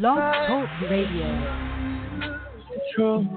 Blog Talk Radio. True.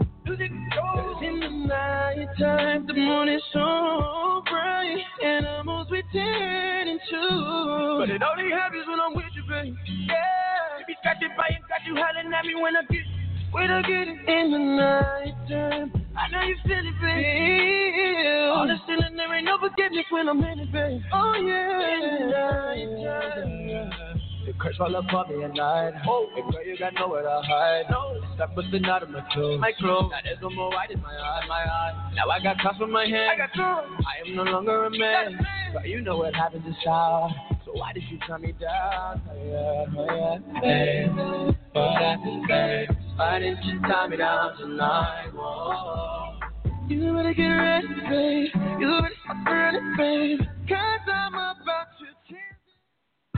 In the night time, the morning so bright, animals we turn into. But it only happens when I'm with you, baby. Yeah. You be distracted by got you hollering at me when I get when I get it in the night time. I know you feel it, baby. All the there ain't no forgiveness when I'm in it, baby. Oh yeah. In the night time. The curse all up on me at night. Oh, and girl, you got nowhere to hide. No, stop busting out of my clothes. My clothes. Now there's no more white in my eye, my eye. Now I got cuffs on my hand. I got two. I am no longer a man. But you know what happens in shower. So why did you turn me down? Oh, yeah, oh, yeah. Hey, what happened, babe? Why didn't you tie me down tonight? Whoa. You better get ready, babe. You better stop running, babe. Cause I'm about to.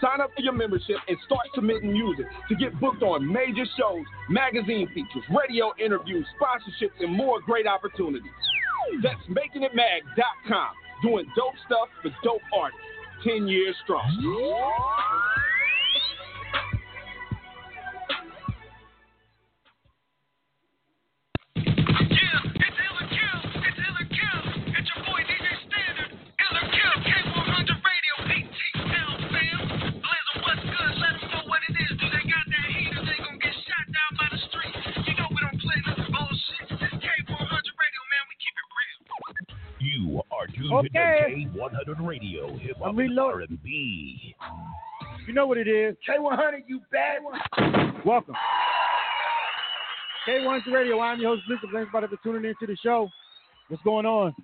Sign up for your membership and start submitting music to get booked on major shows, magazine features, radio interviews, sponsorships, and more great opportunities. That's makingitmag.com. Doing dope stuff for dope artists. 10 years strong. Tuned Okay. to K100 Radio, Hip I'm Hop and. R&B. You know what it is. K100, you bad one. Welcome. K1's the radio. I'm your host, Blizzard. Thanks everybody for tuning in to the show. What's going on?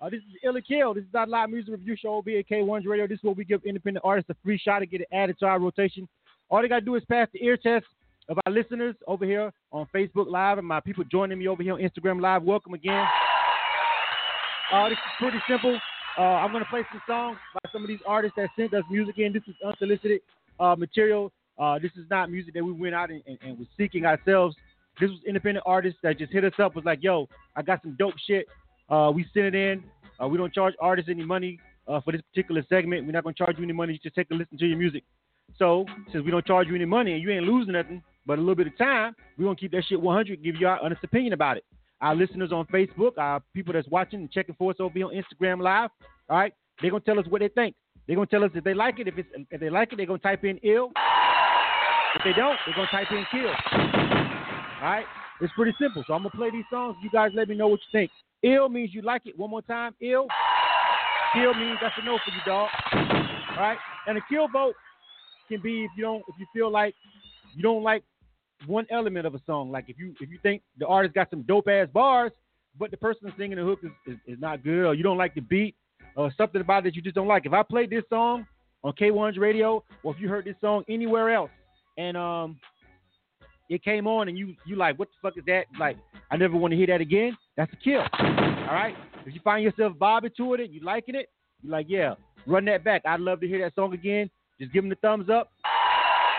Uh, this is Ill or Kill. This is our live music review show over here at K100 radio. This is where we give independent artists a free shot to get it added to our rotation. All they got to do is pass the ear test of our listeners over here on Facebook Live and my people joining me over here on Instagram Live. Welcome again. Uh, this is pretty simple. Uh, I'm going to play some songs by some of these artists that sent us music in. This is unsolicited uh, material. Uh, this is not music that we went out and, and, and was seeking ourselves. This was independent artists that just hit us up, was like, yo, I got some dope shit. Uh, we sent it in. Uh, we don't charge artists any money for this particular segment. We're not going to charge you any money. You just take a listen to your music. So, since we don't charge you any money and you ain't losing nothing but a little bit of time, we're going to keep that shit 100, give you our honest opinion about it. Our listeners on Facebook, our people that's watching and checking for us over here on Instagram Live, all right, they're to tell us what they think. They're to tell us if they like it. If, it's, if they like it, they're to type in ill. If they don't, they're to type in kill. All right? It's pretty simple. So I'm to play these songs. You guys let me know what you think. Ill means you like it. One more time. Ill. Kill means that's a no for you, dog. All right? And a kill vote can be if you don't if you feel like you don't like one element of a song. Like if you if you think the artist got some dope ass bars, but the person singing the hook is, is, is not good, or you don't like the beat, or something about it that you just don't like. If I played this song on K1's radio, or if you heard this song anywhere else, and um it came on and you you like what the fuck is that? Like I never want to hear that again. That's a kill. All right. If you find yourself bobbing to it and you liking it, you like yeah, run that back. I'd love to hear that song again. Just give them the thumbs up.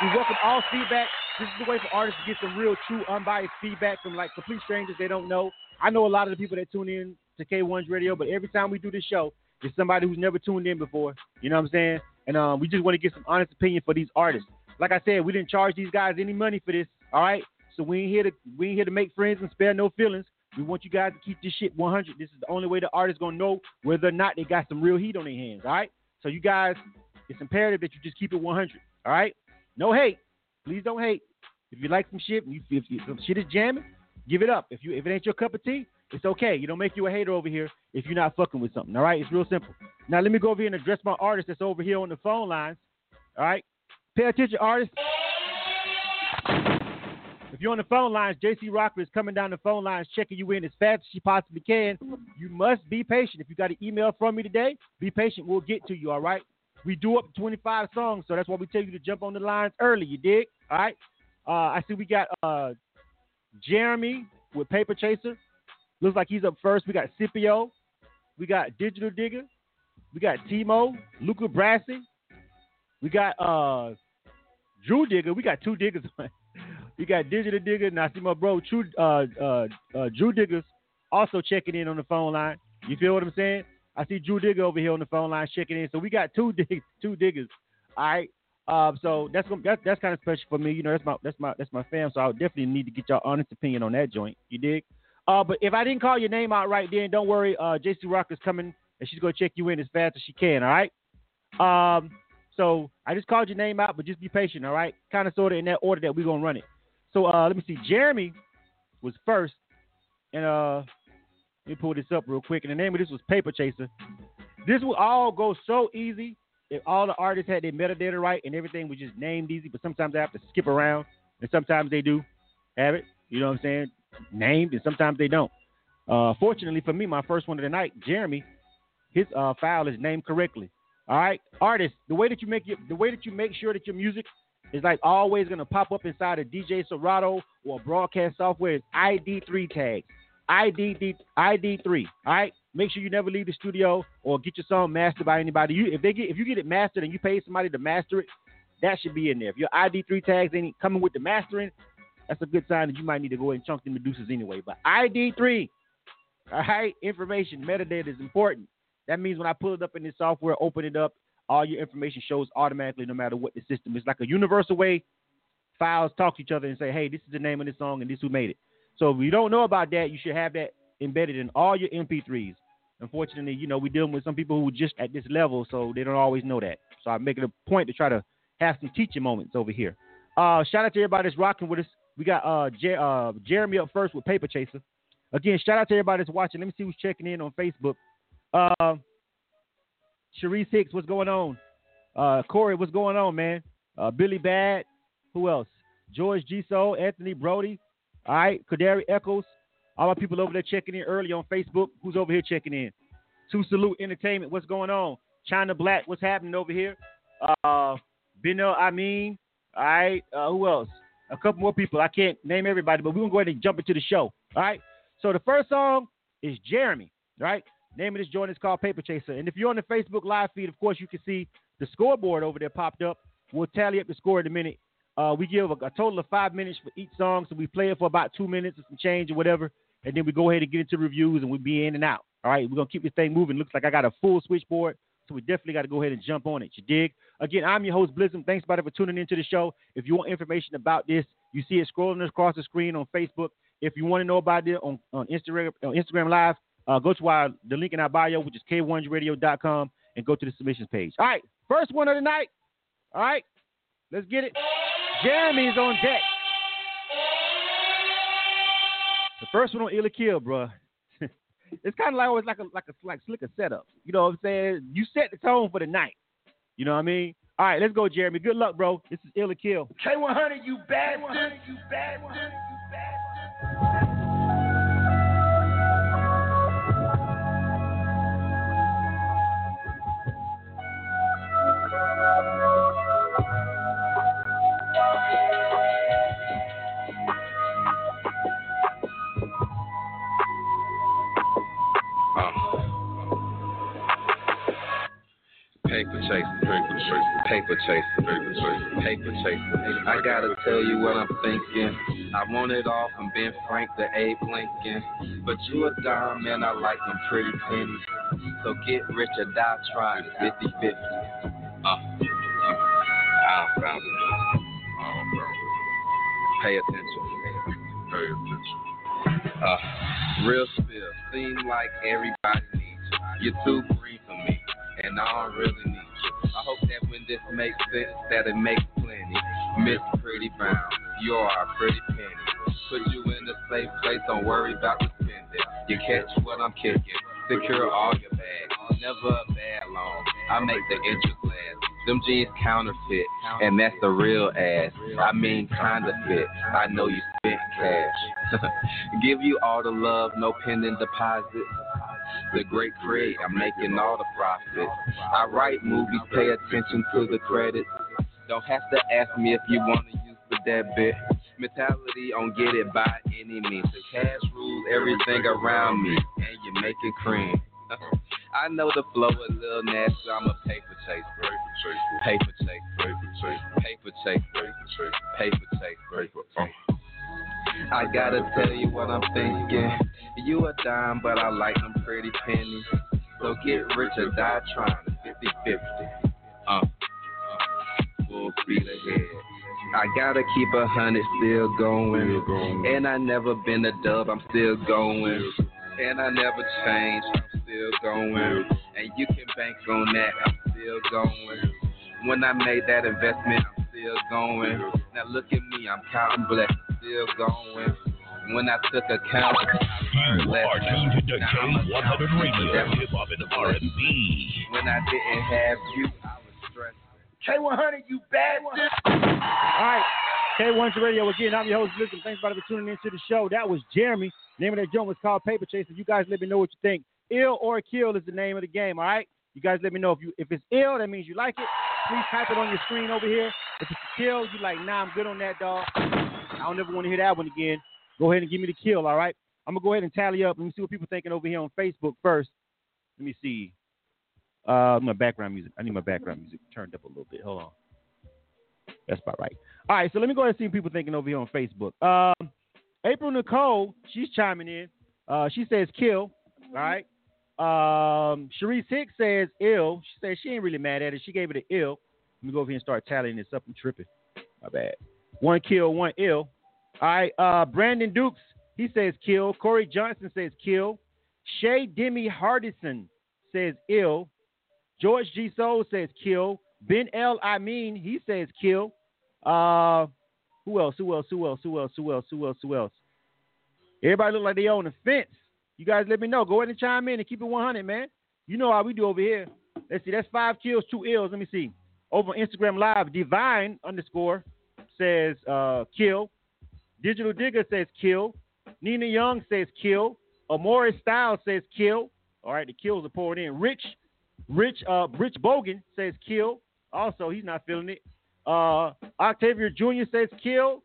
We welcome all feedback. This is the way for artists to get some real, true, unbiased feedback from like complete strangers they don't know. I know a lot of the people that tune in to K1's radio, but every time we do this show, it's somebody who's never tuned in before. You know what I'm saying? And um, we just want to get some honest opinion for these artists. Like I said, we didn't charge these guys any money for this. All right, so we ain't here to we ain't here to make friends and spare no feelings. We want you guys to keep this shit 100. This is the only way the artist gonna know whether or not they got some real heat on their hands. All right, so you guys, it's imperative that you just keep it 100. All right, no hate. Please don't hate. If you like some shit, if, if some shit is jamming, give it up. If you if it ain't your cup of tea, it's okay. You don't make you a hater over here if you're not fucking with something. All right, it's real simple. Now let me go over here and address my artist that's over here on the phone lines. All right, pay attention, artists. If you're on the phone lines, JC Rocker is coming down the phone lines, checking you in as fast as she possibly can. You must be patient. If you got an email from me today, be patient. We'll get to you. All right. We do up 25 songs, so that's why we tell you to jump on the lines early. You dig? All right. Uh, I see we got uh, Jeremy with Paper Chaser. Looks like he's up first. We got Scipio. We got Digital Digger. We got Timo, Luca Brasi. We got uh Drew Digger. We got two diggers. we got Digital Digger. Now I see my bro, True uh, uh, uh, Drew Diggers also checking in on the phone line. You feel what I'm saying? I see Drew Digger over here on the phone line checking in. So we got two dig- two diggers. All right. Um, so that's that's that's kind of special for me. You know, that's my that's my that's my fam. So I definitely need to get your honest opinion on that joint. You dig? Uh, but if I didn't call your name out right then, don't worry. Uh, JC Rock is coming and she's gonna check you in as fast as she can. All right. Um, so I just called your name out, but just be patient. All right. Kind of sort of in that order that we're gonna run it. So uh, let me see. Jeremy was first, and uh, let me pull this up real quick. And the name of this was Paper Chaser. This would all go so easy if all the artists had their metadata right and everything was just named easy, but sometimes I have to skip around, and sometimes they do have it. You know what I'm saying? Named, and sometimes they don't. Uh, fortunately for me, my first one of the night, Jeremy, his uh, file is named correctly. All right, artists, the way that you make your, the way that you make sure that your music is like always gonna pop up inside a DJ Serato or broadcast software is ID3 tags. ID ID3. All right. Make sure you never leave the studio or get your song mastered by anybody. You if they get if you get it mastered and you pay somebody to master it, that should be in there. If your ID3 tags ain't coming with the mastering, that's a good sign that you might need to go ahead and chunk the Medusas anyway. But ID3, all right, information, metadata is important. That means when I pull it up in this software, open it up, all your information shows automatically no matter what the system is. Like a universal way files talk to each other and say, hey, this is the name of this song and this who made it. So if you don't know about that, you should have that embedded in all your MP3s. Unfortunately, you know, we're dealing with some people who are just at this level, so they don't always know that. So I make it a point to try to have some teaching moments over here. Uh, shout out to everybody that's rocking with us. We got uh, uh, Jeremy up first with Paper Chaser. Again, shout out to everybody that's watching. Let me see who's checking in on Facebook. Uh, Sharice Hicks, what's going on? Uh, Corey, what's going on, man? Uh, Billy Bad, who else? George G. Soul, Anthony Brody, all right, Kadari Echoes, all our people over there checking in early on Facebook. Who's over here checking in? To Salute Entertainment, what's going on? China Black, what's happening over here? Uh, Benel Amin, all right, uh, who else? A couple more people. I can't name everybody, but we're to go ahead and jump into the show, all right? So the first song is Jeremy, right? Name of this joint is called Paper Chaser. And if you're on the Facebook live feed, of course, you can see the scoreboard over there popped up. We'll tally up the score in a minute. Uh, we give a, a, total of five minutes for each song, so we play it for about two minutes or some change or whatever, and then we go ahead and get into reviews and we'll be in and out. All right, we're gonna keep this thing moving. Looks like I got a full switchboard, so we definitely got to go ahead and jump on it. You dig? Again, I'm your host Blizzum. Thanks, everybody, for tuning into the show. If you want information about this, you see it scrolling across the screen on Facebook. If you want to know about it on, on Instagram, on Instagram Live, uh, go to our the link in our bio, which is k1radio.com, and go to the submissions page. All right, first one of the night. All right, let's get it. Jeremy's on deck. The first one on Ill or Kill, bro. it's kind of like oh, always like a like a like slicker setup. You know what I'm saying? You set the tone for the night. You know what I mean? All right, let's go, Jeremy. Good luck, bro. This is Ill or Kill. K100, you bastard. You bastard. You bastard. Paper chaser, paper chaser, paper chaser. I gotta tell you what I'm thinking. I want it all from Ben Frank to Abe Lincoln. But you a dime and I like them pretty pennies. So get rich or die trying 50 50. Uh, I don't found it. Pay attention. Pay attention. Uh, real spill. Seem like everybody needs you. You're too green for me and I don't really. I this makes sense, that it makes plenty. Miss Pretty Brown, you are a pretty penny. Put you in a safe place, don't worry about the spending. You catch what I'm kicking, secure all your bags. Never a bad loan, I make the interest last. Them jeans counterfeit, and that's the real ass. I mean, kinda fit. I know you spent cash. Give you all the love, no pending deposits. The great Craig, I'm making all the profits. I write movies, pay attention to the credits. Don't have to ask me if you wanna use the debit. Mentality on get it by any means. The cash rules everything around me, and you're making cream. I know the flow a little nasty. I'm a paper chaser. Paper chaser. Paper chaser. Paper chaser. Paper chaser. Paper chaser. Paper chaser. I gotta tell you what I'm thinking. You a dime, but I like them pretty pennies. So get rich or die trying. 50 50. Uh, full speed ahead. I gotta keep a hundred still going. And I never been a dub, I'm still going. And I never changed, I'm still going. And you can bank on that, I'm still going. When I made that investment, I'm still going. Now look at me, I'm counting blessings, still going. When I took account, I learned You are lessons. tuned to Now I'm a K100 Radio, Hip Hop and R&B. When I didn't have you, I was stressed. K100, you bastard. All right. K1's Radio again. I'm your host, Listen. Thanks everybody for tuning into the show. That was Jeremy. name of that joint was called Paper Chaser. You guys let me know what you think. Ill or kill is the name of the game. All right. You guys let me know if you if it's ill, that means you like it. Please type it on your screen over here. If it's a kill, you like, nah, I'm good on that, dog. I don't ever want to hear that one again. Go ahead and give me the kill. All right. I'm gonna go ahead and tally up. Let me see what people thinking over here on Facebook first. Let me see. Uh, my background music. I need my background music turned up a little bit. Hold on. That's about right. All right, so let me go ahead and see what people thinking over here on Facebook. Um, April Nicole, she's chiming in. Uh, she says kill. All right. Um, Sharice Hicks says ill. She says she ain't really mad at it. She gave it an ill. Let me go over here and start tallying this up. I'm tripping. My bad. One kill, one ill. All right. Uh, Brandon Dukes, he says kill. Corey Johnson says kill. Shay Demi Hardison says ill. George G. Soul says kill. Ben L. I mean, he says kill. Uh, who else? Who else? Who else? Who else? Who else? Who else? Who else? Everybody look like they on the fence. You guys let me know. Go ahead and chime in and keep it 100, man. You know how we do over here. Let's see. That's five kills, two ills. Let me see. Over Instagram Live, Divine underscore says uh, kill. Digital Digger says kill. Nina Young says kill. Amore Styles says kill. All right, the kills are pouring in. Rich, Rich, uh, Rich Bogan says kill. Also, he's not feeling it. Uh, Octavia Jr. says kill.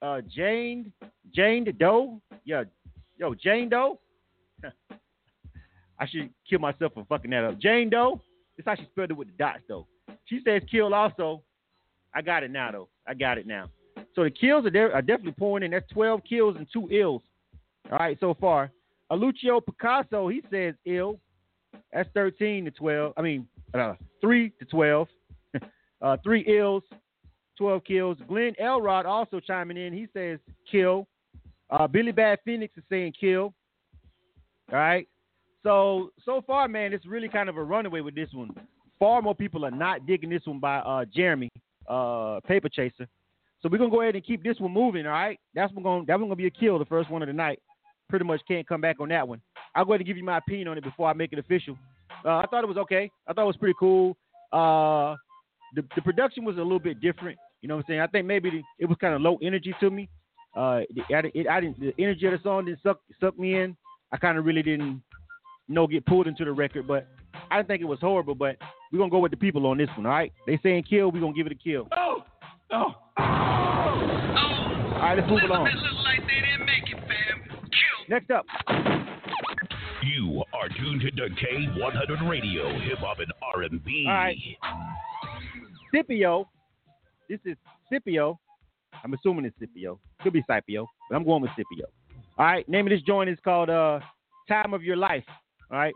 Uh, Jane, Jane Doe. Yeah, yo, Jane Doe. I should kill myself for fucking that up. Jane Doe. This how she spelled it with the dots though. She says kill also. I got it now though. I got it now. So the kills are are definitely pouring in. That's 12 kills and two ills. All right, so far. Alucio Picasso, he says ill. That's 13 to 12. I mean, uh, 3 to 12. uh, three ills, 12 kills. Glenn Elrod also chiming in. He says kill. Uh, Billy Bad Phoenix is saying kill. All right. So so far, man, it's really kind of a runaway with this one. Far more people are not digging this one by uh, Jeremy, uh, Paper Chaser. So we're gonna go ahead and keep this one moving. All right. That's one gonna that one gonna be a kill, the first one of the night. Pretty much can't come back on that one. I'll go ahead and give you my opinion on it before I make it official. Uh, I thought it was okay. I thought it was pretty cool. Uh, the, the production was a little bit different. You know what I'm saying? I think maybe the, it was kind of low energy to me. Uh, it, it, I didn't the energy of the song didn't suck suck me in. I kind of really didn't know get pulled into the record, but I didn't think it was horrible. But we're gonna go with the people on this one. All right? They saying kill, we're gonna give it a kill. Oh, oh, oh. All right, let's move along. Next up, You are tuned to K100 Radio, Hip Hop and R&B. All right. Scipio. This is Scipio. I'm assuming it's Scipio. Could be Scipio, but I'm going with Scipio. All right. Name of this joint is called uh, Time of Your Life. All right.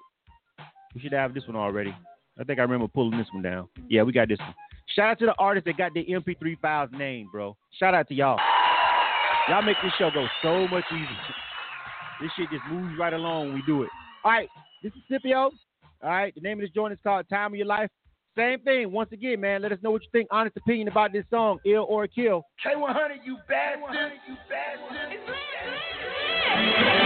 We should have this one already. I think I remember pulling this one down. Yeah, we got this one. Shout out to the artists that got their MP3 files named, bro. Shout out to y'all. Y'all make this show go so much easier. This shit just moves right along when we do it. All right, this is Scipio. All right, the name of this joint is called Time of Your Life. Same thing. Once again, man, let us know what you think. Honest opinion about this song, ill or kill. K100, you bastard. You bastard. I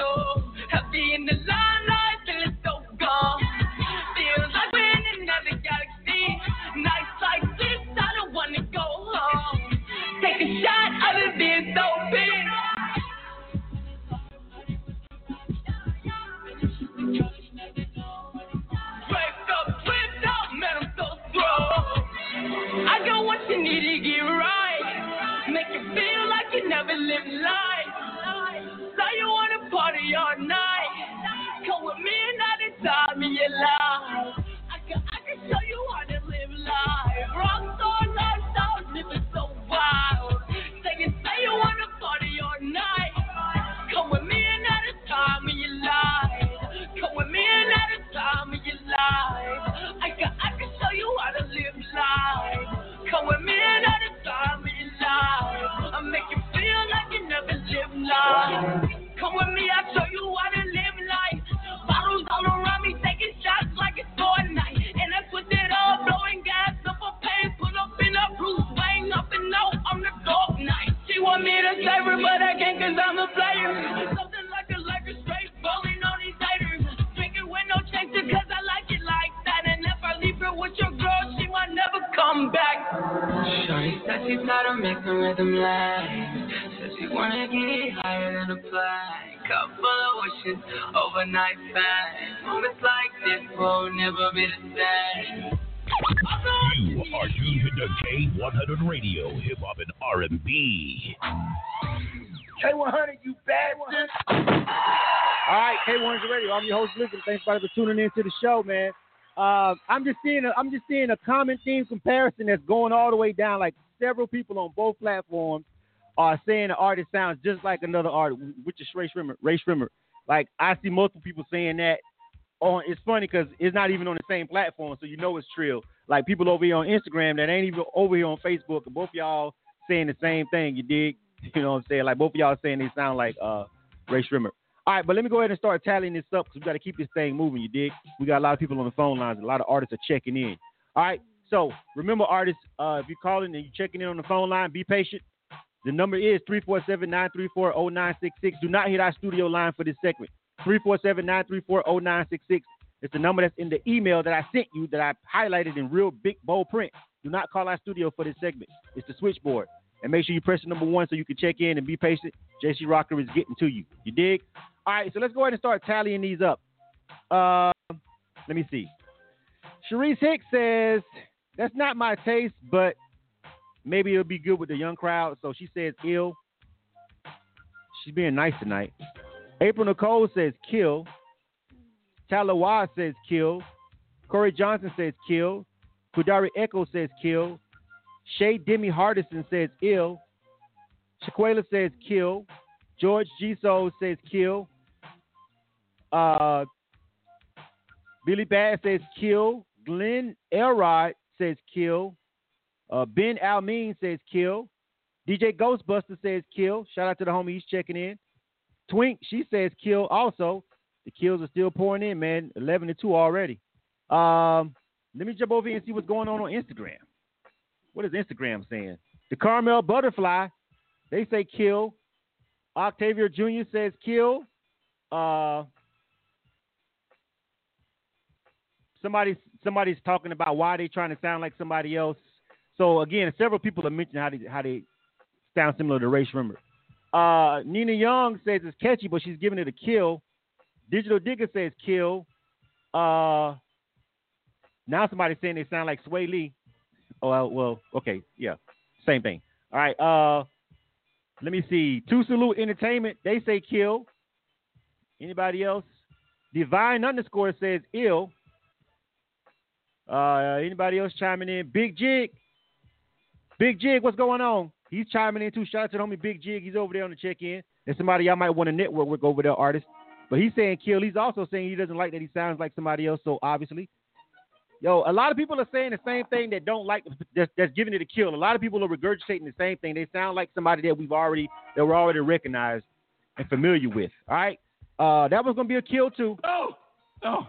know the limelight so gone. Feels like we're in another galaxy. Nights like this, I don't wanna go home. Take a shot, so big. I got what you need to get right. Make you feel like you never lived life. You wanna party all night. Come with me another time in your life. I can, I can show you how to live life. Rock star, lifestyle, living so wild. Say you say you wanna party all night. Come with me another time in your life. Come with me another time in your life. I can, I can show you how to live life. Come with me another time in your life. I make you feel like you never lived life. Come with me, I'll show you how to live life. Bottles all around me, taking shots like it's Fortnite. And I put it all, blowing gas up a pain. Pull up in a Bruce Wayne, up and out, I'm the Dark Knight. She want me to save her, but I can't cause I'm a player. Something like a Laker straight, balling on these haters. Drinking with no chaser, cause I like it like that. And if I leave her with your girl, she might never come back. Shorty said she's tired of making rhythm life. Said she wanna get higher than a fly. Cup full of wishes, overnight fast. Moments like this will never be the same. You are tuned to K100 Radio, Hip Hop and R&B. K100, you bastard. All right, K100 Radio. I'm your host, Listen. Thanks everybody for tuning in to the show, man. Uh, I'm just seeing a, I'm just seeing a common theme comparison that's going all the way down. Like several people on both platforms are saying the artist sounds just like another artist, which is Rae Sremmurd. Rae Sremmurd. Like I see multiple people saying that. On it's funny because it's not even on the same platform, so you know it's trill. Like people over here on Instagram that ain't even over here on Facebook, and both y'all saying the same thing. You dig? You know what I'm saying? Like both of y'all saying they sound like uh, Rae Sremmurd. All right, but let me go ahead and start tallying this up because we got to keep this thing moving. You dig? We got a lot of people on the phone lines. A lot of artists are checking in. All right, so remember, artists, uh, if you're calling and you're checking in on the phone line, be patient. The number is 347-934-0966. Do not hit our studio line for this segment. 347-934-0966. It's the number that's in the email that I sent you that I highlighted in real big bold print. Do not call our studio for this segment. It's the switchboard. And make sure you press the number one so you can check in and be patient. JC Rocker is getting to you. You dig? All right, so let's go ahead and start tallying these up. Uh, let me see. Sharice Hicks says, that's not my taste, but maybe it'll be good with the young crowd. So she says ill. She's being nice tonight. April Nicole says kill. Talawa says kill. Corey Johnson says kill. Kudari Echo says kill. Shay Demi Hardison says ill. Shaquela says kill. George G. Soul says kill. Uh, Billy Bad says kill. Glenn Elrod says kill. Uh, ben Almin says kill. DJ Ghostbuster says kill. Shout out to the homie, he's checking in. Twink, she says kill also. The kills are still pouring in, man. 11 to 2 already. Um, let me jump over here and see what's going on on Instagram. What is Instagram saying? The Carmel Butterfly, they say kill. Octavia Jr. says kill. Uh, somebody somebody's talking about why they trying to sound like somebody else. So again, several people have mentioned how they how they sound similar to Rae Sremmurd. Uh, Nina Young says it's catchy, but she's giving it a kill. Digital Digger says kill. Uh, now somebody's saying they sound like Swae Lee. Oh well, okay, yeah, same thing. All right. Uh, let me see. Two Salute Entertainment. They say kill. Anybody else? Divine underscore says ill. Uh, anybody else chiming in? Big Jig. Big Jig, what's going on? He's chiming in too. Shout out to the homie Big Jig. He's over there on the check in. There's somebody y'all might want to network with over there, artist. But he's saying kill. He's also saying he doesn't like that he sounds like somebody else. So obviously, yo, a lot of people are saying the same thing that don't like that's, that's giving it a kill. A lot of people are regurgitating the same thing. They sound like somebody that we've already that we're already recognized and familiar with. All right, uh, that was gonna be a kill too. Oh, oh.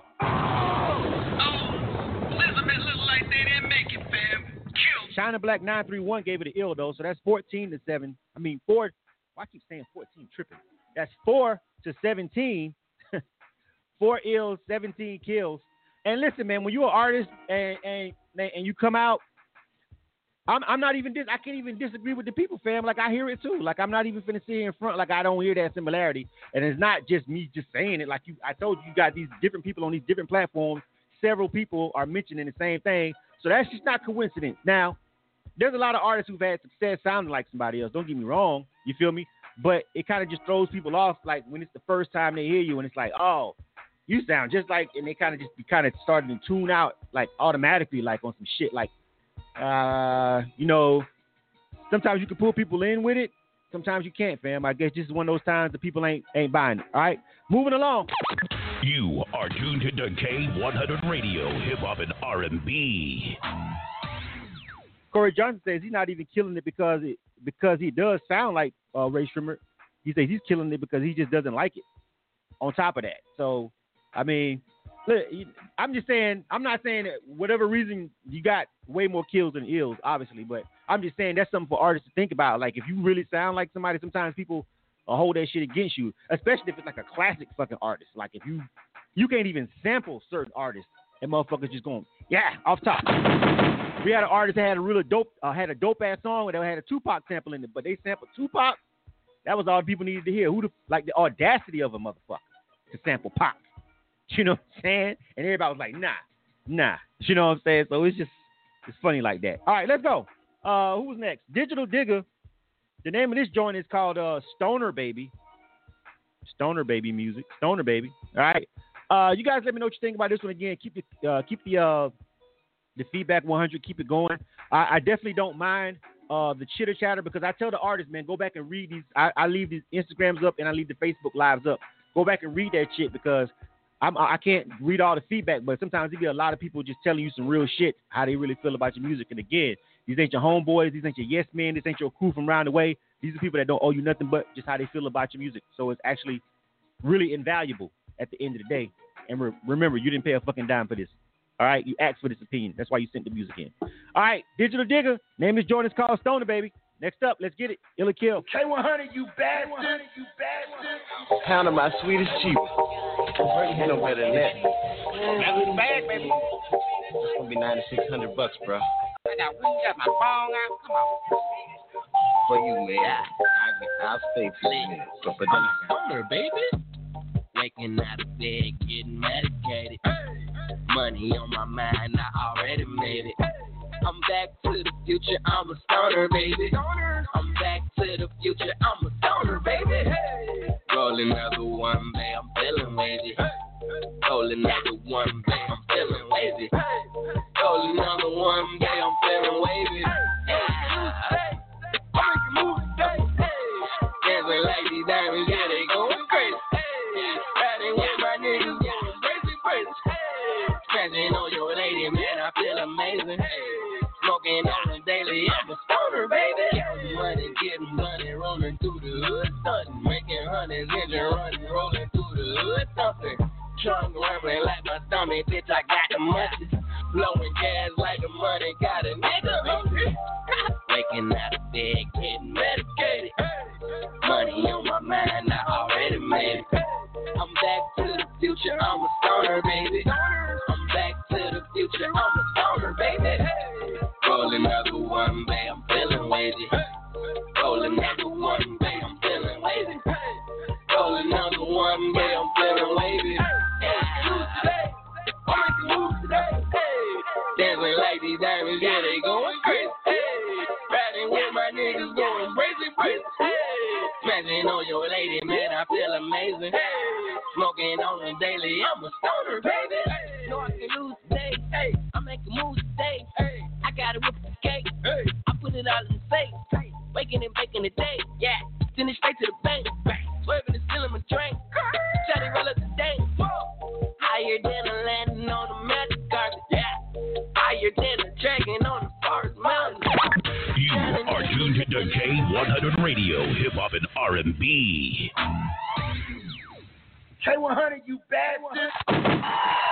Elizabeth look like they didn't make it, fam. Kill. China Black 931 gave it an ill though, so that's 14 to 7. I mean, 4 why I keep saying 14 tripping. That's 4 to 17. 4 ills, 17 kills. And listen, man, when you're an artist and and and you come out I'm I'm not even dis- I can't even disagree with the people, fam. Like I hear it too. Like I'm not even finna here in front. Like I don't hear that similarity. And it's not just me just saying it. Like you, I told you, you got these different people on these different platforms. Several people are mentioning the same thing. So that's just not coincidence. Now, there's a lot of artists who've had success sounding like somebody else. Don't get me wrong. You feel me? But it kind of just throws people off. Like when it's the first time they hear you, and it's like, oh, you sound just like, and they kind of just be kind of starting to tune out like automatically, like on some shit like uh, you know, sometimes you can pull people in with it. Sometimes you can't, fam. I guess this is one of those times that people ain't ain't buying it. All right, moving along. You are tuned to K100 Radio, Hip Hop and R&B. Corey Johnson says he's not even killing it because it because he does sound like uh, Rae Sremmurd. He says he's killing it because he just doesn't like it. On top of that, so I mean, look, I'm just saying. I'm not saying that whatever reason you got way more kills than ills, obviously, but I'm just saying that's something for artists to think about. Like if you really sound like somebody, sometimes people hold that shit against you, especially if it's like a classic fucking artist. Like if you you can't even sample certain artists, and motherfuckers just going yeah off top. We had an artist that had a really dope uh, had a dope ass song that had a Tupac sample in it, but they sampled Tupac. That was all people needed to hear. Who the like the audacity of a motherfucker to sample Pac. You know what I'm saying? And everybody was like, nah, nah. You know what I'm saying? So it's just it's funny like that. All right, let's go. Uh, who's next? Digital Digger. The name of this joint is called uh, Stoner Baby. Stoner Baby music. Stoner Baby. All right. Uh, you guys let me know what you think about this one again. Keep the uh, keep the uh, the feedback 100. Keep it going. I, I definitely don't mind uh, the chitter chatter because I tell the artists, man, go back and read these. I, I leave these Instagrams up and I leave the Facebook lives up. Go back and read that shit because I'm, I can't read all the feedback, but sometimes you get a lot of people just telling you some real shit, how they really feel about your music. And again, these ain't your homeboys, these ain't your yes men, this ain't your crew from around the way. These are people that don't owe you nothing but just how they feel about your music. So it's actually really invaluable at the end of the day. And re- remember, you didn't pay a fucking dime for this. All right, you asked for this opinion. That's why you sent the music in. All right, Digital Digger. Name is Jordan. It's called Stoner, baby. Next up, let's get it. Ill or Kill. K100, you bastard. You bastard. Pound of my sweetest cheap. Ain't no better than that. That's the bad, baby. It's gonna be 9600 bucks, bro. I got we got my bong out. Come on. For you, man. I, I'll stay two minutes. So, but then I got Stoner, baby. Waking out of bed, getting medicated. Money on my mind, I already made it. I'm back to the future, I'm a stoner, baby. I'm back to the future, I'm a stoner, baby. Hey. Roll another one, babe, I'm feeling wavy. Roll another one, babe, I'm feeling wavy. Roll another one, babe, I'm feeling wavy. Dancing through the hood, stunting, making hundreds, engine running, rolling through the hood, thumping. Trunk rumbling like my stomach, bitch, I got the musty. Blowing gas like the money, got a nigga hungry. Waking out of bed, getting medicated. Money on my mind, I already made it. I'm back to the future, I'm a stoner, baby. I'm back to the future, I'm a stoner, baby. Roll another one, babe, I'm feeling wavy. Roll another one, babe, I'm feeling wavy. Roll another one, babe, I'm feeling wavy. Dancing like these diamonds, yeah, they going crazy. Riding with my niggas, going crazy, crazy. Smashing on your lady, man, I feel amazing. Smoking on the daily, I'm a stoner, baby. Know I can lose today. Hey, I make a move today. Hey, I got it with the cake. Hey, I put it all in the safe. Hey, waking and baking the day. Yeah, send it straight to the bank. Swerving and stealing my drink. Shawty roll up the day. Higher than a landing on the magic carpet. Yeah, higher than a dragon on the forest mountain. You are tuned to K100 Radio, Hip Hop and R&B. K100, you bastard.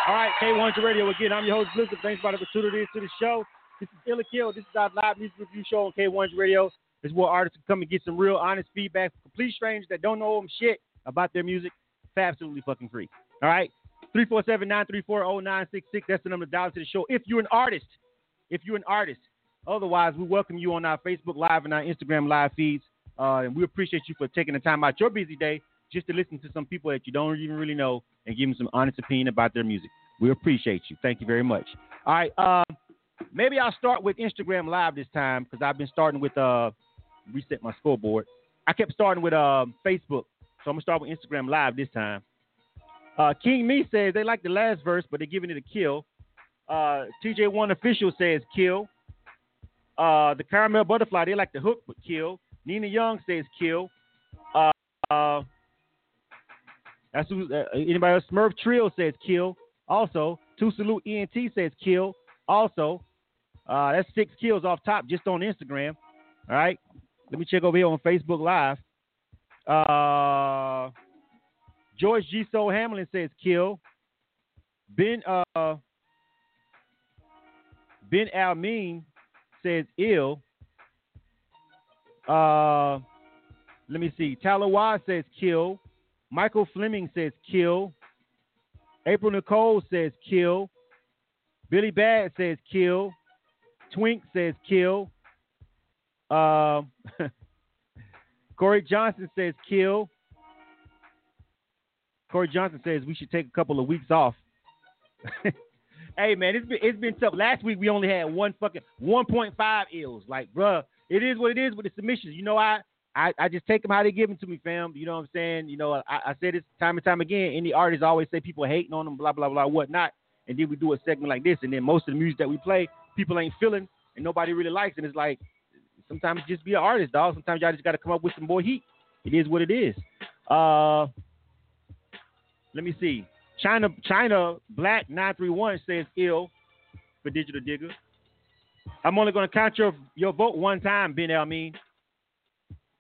All right, K100 Radio again. I'm your host, Blizzard. Thanks for the opportunity to the show. This is Ill or Kill. This is our live music review show on K100 Radio. This is where artists can come and get some real honest feedback from complete strangers that don't know them shit about their music. It's absolutely fucking free. All right? 347-934-0966. That's the number to dial to the show. If you're an artist, if you're an artist, Otherwise, we welcome you on our Facebook Live and our Instagram Live feeds. Uh, and we appreciate you for taking the time out your busy day just to listen to some people that you don't even really know and give them some honest opinion about their music. We appreciate you. Thank you very much. All right. Uh, maybe I'll start with Instagram Live this time because I've been starting with uh, reset my scoreboard. I kept starting with uh, Facebook, so I'm gonna start with Instagram Live this time. Uh, King Me says they like the last verse, but they're giving it a kill. Uh, TJ1 official says kill. Uh, the Caramel Butterfly they like the hook, but kill. Nina Young says kill. Uh, uh, that's who, uh, anybody else. Smurf Trill says kill. Also, Two Salute ENT says kill. Also, uh, that's six kills off top just on Instagram. All right. Let me check over here on Facebook Live. George G. Soul Hamlin says kill. Ben uh, Ben Almin says ill. Uh, let me see. Talawa says kill. Michael Fleming says kill. April Nicole says kill. Billy Bad says kill. Twink says kill. Uh, Corey Johnson says kill. Corey Johnson says we should take a couple of weeks off. hey man, it's been it's been tough. Last week we only had one fucking 1.5 ills. Like, bruh, it is what it is with the submissions. You know, I I, I just take them how they give them to me, fam. You know what I'm saying? You know, I, I say this time and time again. Any artists always say people hating on them, blah blah blah, whatnot. And then we do a segment like this, and then most of the music that we play, people ain't feeling, and nobody really likes. And it's like sometimes just be an artist, dog. Sometimes y'all just got to come up with some more heat. It is what it is. Uh, let me see. China China Black nine three one says ill for Digital Digger. I'm only going to count your your vote one time, Ben Elmean.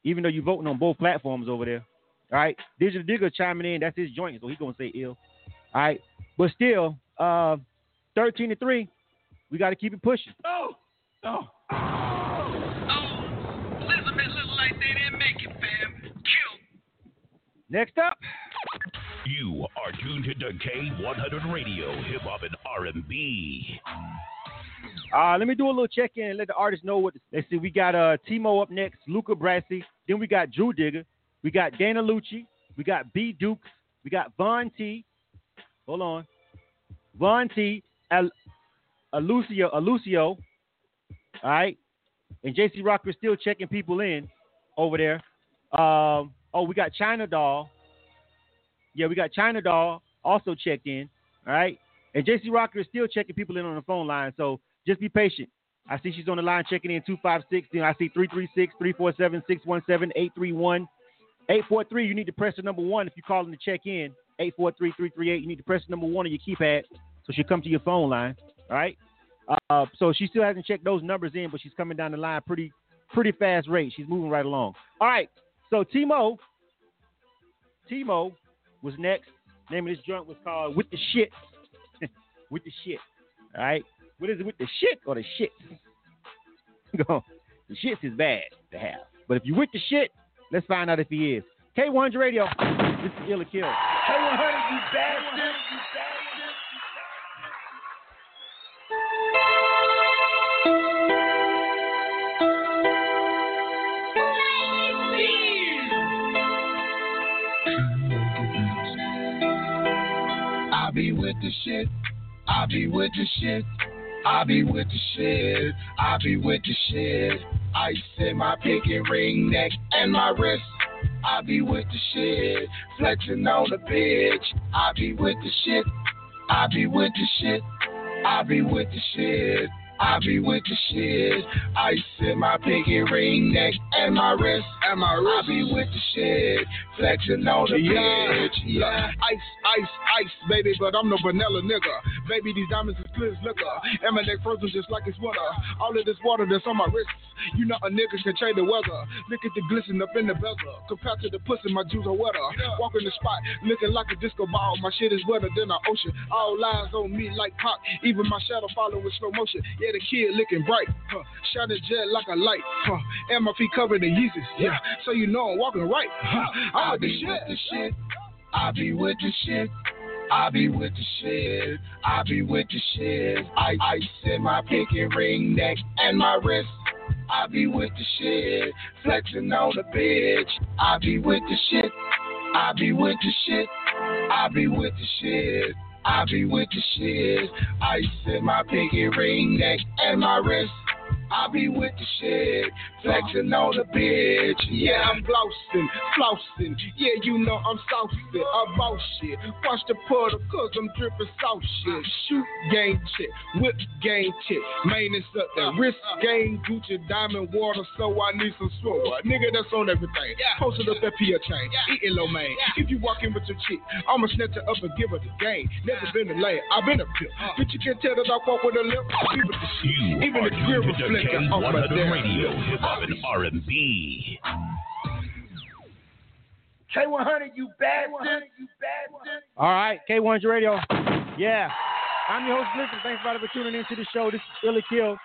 Even though you're voting on both platforms over there. All right. Digital Digger chiming in. That's his joint, so he's going to say ill. All right. But still, uh, 13 to 3, we got to keep it pushing. Oh, oh, oh. Next up. You are tuned to K100 Radio, Hip Hop and R&B. Uh, let me do a little check in and let the artists know what. Let's see. We got uh Timo up next, Luca Brasi. Then we got Drew Digger. We got Dana Lucci. We got B Dukes. We got Von T. Hold on. Von T. Al- Alucio. All right. And JC Rocker still checking people in over there. Um, oh, we got China Doll. Yeah, we got China Doll also checked in. All right. And JC Rocker is still checking people in on the phone line. So just be patient. I see she's on the line checking in 256. Then I see 336 347 617 831 843. You need to press the number one if you're calling to check in. 843 338. You need to press the number one on your keypad so she'll come to your phone line. All right. Uh, so she still hasn't checked those numbers in, but she's coming down the line pretty pretty fast rate. She's moving right along. All right. So Timo, Timo was next. Name of this joint was called With the Shit. with the Shit. All right. What is it with the shit or the shit? Go. the shits is bad to have. But if you with the shit, let's find out if he is. K100 Radio. This is Ill or Kill. K100, you bastard. With the shit. I be with the shit. I be with the shit. I be with the shit. Ice in my pinky ring, neck, and my wrist. I be with the shit. Flexing on the bitch. I be with the shit. I be with the shit. I be with the shit. I be with the shit. Ice in my pinky ring, neck, and my wrist. And my wrist. I be with the shit. Flexing on the Yeah, bitch. yeah. Ice, ice, ice, baby, but I'm no vanilla nigga. Baby, these diamonds is clear as liquor. Emanate frozen just like it's water. All of this water that's on my wrist. You know a nigga can change the weather. Look at the glisten up in the bezel. Compared to the pussy, my juice are wetter. Walk in the spot, looking like a disco ball. My shit is wetter than an ocean. All lies on me like pop. Even my shadow following slow motion. Yeah, the kid looking bright. Huh. Jet like a light. Huh. And my feet covered in Yeezys. Yeah, so you know I'm walking right. Huh. I with be the with shit. the shit. I be with the shit. I be with the shit. I be with the shit. I ice in my pinky ring, neck, and my wrist. I be with the shit. Flexing on the bitch. I be with the shit. I be with the shit. I be with the shit. I be with the shit. Ice in my pinky ring, neck, and my wrist. I be with the shit, flexing on the bitch. Yeah, I'm glossing, flossing. Yeah, you know I'm saucy, about shit. Watch the puddle, cause I'm dripping sauce shit. Shoot game chick, whip game chick. Maintenance up there, wrist game, Gucci diamond water, so I need some sword. Nigga, that's on everything. Posted up that P chain, eating low man. If you walk in with your chick, I'ma snatch her up and give her the game. Never been a lay, I've been a pimp. But you can tell that I walk with a limp. Even the shit, even Oh, the grill reflect K100 Radio, Hip Hop and R&B. K100, you bastard. You bastard. All right, K100 Radio. Yeah. I'm your host, Blizzard. Thanks everybody for tuning into the show. This is Illy Kill.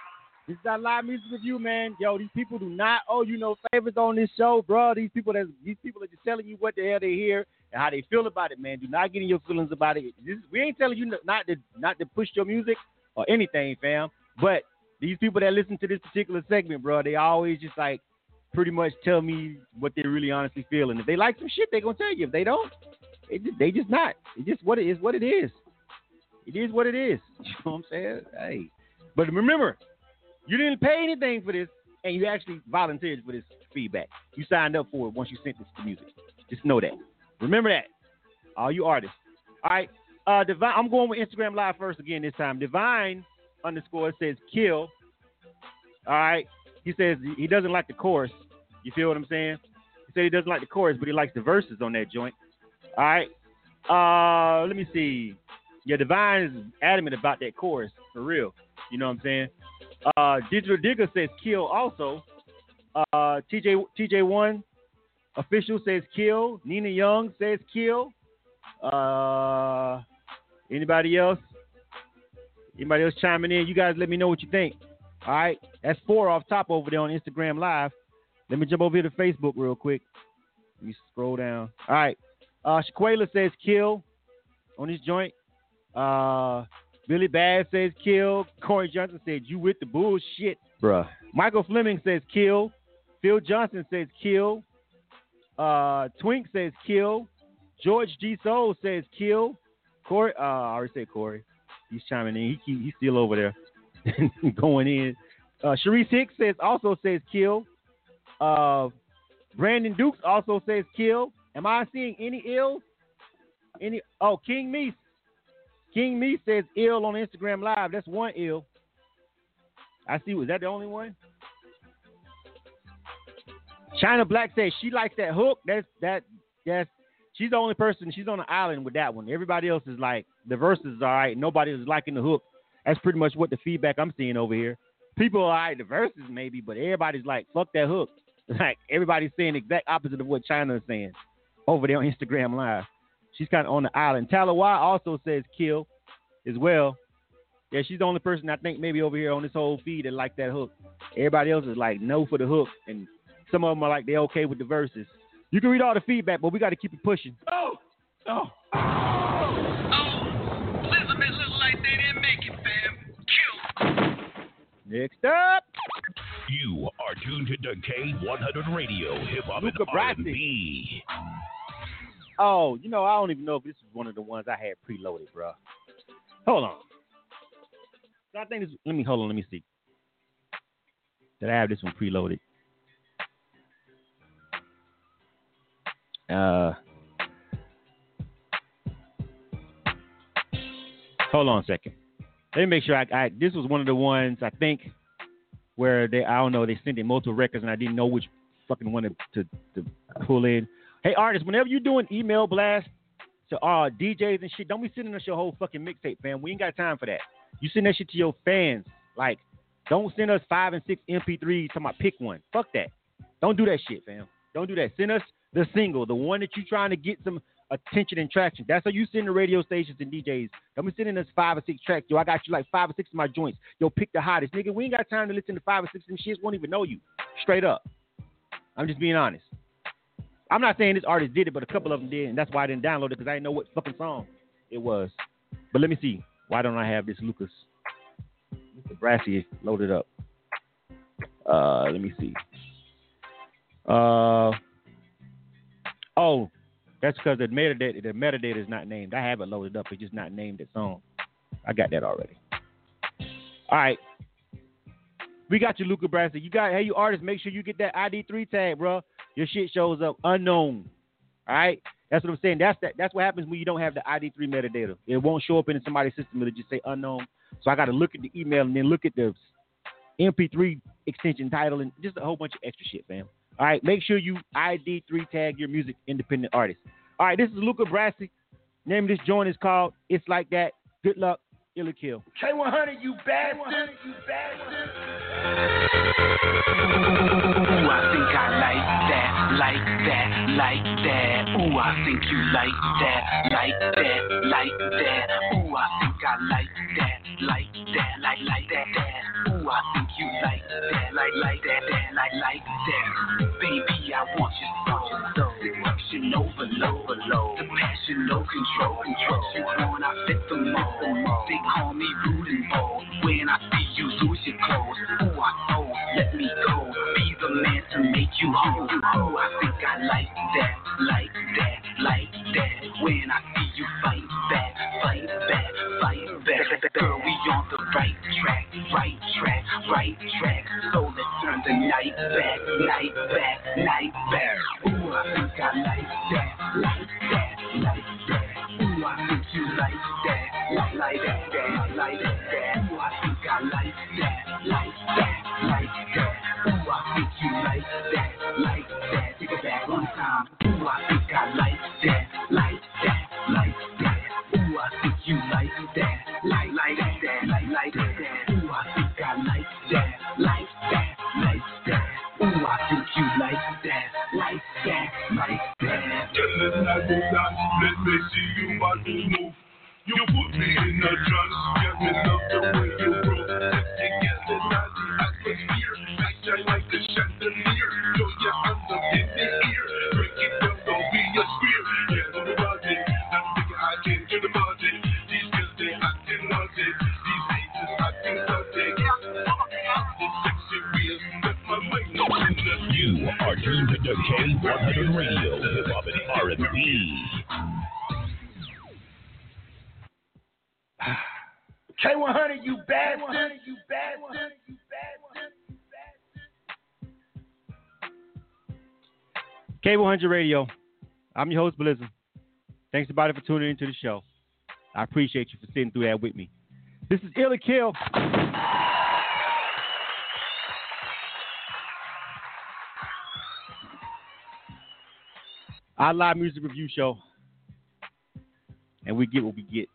This is our live music review, man. Yo, these people do not owe you no favors on this show, bro. These people that these people are just telling you what the hell they hear and how they feel about it, man. Do not get in your feelings about it. This, we ain't telling you not to not to push your music or anything, fam. But these people that listen to this particular segment, bro, they always just like pretty much tell me what they're really honestly feel. And if they like some shit, they gonna tell you. If they don't, they just they just not. It's just what it is. What it is. It is what it is. You know what I'm saying? Hey, but remember, you didn't pay anything for this, and you actually volunteered for this feedback. You signed up for it once you sent this to music. Just know that. Remember that. All you artists. All right. Uh, Divine. I'm going with Instagram Live first again this time. Divine underscore says kill. All right. He says he doesn't like the chorus. You feel what I'm saying? He said he doesn't like the chorus, but he likes the verses on that joint. All right. Uh, let me see. Yeah, Divine is adamant about that chorus for real. You know what I'm saying? Uh, Digital Digger says kill also. Uh, TJ TJ1 official says kill. Nina Young says kill. Uh, anybody else? Anybody else chiming in? You guys let me know what you think. All right. That's four off top over there on Instagram Live. Let me jump over here to Facebook real quick. Let me scroll down. All right. Uh, Shaquela says kill on this joint. Uh, Billy Bass says kill. Corey Johnson said you with the bullshit. Bruh. Michael Fleming says kill. Phil Johnson says kill. Uh, Twink says kill. George G. Soul says kill. Corey, uh, I already said Corey. He's chiming in. He, he's still over there going in. Uh, Sharice Hicks says also says kill. Uh, Brandon Dukes also says kill. Am I seeing any ill? Any? Oh, King Meese. King Meese says ill on Instagram Live. That's one ill. I see. Was that the only one? China Black says she likes that hook. That's that. That's she's the only person. She's on the island with that one. Everybody else is like the verses is all right. Nobody is liking the hook. That's pretty much what the feedback I'm seeing over here. People are all right, the verses maybe, but everybody's like, fuck that hook. Like everybody's saying the exact opposite of what China is saying over there on Instagram Live. She's kind of on the island. Talawa also says kill as well. Yeah, she's the only person I think maybe over here on this whole feed that like that hook. Everybody else is like no for the hook, and some of them are like they're okay with the verses. You can read all the feedback, but we got to keep it pushing. Oh, oh, oh. Next up. You are tuned to K100 Radio, Hip Hop and R&B. Oh, you know, I don't even know if this is one of the ones I had preloaded, bro. Hold on. I think this. Let me hold on. Let me see. Did I have this one preloaded? Uh, hold on a second. Let me make sure. I, I this was one of the ones I think where they I don't know they sent in multiple records and I didn't know which fucking one to, to, to pull in. Hey artists, whenever you're doing email blast to uh DJs and shit, don't be sending us your whole fucking mixtape, fam. We ain't got time for that. You send that shit to your fans. Like, don't send us five and six MP3s talking about pick one. Fuck that. Don't do that shit, fam. Don't do that. Send us the single, the one that you're trying to get some attention and traction. That's how you send the radio stations and DJs. Be sending us five or six tracks. Yo, I got you like five or six of my joints. Yo, pick the hottest. Nigga, we ain't got time to listen to five or six them shits. Won't even know you. Straight up. I'm just being honest. I'm not saying this artist did it, but a couple of them did, and that's why I didn't download it because I didn't know what fucking song it was. But let me see. Why don't I have this Lucas Mr. Brassy loaded up? Uh, let me see. Uh, oh, that's because the metadata the metadata is not named. I have it loaded up. It's just not named its own. I got that already. All right. We got you, Luca Brassy. You got hey, you artists, make sure you get that ID3 tag, bro. Your shit shows up unknown. All right. That's what I'm saying. That's that. That's what happens when you don't have the ID3 metadata. It won't show up in somebody's system. It'll just say unknown. So I got to look at the email and then look at the MP3 extension title and just a whole bunch of extra shit, fam. All right. Make sure you ID3 tag your music independent artist. All right. This is Luca Brassy. Name of this joint is called It's Like That. Good luck. Ill kill. K100, you bastard. You bastard. Ooh, I think I like that, like that, like that. Ooh, I think you like that, like that, like that. Ooh, I think I like that, like that, like like that, that. Ooh, I think you like that, like like that, that, like like that. Baby, I want you so so so, so. Seduction overload, overload. The passion, no control, control. You when I fit the mold. They call me rude and bold. When I see you lose your clothes, ooh, I know, let me go. Be the man to make you whole. Ooh, I think I like that, like that, like that. When I see you fight back, fight back, fight back. Girl, we on the right track, right track, right track. So let's turn the night back, night back, night back. Ooh, I think I like that, like that, like that. Ooh, I think you like that, like, like that, like that. Ooh, I think I like that, like that, like that. Ooh, I think you like that, like that. Take it back one time. Ooh, I think I like that, like that, like that. Ooh, I think you like that, like, like that, like that. Ooh, I think I like that, like that, like that. Ooh, I think you like that, like that, like that. Let me see you body move. You put me in a trance. Get me love the way you roll. Let's get the atmosphere. Back shine like a chandelier. Throw your hands up in the air. Break it down, You are tuned to K100 Radio, hip hop and R&B. K100, you bastard. You bastard. You bastard. K100 Radio. I'm your host, Blizzard. Thanks, everybody, for tuning into the show. I appreciate you for sitting through that with me. This is Ill or Kill. Our live music review show. And we get what we get.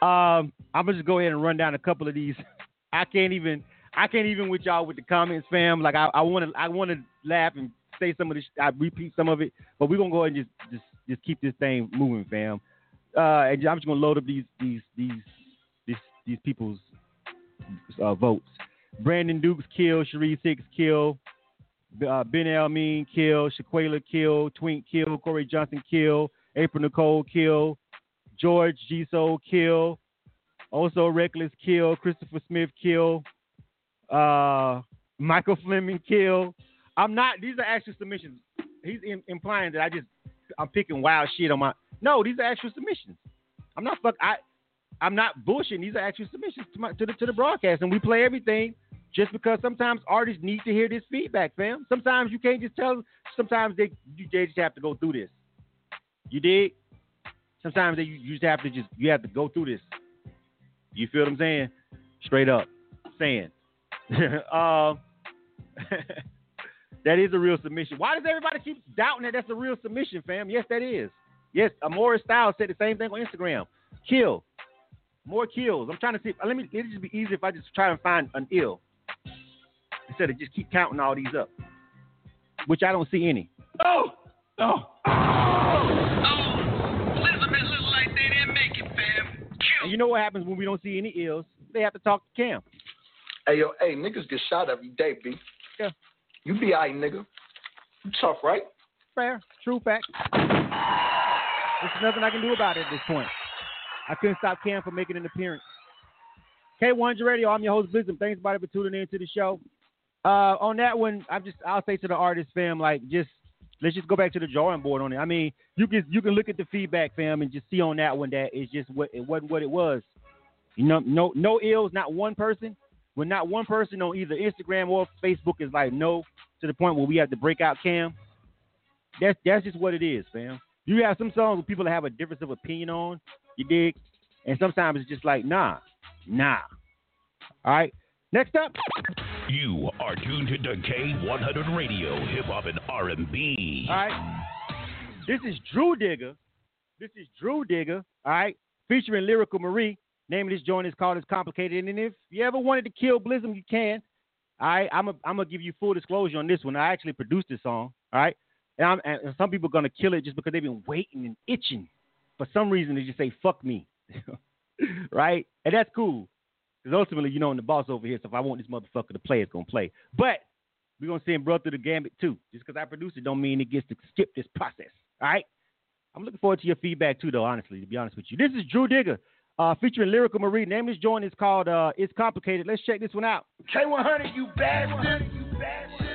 Um, I'm gonna just go ahead and run down a couple of these. I can't even I can't even with y'all with the comments, fam. Like I, I wanna I wanna laugh and say some of this I repeat some of it, but we're gonna go ahead and just just just keep this thing moving, fam. Uh, and I'm just gonna load up these these these these these people's uh, votes. Brandon Dukes kill, Sharif Six kill, uh, Ben Elmine kill, Shaquela kill, Twink kill, Corey Johnson kill, April Nicole kill, George G Soul kill, also Reckless kill, Christopher Smith kill, uh, Michael Fleming kill. I'm not. These are actual submissions. He's in, implying that I just I'm picking wild shit on my. No, these are actual submissions. I'm not fuck. I I'm not bullshitting. These are actual submissions to my to the to the broadcast, and we play everything just because sometimes artists need to hear this feedback, fam. Sometimes you can't just tell. them. Sometimes they they just have to go through this. You dig? Sometimes they, you just have to just you have to go through this. You feel what I'm saying? Straight up saying. uh, that is a real submission. Why does everybody keep doubting that that's a real submission, fam? Yes, that is. Yes, Amora Styles said the same thing on Instagram. Kill. More kills. I'm trying to see. Let me. It'd just be easy if I just try and find an ill instead of just keep counting all these up, which I don't see any. Oh, oh. Elizabeth look like they didn't make it, fam. And you know what happens when we don't see any ills? They have to talk to Cam. Hey yo, hey, niggas get shot every day, B. Yeah. You be alright, nigga. You tough, right? Fair. True fact. There's nothing I can do about it at this point. I couldn't stop Cam from making an appearance. K100 Radio, I'm your host, Blizzard. Thanks, everybody, for tuning in to the show. Uh, on that one, I'm just I'll say to the artist fam, like just let's just go back to the drawing board on it. I mean, you can you can look at the feedback, fam, and just see on that one that it's just what it wasn't what it was. You know, no no ills, not one person. When not one person on either Instagram or Facebook is like no to the point where we have to break out Cam. That's that's just what it is, fam. You have some songs where people have a difference of opinion on, you dig, and sometimes it's just like nah, nah. All right. Next up. You are tuned to K100 Radio, Hip Hop and R&B. All right. This is Drew Digger. This is Drew Digger. All right. Featuring Lyrical Marie. Name of this joint is called It's Complicated. And if you ever wanted to kill Blizzum, you can. All right. I'm to give you full disclosure on this one. I actually produced this song. All right. And, and some people are to kill it just because they've been waiting and itching. For some reason, they just say, fuck me. right? And that's cool. Because ultimately, you know, I'm the boss over here. So if I want this motherfucker to play, it's gonna play. But we're gonna send brother through the gambit too. Just because I produce it don't mean it gets to skip this process. All right. I'm looking forward to your feedback too, though. Honestly, to be honest with you, this is Drew Digger, uh, featuring Lyrical Marie. Name this joint is called uh, "It's Complicated." Let's check this one out. K100, you bastard. You bastard.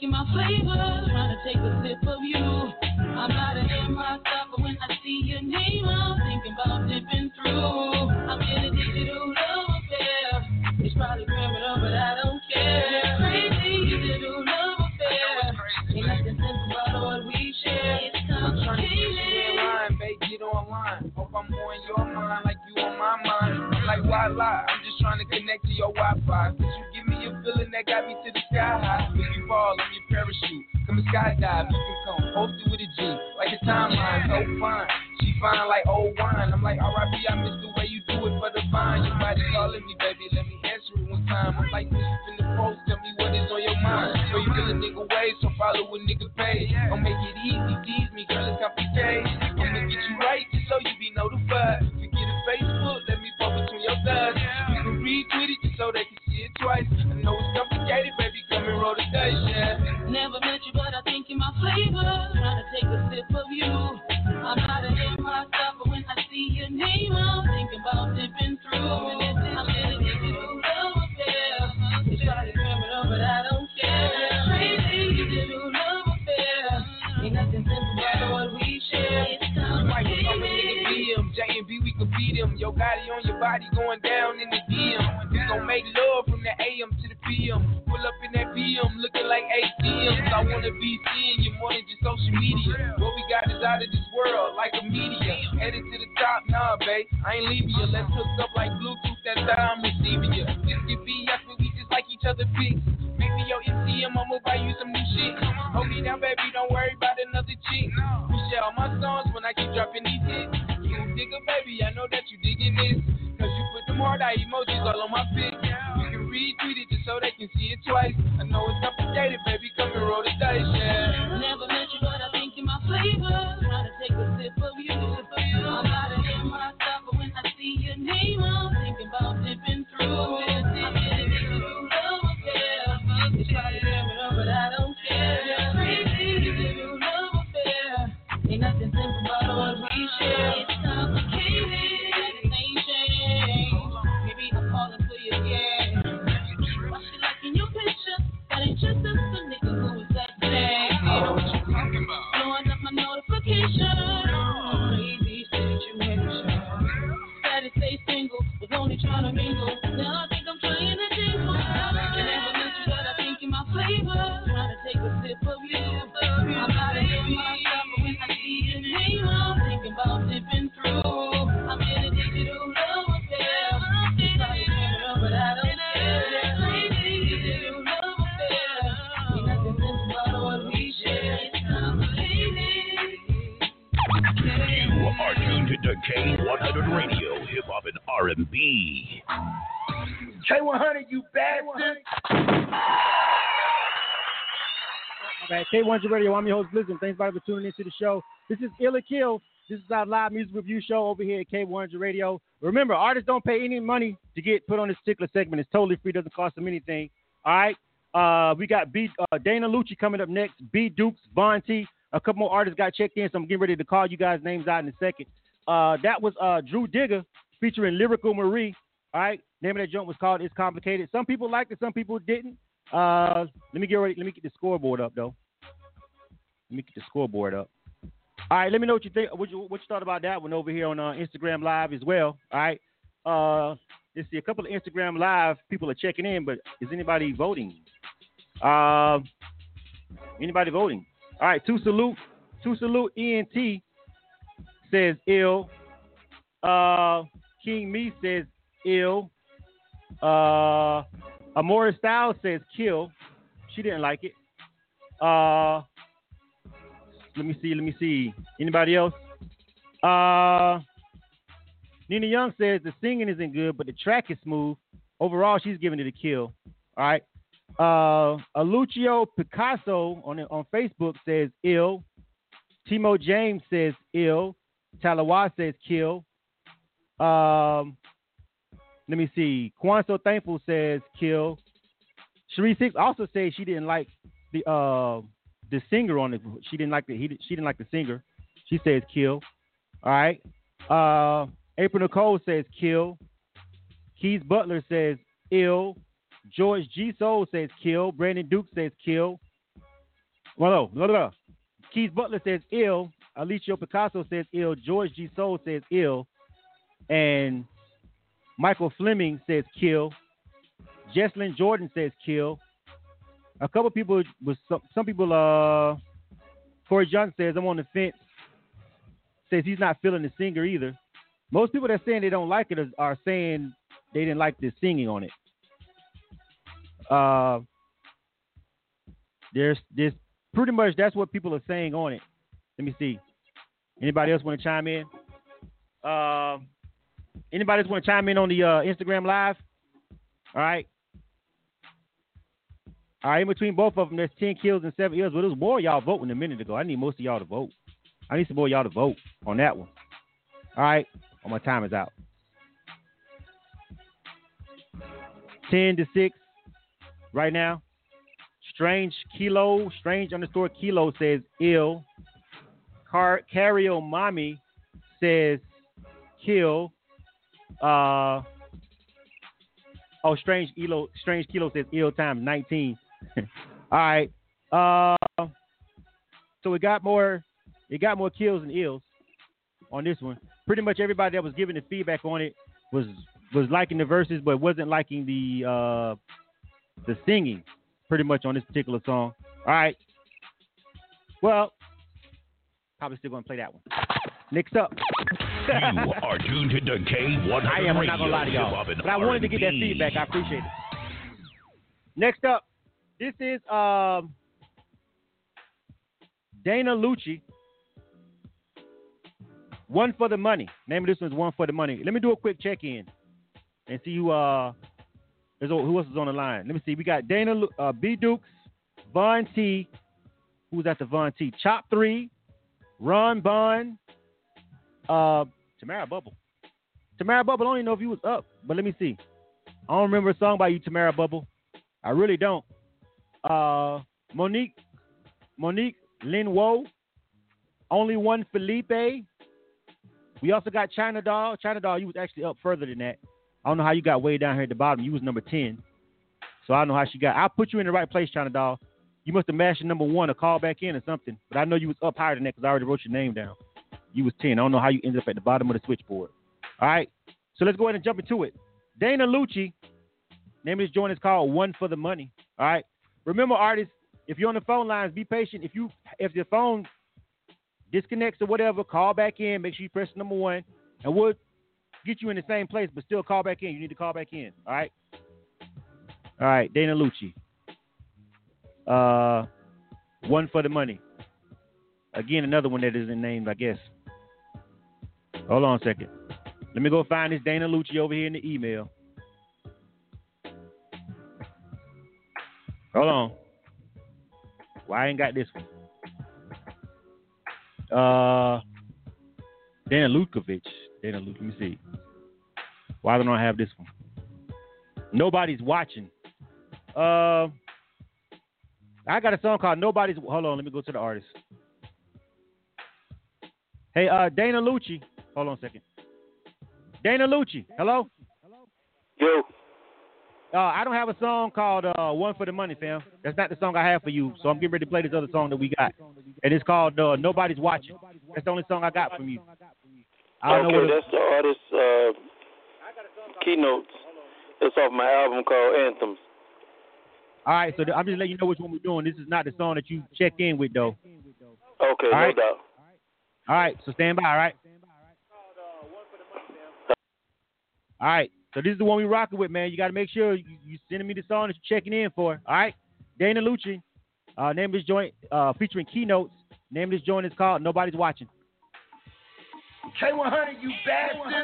You, my flavor, trying to take a sip of you. I'm not an in my stuff, but when I see your name, I'm thinking about dipping through. I'm in a digital love affair. It's probably criminal, but I don't care. Crazy love affair. About what we share. It's I'm trying to get you complicated. babe, get online. Hope I'm in your mind like you on my mind. Like, why lie? I'm just trying to connect to your Wi-Fi. Cause you give me a feeling that got me to the sky high. Parachute, come skydive. You can come posted with a G, like a timeline, so fine. She fine like old wine. I'm like, R.I.P. I miss the way you do it for the vine. Your body calling me, baby, let me answer it one time. I'm like, this in the post, tell me what is on your mind. So you feel a nigga way, so follow a nigga page. Don't make it easy, tease me, girl, it's complicated. I'ma get you right, K100, you bastard. back. K100 Radio. I'm your host, Blizzard. Thanks everybody for tuning into the show. This is Ill or Kill. This is our live music review show over here at K100 Radio. Remember, artists don't pay any money to get put on this particular segment. It's totally free. Doesn't cost them anything. All right. Uh, we got B, uh, Dana Lucci coming up next. B Dukes, Von T. A couple more artists got checked in, so I'm getting ready to call you guys' names out in a second. Uh, that was uh, Drew Digger featuring Lyrical Marie. All right. Name of that joint was called It's Complicated. Some people liked it, some people didn't. Uh, let me get ready. Let me get the scoreboard up though. Let me get the scoreboard up. All right, let me know what you think. What you, what you thought about that one over here on uh, Instagram Live as well. All right. Uh, let's see. A couple of Instagram Live people are checking in, but is anybody voting? Uh, anybody voting? All right. Two salute. Two salute. ENT says ill. Uh, King Me says ill. Uh, Amora Styles says kill. She didn't like it. Uh, let me see. Let me see. Anybody else? Uh, Nina Young says the singing isn't good, but the track is smooth. Overall, she's giving it a kill. All right. Uh, Alicia Picasso on on Facebook says ill. Timo James says ill. Talawa says kill. Um, let me see. Kwanso Thankful says kill. Cherie Six also says she didn't like the uh the singer on it. She didn't like the he she didn't like the singer. She says kill. All right. Uh, April Nicole says kill. Keith Butler says ill. George G Soul says kill. Brandon Duke says kill. Well, no, no, no. Keith Butler says ill. Alicia Picasso says ill. George G Soul says ill. And Michael Fleming says kill. Jesslyn Jordan says kill. A couple people was some, some people uh Corey Johnson says I'm on the fence. Says he's not feeling the singer either. Most people that saying they don't like it are, are saying they didn't like the singing on it. Uh there's this pretty much that's what people are saying on it. Let me see. Anybody else want to chime in? Uh, anybody else want to chime in on the uh, Instagram live? All right. All right, in between both of them, there's 10 kills and 7 ills. But there's more y'all voting a minute ago. I need most of y'all to vote. I need some more y'all to vote on that one. All right. Oh, my time is out. 10 to 6 right now. Strange Kilo, Strange underscore Kilo says ill. Car- Cario Mommy says kill. Uh, oh, Strange Elo, Strange Kilo says ill times 19. All right. Uh, so we got more. It got more kills and ills on this one. Pretty much everybody that was giving the feedback on it was was liking the verses, but wasn't liking the uh, the singing. Pretty much on this particular song. All right. Well, probably still gonna play that one. Next up. you are tuned to K100 I am. I'm not gonna lie to y'all, Hip Hop and but I wanted to get that feedback. I appreciate it. Next up, this is um, Dana Lucci. One for the money. Name of this one's one for the money. Let me do a quick check in and see who uh who else is on the line. Let me see. We got Dana uh, B Dukes, Von T. Who's at the Von T? Chop Three, Ron Bond, uh, Tamara Bubble. Tamara Bubble. I don't even know if you was up, but let me see. I don't remember a song by you, Tamara Bubble. I really don't. Uh, Monique, Monique Lin Wo. Only one Felipe. We also got China Doll. China Doll, you was actually up further than that. I don't know how you got way down here at the bottom. You was number 10. So I don't know how she got. I'll put you in the right place, China Doll. You must have mashed number one or called back in or something. But I know you was up higher than that because I already wrote your name down. You was 10. I don't know how you ended up at the bottom of the switchboard. All right. So let's go ahead and jump into it. Dana Lucci. Name of this joint is called One for the Money. All right. Remember, artists, if you're on the phone lines, be patient. If you if your phone disconnects or whatever, call back in. Make sure you press number one, and we'll get you in the same place, but still call back in. You need to call back in. All right. All right, Dana Lucci. Uh, one for the money. Again, another one that isn't named, I guess. Hold on a second. Let me go find this Dana Lucci over here in the email. Hold on. Why I ain't got this one? Uh, Dana Lukovic. Dana Luke. Let me see. Why don't I have this one? Nobody's watching. Uh, I got a song called Nobody's. Hold on, let me go to the artist. Hey, uh, Dana Lucci. Hold on a second. Dana Lucci. Hello. Hello. Yo. Uh, I don't have a song called uh, "One for the Money," fam. That's not the song I have for you. So I'm getting ready to play this other song that we got, and it's called uh, "Nobody's Watching." That's the only song I got from you. I don't okay, know what. that's the artist uh, keynotes. It's off my album called Anthems. All right, so th- I'm just letting you know which one we're doing. This is not the song that you check in with, though. Okay, All no right. doubt. All right, so stand by. All right. All right, so this is the one we rocking with, man. You got to make sure you, you sending me the song that you're checking in for. All right, Dana Lucci. Uh, name of this joint uh, featuring keynotes. Name of this joint is called "Nobody's Watching." K100, you bastard.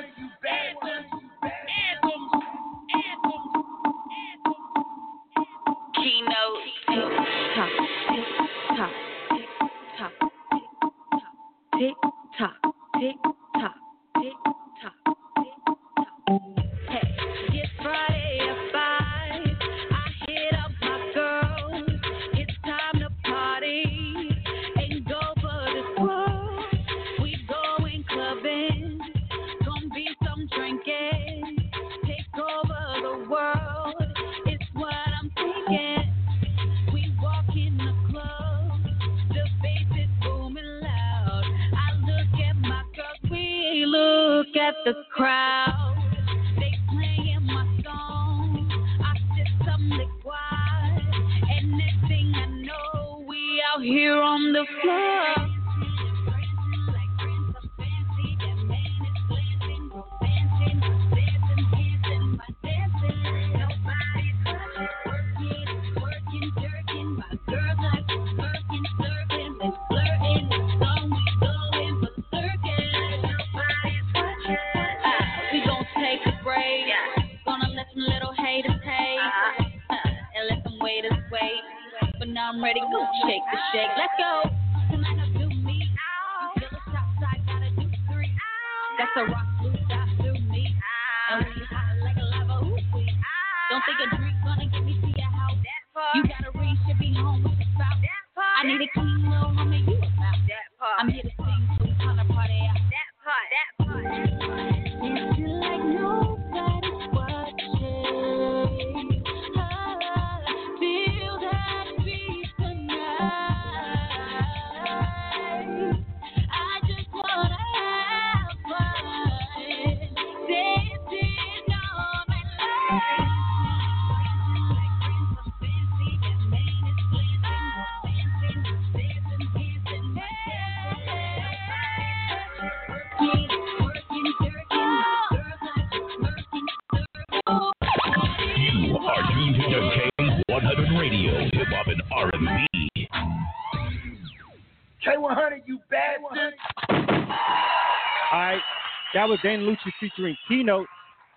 That was Dana Lucci featuring Keynote.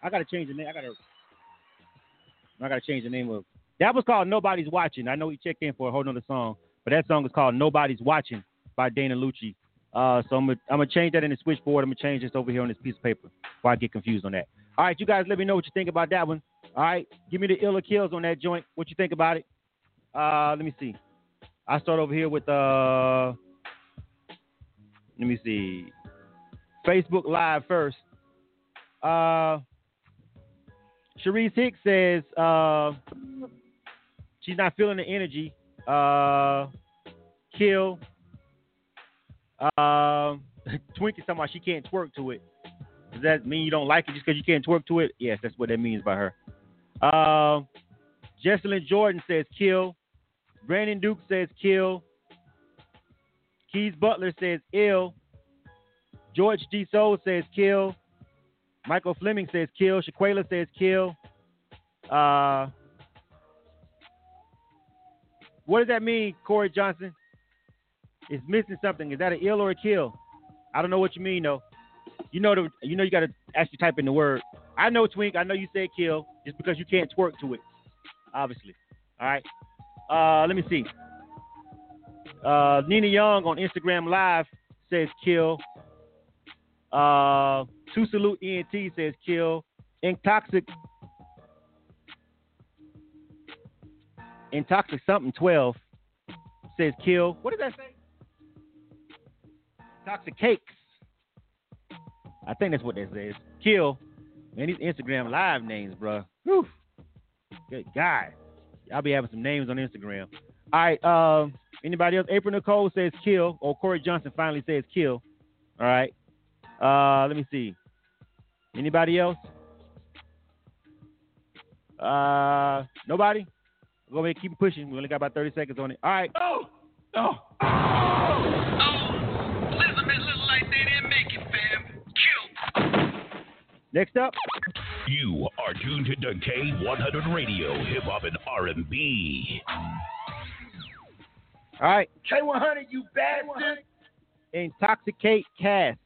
I gotta change the name. I gotta. I gotta change the name of. That was called Nobody's Watching. I know he checked in for a whole nother song, but that song is called Nobody's Watching by Dana Lucci. Uh, so I'm gonna, I'm change that in the switchboard. I'm gonna change this over here on this piece of paper before I get confused on that. All right, you guys, let me know what you think about that one. All right, give me the iller kills on that joint. What you think about it? Uh, let me see. I start over here with uh, let me see. Facebook Live first. Uh, Sharice Hicks says uh, she's not feeling the energy. Uh, kill. Uh, Twink is talking about she can't twerk to it. Does that mean you don't like it just because you can't twerk to it? Yes, that's what that means by her. Uh, Jesselyn Jordan says kill. Brandon Duke says kill. Keith Butler says ill. George G. Soul says kill. Michael Fleming says kill. Shaquela says kill. Uh, what does that mean, Corey Johnson? It's missing something. Is that an ill or a kill? I don't know what you mean though. You know the you know you got to actually type in the word. I know Twink. I know you said kill just because you can't twerk to it. Obviously. All right. Uh, let me see. Uh, Nina Young on Instagram Live says kill. Uh, to salute ENT says kill. Intoxic. Intoxic something 12 says kill. What does that say? Toxic cakes. I think that's what that says. Kill. Man, these Instagram live names, bro. Whew. Good God. I'll be having some names on Instagram. All right. Um, anybody else? April Nicole says kill. Or Corey Johnson finally says kill. All right. Uh, let me see. Anybody else? Uh, nobody. Go ahead, keep pushing. We only got about 30 seconds on it. All right. Oh, oh. Next up. You are tuned to K100 Radio, Hip Hop and R&B. All right. K100, you bad bastard. Intoxicate Cast.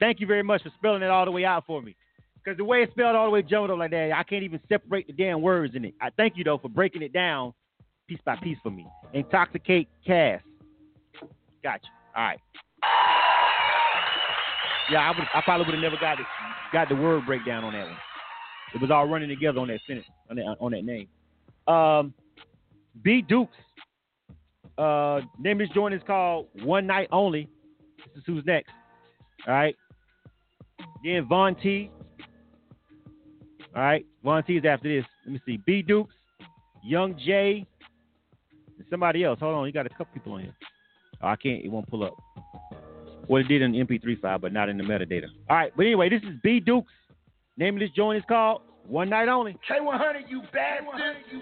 Thank you very much for spelling it all the way out for me. Because the way it's spelled all the way jumbled up like that, I can't even separate the damn words in it. I thank you though for breaking it down piece by piece for me. Intoxicate Cast. Gotcha. All right. Yeah, I would. I probably would have never got it, got the word breakdown on that one. It was all running together on that sentence on that on that name. Um, B Dukes. Uh, name of this joint is called One Night Only. This is who's next. All right. Then Von T. All right. Von T is after this. Let me see. B Dukes, Young J, and somebody else. Hold on. You got a couple people on here. Oh, I can't. It won't pull up. Well, it did in the MP3 file, but not in the metadata. All right. But anyway, this is B Dukes. Name of this joint is called One Night Only. K100, you. You Say you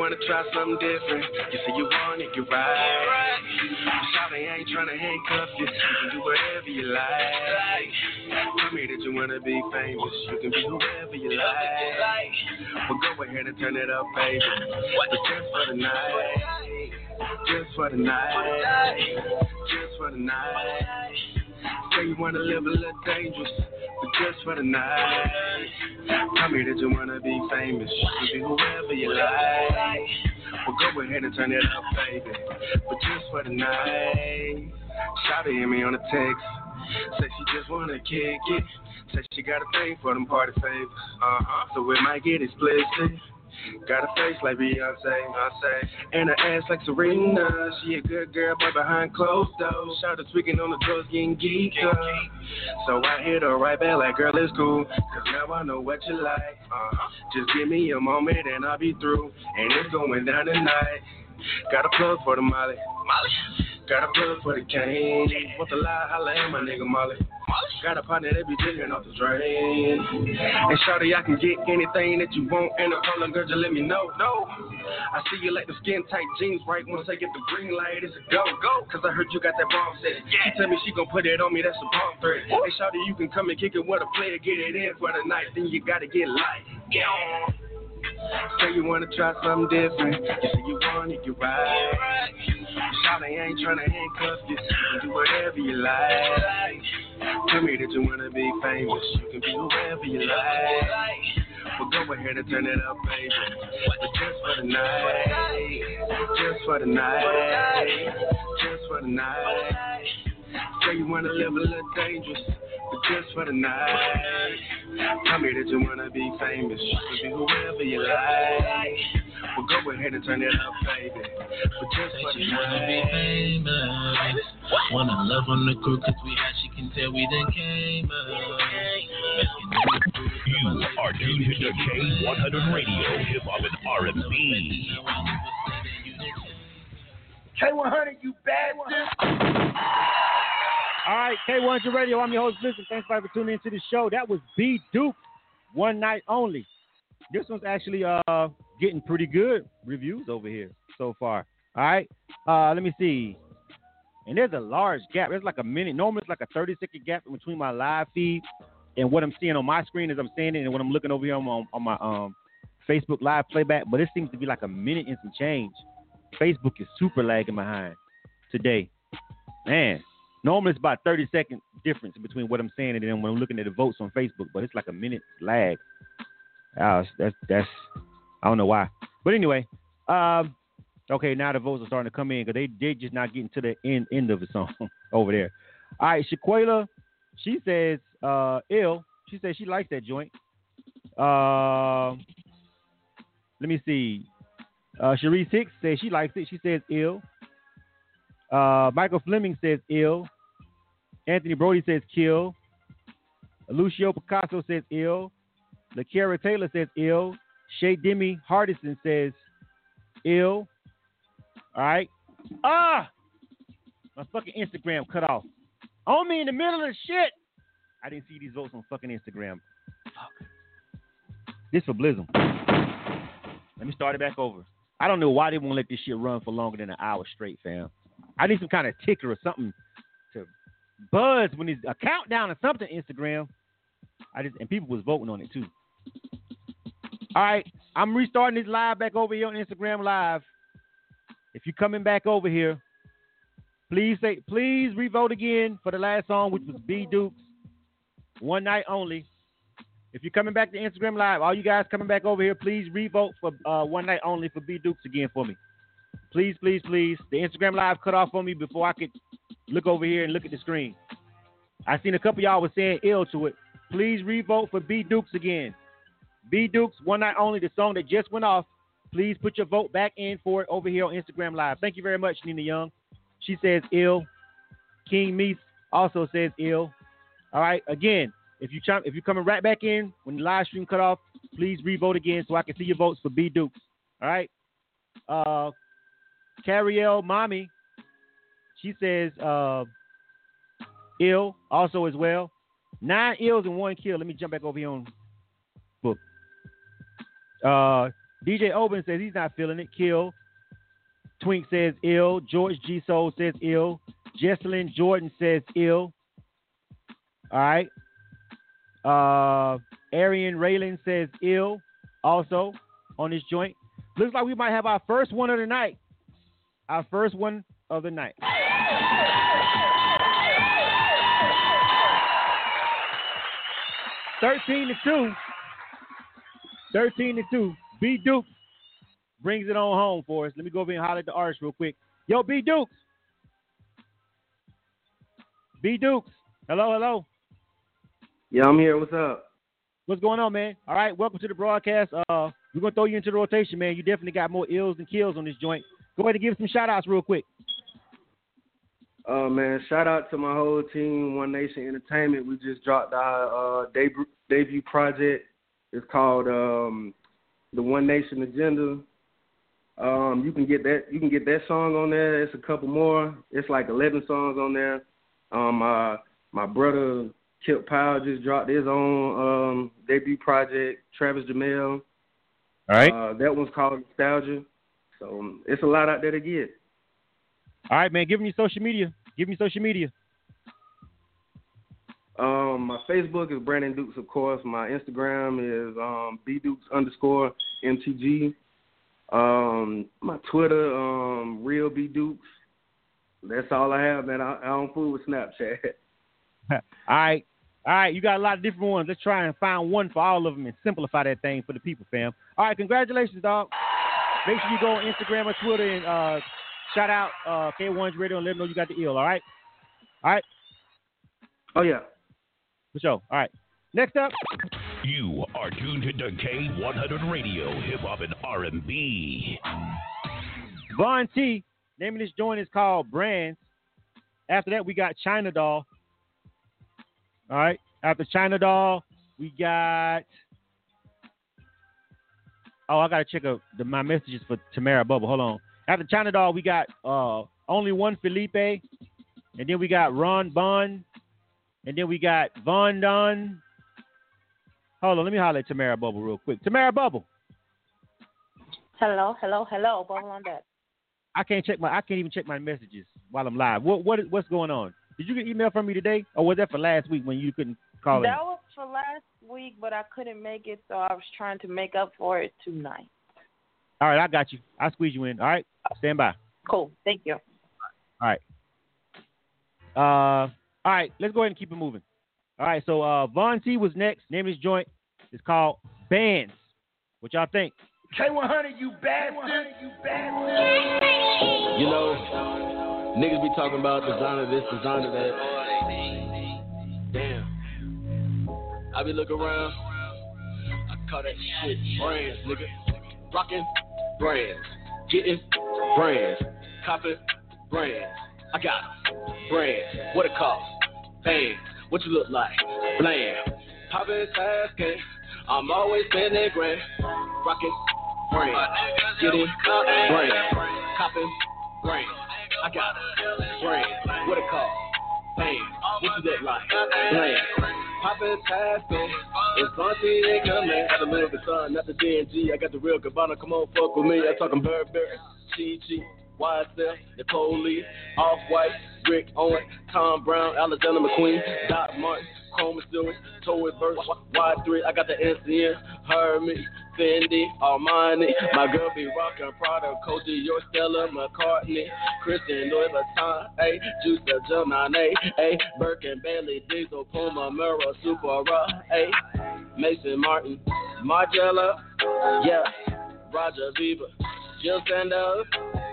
wanna try something different. You say you want it, you're right. Shawty ain't tryna handcuff you. You can do whatever you like. Tell me that you wanna be famous. You can be whoever you like. But go ahead and turn it up, baby. But just for the night. Just for the night. Just for the night. Say you wanna live a little dangerous, but just for the night. Tell me that you wanna be famous. You be whoever you like. Well, go ahead and turn it up, baby. But just for the night. Shawty hit me on the text. Say she just wanna kick it. Say she got a thing for them party favors. Uh-huh. So it might get explicit. Got a face like Beyonce, Beyonce, and her ass like Serena. She a good girl, but behind closed doors, shout tweaking on the drugs, getting geeked up. So I hit her right back like, girl, it's cool, cause now I know what you like. Uh-huh. Just give me a moment and I'll be through, and it's going down tonight. Got a plug for the Molly. Molly. Got a plug for the cane. What the lie, holla at my nigga Molly. Got a partner that be drinking off the drain. And shawty, I can get anything that you want. And a problem, girl, just let me know. No. I see you like the skin tight jeans right once I get the green light. It's a go. Go. Cause I heard you got that bomb set. She tell me she gon' put it on me, that's a bomb threat. Hey, shawty, you can come and kick it with a player, get it in for the night. Then you gotta get light. Yeah. Say you wanna try something different. You say you want it, you right. Shawty ain't tryna handcuff you. You can do whatever you like. Tell me that you wanna be famous. You can be whoever you like. Well, go ahead and turn it up, baby. But just for the night. Just for the night. Just for the night. Say you wanna live a little dangerous, but just for the night. Tell me that you wanna be famous, you can be whoever you like. Well, go ahead and turn it up, baby. But just for the She wanna be night. famous. Wanna love on the crew cause we hot, she can tell we done came up. You are tuned to K100 Radio, Hip Hop and R&B. K100, you bad All right, K100 Radio. I'm your host, Listen. Thanks for tuning into the show. That was B Duke, One Night Only. This one's actually uh getting pretty good reviews over here so far. All right, uh, let me see. And there's a large gap. There's like a minute. Normally, it's like a 30 second gap between my live feed and what I'm seeing on my screen as I'm it, and what I'm looking over here on my, on my um Facebook Live playback, but it seems to be like a minute and some change. Facebook is super lagging behind today. Man, normally it's about 30 second difference between what I'm saying and then when I'm looking at the votes on Facebook, but it's like a minute lag. Oh, that's that's I don't know why, but anyway, um, okay, now the votes are starting to come in because they did just not getting to the end end of the song over there. All right, Shaquela, she says uh ill. She says she likes that joint. Uh, let me see. Uh, Cherie Six says she likes it. She says ill. Uh, Michael Fleming says ill. Anthony Brody says kill. Lucio Picasso says ill. LaKara Taylor says ill. Shay Demi Hardison says ill. All right. Ah! My fucking Instagram cut off. On me in the middle of shit. I didn't see these votes on fucking Instagram. Fuck. This for Blizzum. Let me start it back over. I don't know why they won't let this shit run for longer than an hour straight, fam. I need some kind of ticker or something to buzz when it's a countdown or something. Instagram. I just and people was voting on it too. All right, I'm restarting this live back over here on Instagram Live. If you're coming back over here, please say please revote again for the last song, which was B Dukes, one night only. If you're coming back to Instagram Live, all you guys coming back over here, please revote for uh, one night only for B Dukes again for me. Please, please, please. The Instagram Live cut off on me before I could look over here and look at the screen. I seen a couple y'all was saying ill to it. Please revote for B Dukes again. B Dukes, one night only, the song that just went off. Please put your vote back in for it over here on Instagram Live. Thank you very much, Nina Young. She says ill. King Meese also says ill. All right. Again, if you if you're coming right back in when the live stream cut off, please revote again so I can see your votes for B Dukes. All right. Uh, Carriel Mommy, she says uh, ill also as well. Nine ills and one kill. Let me jump back over here on book. Uh, DJ Oben says he's not feeling it. Kill. Twink says ill. George G Soul says ill. Jesselyn Jordan says ill. All right. Uh, Arian Raylan says ill. Also on this joint. Looks like we might have our first one of the night. Our first one of the night. Thirteen to two. Thirteen to two. B Dukes brings it on home for us. Let me go over and holler at the artist real quick. Yo, B Dukes. B Dukes. Hello, hello. Yeah, I'm here. What's up? What's going on, man? All right, welcome to the broadcast. Uh, we're gonna throw you into the rotation, man. You definitely got more ills than kills on this joint. Go ahead and give some shout outs real quick. Uh man, shout out to my whole team, One Nation Entertainment. We just dropped our uh, debut debut project. It's called um, the One Nation Agenda. Um, you can get that you can get that song on there. It's a couple more. It's like eleven songs on there. Um, uh, my brother Kip Powell just dropped his own um, debut project, Travis Jamel. All right. Uh, that one's called Nostalgia. So um, it's a lot out there to get. All right, man. Give me your social media. Give me social media. Um, my Facebook is Brandon Dukes, of course. My Instagram is um, bdukes underscore mtg. Um, my Twitter, um, real B Dukes. That's all I have, man. I, I don't fool with Snapchat. all right. All right, you got a lot of different ones. Let's try and find one for all of them and simplify that thing for the people, fam. All right, congratulations, dog. Make sure you go on Instagram or Twitter and uh, shout out uh, K1's Radio and let them know you got the ill, all right? All right? Oh, yeah. For sure. All right. Next up. You are tuned to K100 Radio, Hip Hop and R&B. Von T, name of this joint is called Brands. After that, we got China Doll. All right. After China Doll, we got. Oh, I gotta check out the, my messages for Tamara Bubble. Hold on. After China Doll, we got uh, only one Felipe, and then we got Ron Bond, and then we got Von Don. Hold on, let me holler at Tamara Bubble real quick. Tamara Bubble. Hello, hello, hello. Bubble on that. I can't check my I can't even check my messages while I'm live. What what what's going on? Did you get email from me today, or was that for last week when you couldn't Call that in. was for last week, but I couldn't make it, so I was trying to make up for it tonight. All right, I got you. I'll squeeze you in. All right, stand by. Cool. Thank you. All right. Uh, all right, let's go ahead and keep it moving. All right, so uh, Von T was next. Name of his joint is called Bands. What y'all think? K100, you bastard. You bastard. You know, niggas be talking about designer this, designer that. I be looking around. I call that shit brands, nigga. Rockin' brands. Getting brands. Copping brands. I got. Brands. What it cost? Bands. What you look like? Bland. Poppin' tasking. I'm always spending grand. Rockin' brands. Getting brands. Copping brands. I got. Brands. What it cost? Bands. What you look like? Bland. Poppin' tasking. It's Bunty and coming. Got the middle of the sun, not the DNG. I got the real Gabbana. Come on, fuck with me. I'm talking Burberry, CG, YSL, Nicole Lee, Off White, Rick Owen, Thom Browne, Alexander McQueen, Doc Martin, Chrome Stewart, Toy Burke, Y3. I got the NCN, Hermes, Fendi, Armani. My girl be rockin' Prada, Coty, your Stella McCartney, Christian Louis Vuitton, A, Juice the Gemini, A, Birkin, Bailey, Diesel, Puma, Mura, Supera, A, Maison Martin, Margiela, yeah, Roger Bieber, Jil Sanders,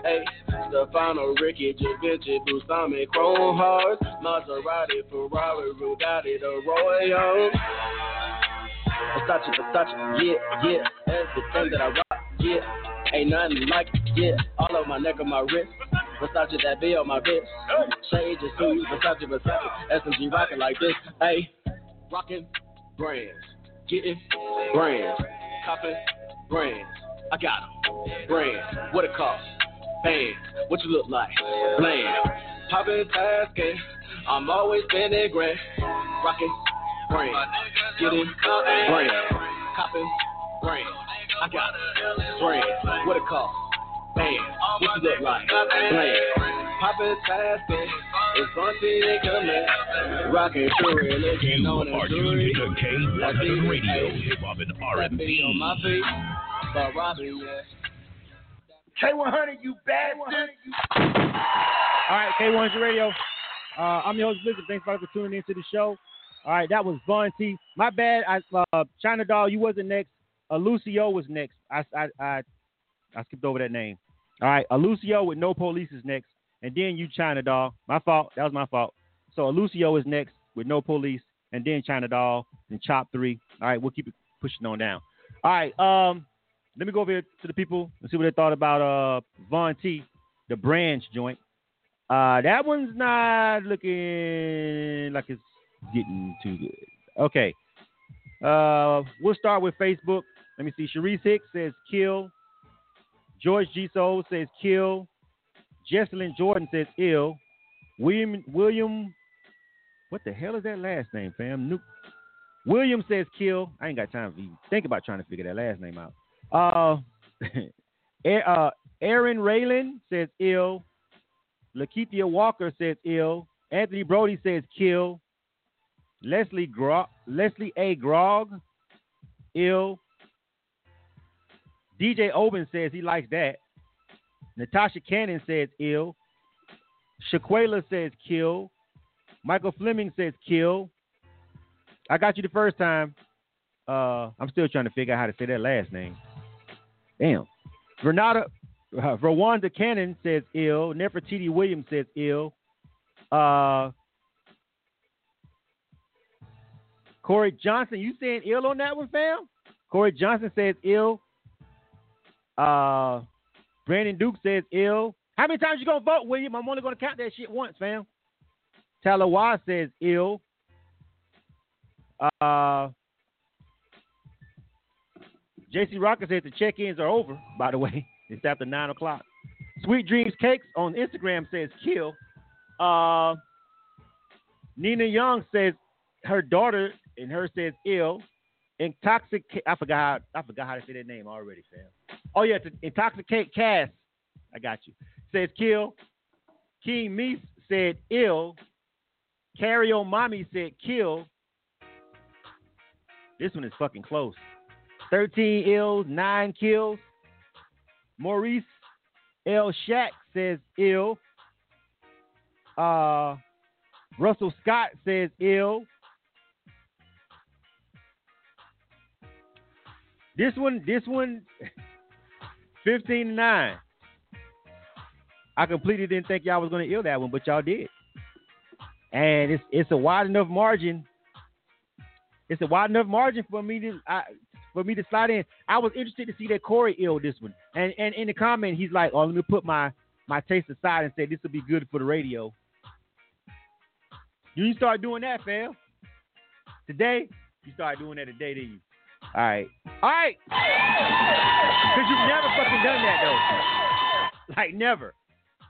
A, Stefano, Ricci, Givenchy, Busami, Chrome Hearts, Maserati, Ferrari, Bugatti, the Royal. Versace, Versace, yeah, yeah, everything that I rock, yeah, ain't nothing like it, yeah, all over my neck and my wrist. Versace, that be on my wrist. Shade just who Versace, Versace, SMG rockin' like this, ayy, rockin' brands, getting brands, copping brands. I got 'em. Brands. What it cost? Bands. What you look like? Bland. Poppin' tasking. I'm always spending grand. Rockin' brands. Getting brands. Copping brands. I got 'em. Brands. What it cost? Bands. What you look like? Bland. Poppin' tasking. It's Bunty and coming. Rockin' through it. Looking on are tuned to K100 Radio, Hip Hop and R&B. on my feet. But Robbie, yeah. K100, you bastard. All right, K100 Radio. Uh, I'm your host, Blizzard. Thanks for tuning into the show. All right, that was Von T. My bad. I, uh, China Doll, you wasn't next. Uh, Lucio was next. I, I, I, I skipped over that name. All right, Lucio with No Police is next. And then you, China Doll. My fault. That was my fault. So Lucio is next with No Police. And then China Doll and Chop 3. All right, we'll keep it pushing on down. All right, um, let me go over here to the people and see what they thought about uh Von T, the branch joint. Uh, that one's not looking like it's getting too good. Okay. Uh, we'll start with Facebook. Let me see. Sharice Hicks says kill. George G. Soul says kill. Jesselyn Jordan says ill. William William, what the hell is that last name, fam? Nope. William says kill. I ain't got time to even think about trying to figure that last name out. Uh, uh Aaron Raylan says ill. Lakeithia Walker says ill. Anthony Brody says kill. Leslie Gro- Leslie A. Grog, ill. DJ Oben says he likes that. Natasha Cannon says ill. Shaquela says kill. Michael Fleming says kill. I got you the first time. Uh, I'm still trying to figure out how to say that last name. Damn. Renata, uh, Rwanda Cannon says ill. Nefertiti Williams says ill. Uh, Corey Johnson, you saying ill on that one, fam? Corey Johnson says ill. Uh, Brandon Duke says ill. How many times you gonna vote, William? I'm only gonna count that shit once, fam. Talawa says ill. Uh, JC Rocker says the check-ins are over. By the way, it's after nine o'clock. Sweet Dreams Cakes on Instagram says kill. Uh, Nina Young says her daughter and her says ill. Intoxic. I forgot. How, I forgot how to say that name already, fam. Oh yeah, it's intoxicate Cass. I got you. Says kill. King Meese said ill. Carry on mommy said kill. This one is fucking close. 13 ills, 9 kills. Maurice L. Shack says ill. Uh, Russell Scott says ill. This one, this one, 15 to 9. I completely didn't think y'all was gonna ill that one, but y'all did. And it's it's a wide enough margin. It's a wide enough margin for me to I, for me to slide in. I was interested to see that Corey ill this one. And and in the comment, he's like, "Oh, let me put my my taste aside and say this will be good for the radio." You start doing that, fam. Today, you start doing that today, did you? All right, all right. Cause you've never fucking done that though. Like never.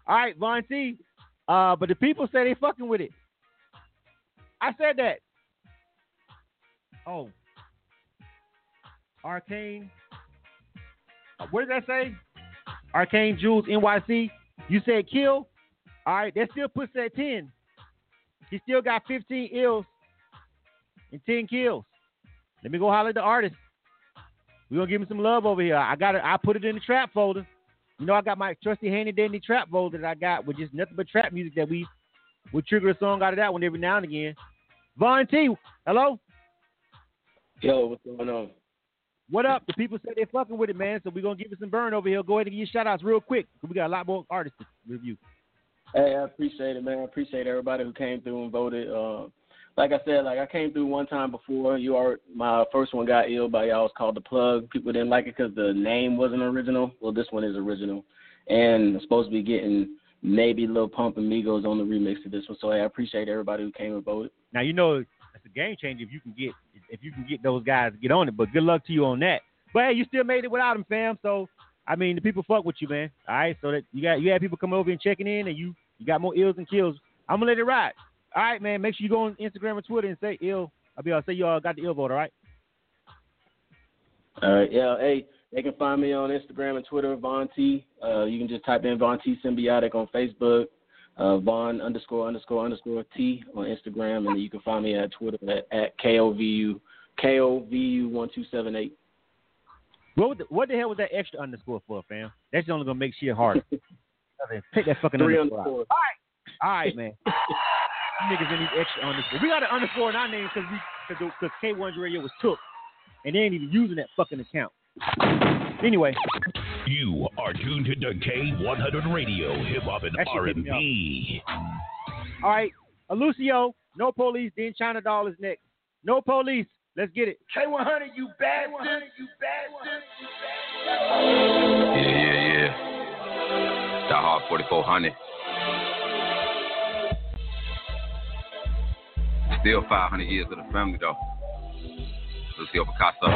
All right, Von T. Uh, but the people say they fucking with it. I said that. Oh. Arcane. What did that say? Arcane Jules NYC. You said kill. All right, that still puts it at 10. He still got 15 ills and 10 kills. Let me go holler at the artist. We're gonna give him some love over here. I got it, I put it in the trap folder. You know, I got my trusty handy dandy trap folder that I got with just nothing but trap music that we would trigger a song out of that one every now and again. Von T, hello? Yo, what's going on? What up? The people say they're fucking with it, man. So we're gonna give it some burn over here. Go ahead and give you shout outs real quick. We got a lot more artists to review. Hey, I appreciate it, man. I appreciate everybody who came through and voted. Uh, like I said, like I came through one time before. You are my first one got ill by y'all. It's called the plug. People didn't like it because the name wasn't original. Well, this one is original, and I'm supposed to be getting maybe Lil Pump and Migos on the remix to this one. So hey, I appreciate everybody who came and voted. Now you know it's a game changer if you can get if you can get those guys to get on it. But good luck to you on that. But hey, you still made it without him, fam. So I mean, the people fuck with you, man. All right, so that you got you had people coming over and checking in, and you you got more ills and kills. I'm gonna let it ride. All right, man. Make sure you go on Instagram and Twitter and say ill. I'll be. I'll say you all got the ill vote. All right. All right, yeah. Hey, they can find me on Instagram and Twitter, Von T. Uh, you can just type in Von T Symbiotic on Facebook, uh, Von underscore underscore underscore T on Instagram, and you can find me at Twitter at, at KOVU KOVU one two seven eight. What the, what the hell was that extra underscore for, fam? That's only gonna make shit harder. Take that fucking Three underscore. out. underscores. All right, man. Niggas in these extra underscore. We got an underscore in our name because we because K1's radio was took, and they ain't even using that fucking account. Anyway, You are tuned to K100 Radio, Hip Hop and That shit pissed me R&B. all right, uh, Lucio, no police. Then China Doll is next. No police. Let's get it. K100, you bastard. You bastard. Yeah, yeah, yeah. Die Hard 4400. Still 500 years of the family, though. Lucio Picasso.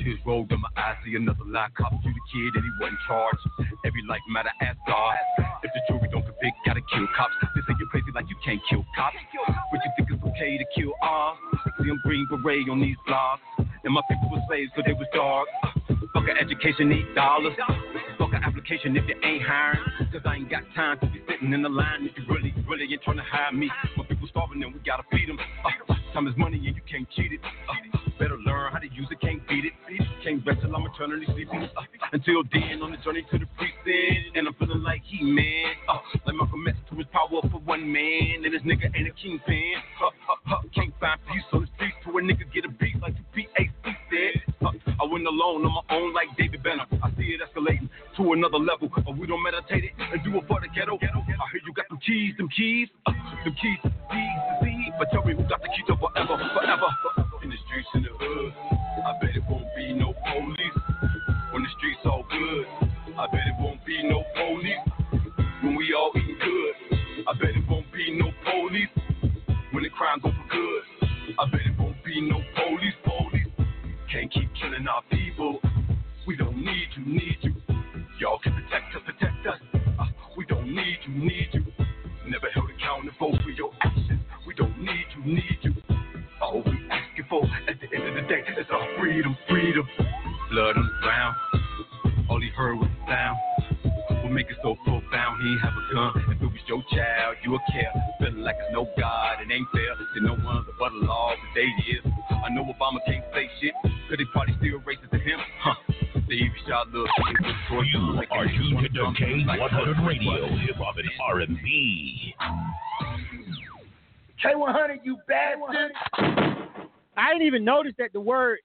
Tears rolled down my eyes, see another lie. Cop you the kid and he wasn't charged. Every life matter, ask God. If the jury don't convict, gotta kill cops. They say you're crazy like you can't kill cops. But you think it's okay to kill all? See, I'm green beret on these blogs. And my people were slaves cause they was dark. Fuck a education, need dollars. Fuck a application if you ain't hiring. Cause I ain't got time to be sitting in the line if you really, really ain't trying to hire me. My people starving and we gotta feed them. Uh, time is money and you can't cheat it. Uh, better learn how to use it, can't beat it. Can't rest till I'm eternally sleeping. Uh, until then, on the journey to the precinct. And I'm feeling like he man. Uh, like Malcolm X to his power for one man. And this nigga ain't a kingpin. Uh, uh, uh, can't find peace on the streets to a nigga get a beat like the PAC said. Uh, I went alone on my own like David Banner. I see it escalating to another level. But we don't meditate it and do it for the ghetto. I hear you got them keys, them keys. Uh, them keys to seas, the seed. But tell me who got the key to forever, forever. The streets, in the hood. I bet it won't be no police. When the streets all good. I bet it won't be no police. When we all eating good. I bet it won't be no police. When the crime's over good. I bet it won't be no police, police. Can't keep killing our people. We don't need you, need you. Y'all can protect us, protect us. Uh, we don't need you, need you. Never held accountable for your actions. We don't need you, need you. All we for at the end of the day is our freedom, freedom. Blood on the ground. All he heard was the sound. What make it so profound? He have a gun. If it was your child, you would care. Feeling like it's no God, it ain't fair. That no one's above the law, but they is. I know Obama can't say shit, cause they probably still racist to him. Huh. Stevie shot little You are tuned to K100 Radio, Hip Hop and R&B. K100, you bastard. I didn't even notice that the word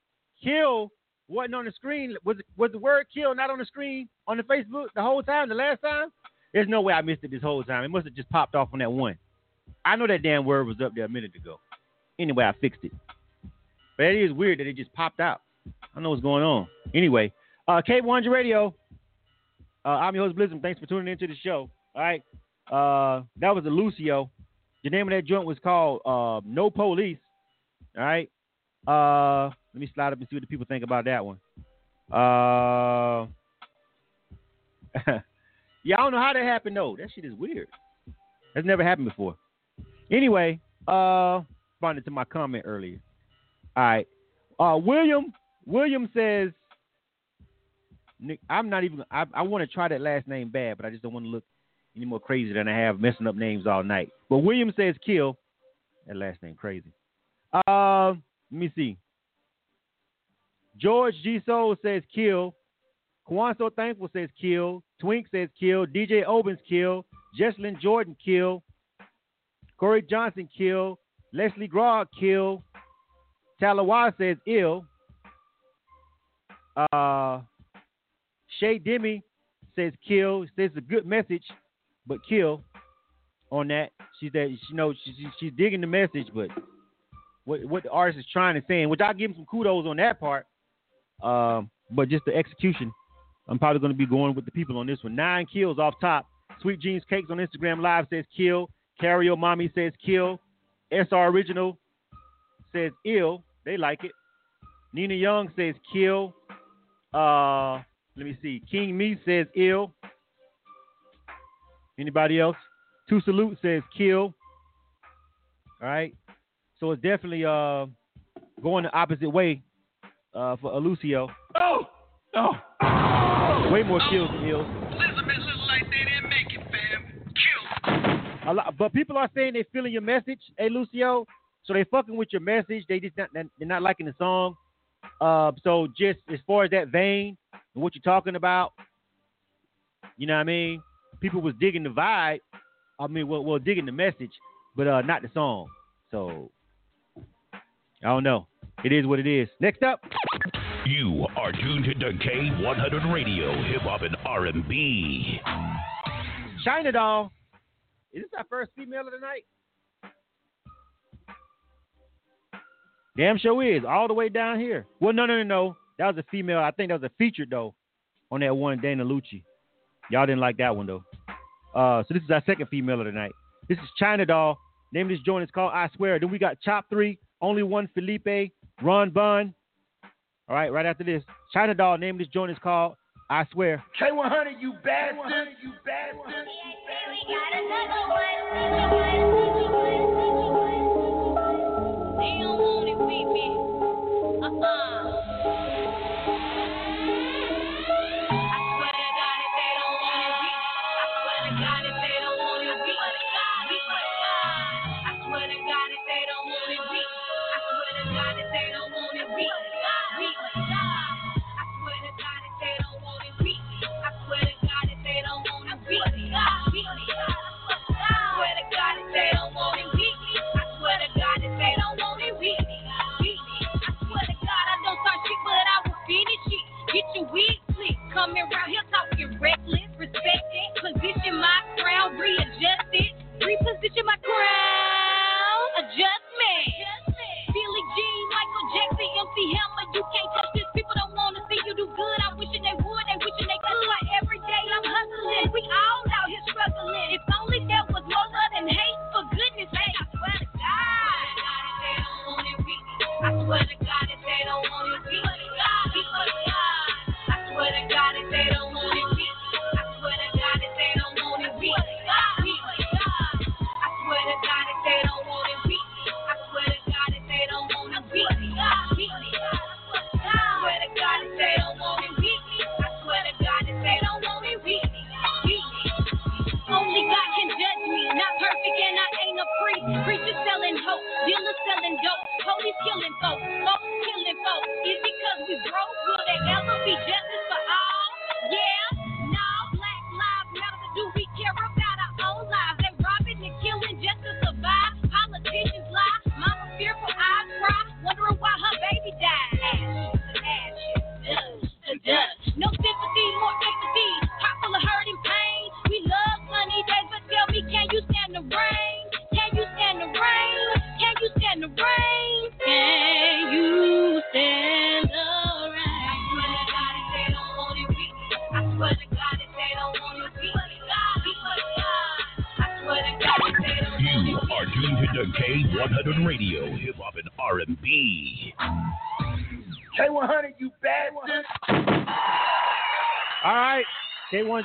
kill wasn't on the screen. Was was the word kill not on the screen on the Facebook the whole time, the last time? There's no way I missed it this whole time. It must have just popped off on that one. I know that damn word was up there a minute ago. Anyway, I fixed it. But it is weird that it just popped out. I don't know what's going on. Anyway, uh, K100 Radio. Uh, I'm your host, Blizzard. Thanks for tuning into the show. All right. Uh, that was a Lucio. The name of that joint was called uh, No Police. All right. Uh, let me slide up and see what the people think about that one. Uh, yeah, I don't know how that happened though. That shit is weird. That's never happened before. Anyway, uh, responded to my comment earlier. All right. Uh, William William says, Nick, I'm not even. I, I want to try that last name bad, but I just don't want to look any more crazy than I have messing up names all night. But William says kill. That last name crazy. Uh, let me see. George G Soul says kill. Kwan So Thankful says kill. Twink says kill. DJ Obens kill. Jesselyn Jordan kill. Corey Johnson kill. Leslie Grog kill. Talawa says ill. Uh, Shay Demi says kill. Says a good message, but kill on that. She said she knows she, she, she's digging the message, but what what the artist is trying to say, which I give him some kudos on that part. Um, but just the execution, I'm probably going to be going with the people on this one. Nine kills off top. Sweet Dreams Cakes on Instagram Live says kill. Cario Mommy says kill. SR Original says ill. They like it. Nina Young says kill. Uh, let me see. King Me says ill. Anybody else? Two Salute says kill. All right. So it's definitely uh going the opposite way uh for Alucio. Oh, oh, Way more kills than ills. Elizabeth looks like they didn't make it, fam. Kill. A lot, but people are saying they're feeling your message, hey Lucio. So they fucking with your message. They just not they're not liking the song. Uh, so just as far as that vein and what you're talking about, you know what I mean? People was digging the vibe. I mean, well, well digging the message, but uh, not the song. So I don't know. It is what it is. Next up, You are tuned to K100 Radio, Hip Hop and R&B. China Doll. Is this our first female of the night? Damn show is all the way down here. Well, no, no, no, no. That was a female. I think that was a featured though on that one Dana Lucci. Y'all didn't like that one though. Uh, so this is our second female of the night. This is China Doll. Name of this joint is called I Swear. Then we got Chop Three, Only One Felipe, Ron Bun. All right, right after this, China Doll. Name of this joint is called I Swear. K100, you bastard. You bastard. They don't want it with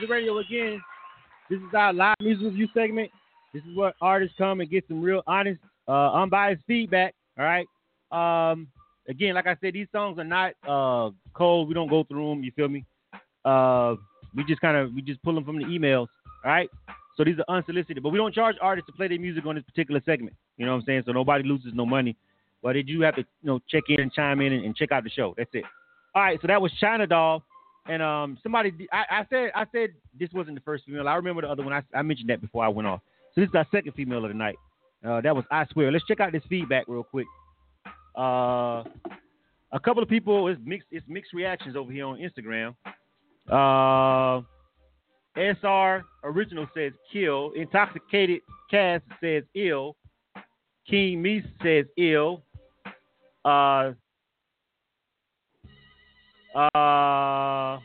K100 Radio again. This is our live music review segment. This is where artists come and get some real honest, uh, unbiased feedback. All right. Um, again, like I said, these songs are not uh, cold. We don't go through them. You feel me? Uh, we just kind of we just pull them from the emails. All right. So these are unsolicited, but we don't charge artists to play their music on this particular segment. You know what I'm saying? So nobody loses no money. But they do have to, you know, check in and chime in and, and check out the show. That's it. All right. So that was China Doll. And um, somebody, I, I said, I said this wasn't the first female. I remember the other one. I, I mentioned that before I went off. So this is our second female of the night. Uh, that was I swear. Let's check out this feedback real quick. Uh, a couple of people it's mixed. It's mixed reactions over here on Instagram. Uh, SR original says kill. Intoxicated Cass says ill. King Meese says ill. Uh, uh,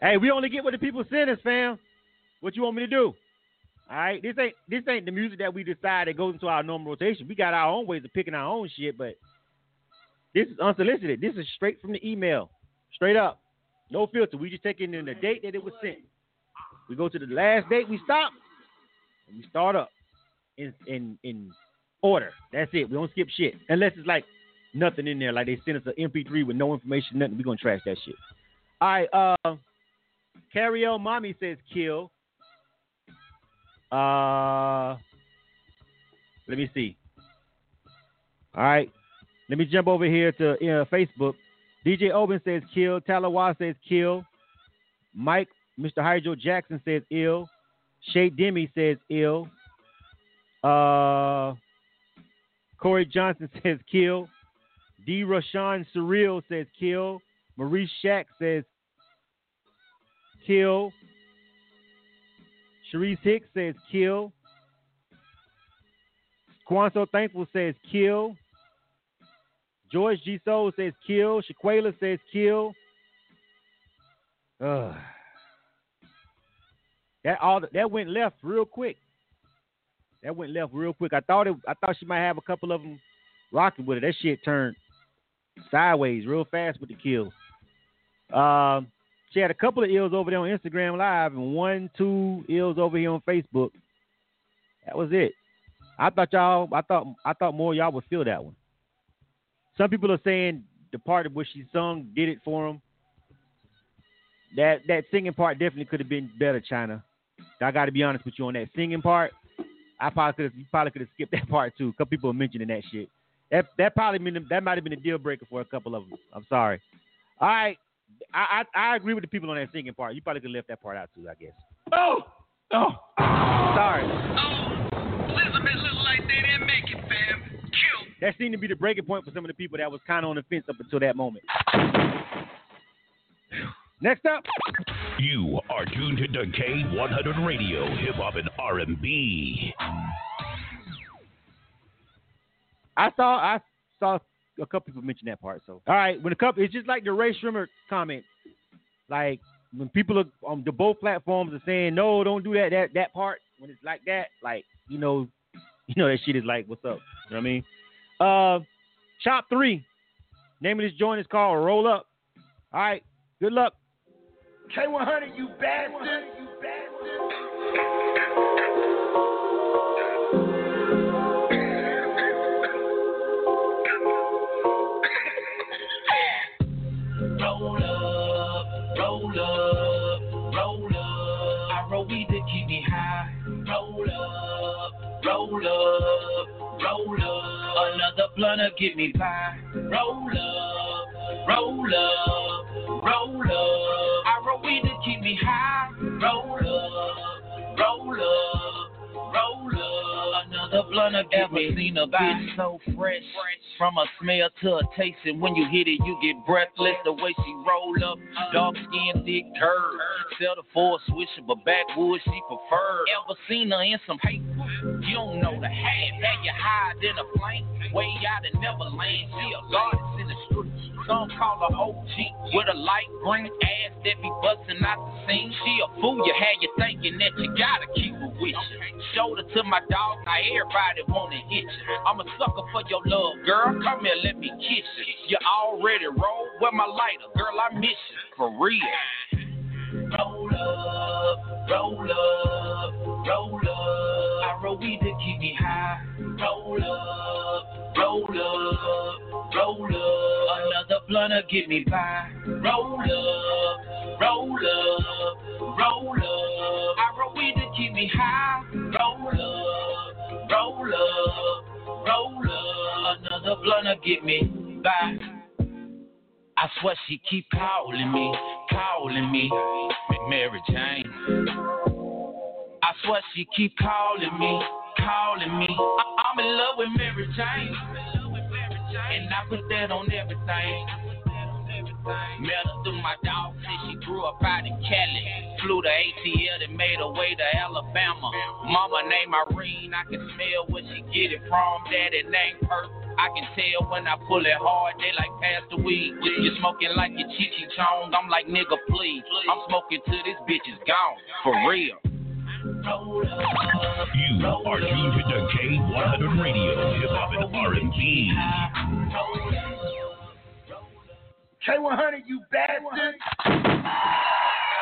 hey, we only get what the people send us, fam. What you want me to do? All right, this ain't this ain't the music that we decide that goes into our normal rotation. We got our own ways of picking our own shit, but this is unsolicited. This is straight from the email, straight up, no filter. We just take in the date that it was sent. We go to the last date we stop, and we start up in in in order. That's it. We don't skip shit unless it's like nothing in there. Like they sent us an MP3 with no information, nothing. We're gonna trash that shit. All right. Uh, Carrie L. Mommy says kill. Uh, let me see. All right. Let me jump over here to uh, Facebook. DJ Oben says kill. Talawa says kill. Mike, Mr. Hydro Jackson says ill. Shay Demi says ill. Uh, Corey Johnson says kill. D. Rashawn Surreal says kill. Maurice Shack says kill. Sharice Hicks says kill. Quanso Thankful says kill. George G. Soul says kill. Shaquela says kill. Ugh. That all that went left real quick. That went left real quick. I thought it. I thought she might have a couple of them rocking with it. That shit turned sideways real fast with the kills. Um, she had a couple of ills over there on Instagram Live and one, two ills over here on Facebook. That was it. I thought y'all. I thought. I thought more y'all would feel that one. Some people are saying the part of where she sung did it for them. That that singing part definitely could have been better, China. I got to be honest with you on that singing part. I probably could have. Probably could have skipped that part too. A couple people are mentioning that shit. That that probably been that might have been a deal breaker for a couple of them. I'm sorry. All right, I I, I agree with the people on that singing part. You probably could have left that part out too. I guess. Oh, oh, sorry. Elizabeth look like they didn't make it, fam. Kill. That seemed to be the breaking point for some of the people that was kind of on the fence up until that moment. Next up, You are tuned to K100 Radio, Hip Hop and R&B. I saw I saw a couple people mention that part. So all right, when a couple, it's just like the Rae Sremmurd comment. Like when people are on the both platforms are saying no, don't do that that that part. When it's like that, like you know, you know that shit is like what's up. You know what I mean? Uh, Chop three. Name of this joint is called Roll Up. All right, good luck. K100, you bastard. You Roll roll up, roll up. Another blunt to get me by. Roll up, roll up, roll up. I roll weed to keep me high. Roll up, roll up, Another blunt get me seen a bitch so fresh, from a smell to a taste, and when you hit it, you get breathless. The way she roll up, dark skin, thick curve. Settle for a swisher, but backwoods she prefer. Ever seen her in some hate? You don't know the half. Had you hide in a plane, way out in Neverland. She a goddess in the street. Some call her OG with a light green ass that be busting out the scene. She a fool, you had you thinking that you gotta keep her with you. Shoulder to my dog, now everybody wanna hit you. I'm a sucker for your love, girl. Come here, let me kiss you. You already roll with my lighter, girl. I miss you for real. Roll up, roll up, roll up. I roll weed to keep me high. Roll up, roll up, roll up. Another blunter get me by. Roll up, roll up, roll up. I roll weed to keep me high. Roll up, roll up, roll up. Another blunter get me by. I swear she keep calling me, calling me, Mary Jane. I swear she keep calling me, calling me. I- I'm in love with Mary Jane, and I put that on everything. Met her through my dog since she grew up out in Cali. Flew to ATL and made her way to Alabama. Mama named Irene, I can smell where she get it from. Daddy named Perk. I can tell when I pull it hard, they like pass the weed. You smoking like your Chichi Chong, I'm like nigga please. I'm smoking till this bitch is gone, for real. You are tuned to K100 Radio, Hip Hop and R&B. K100, you bastard.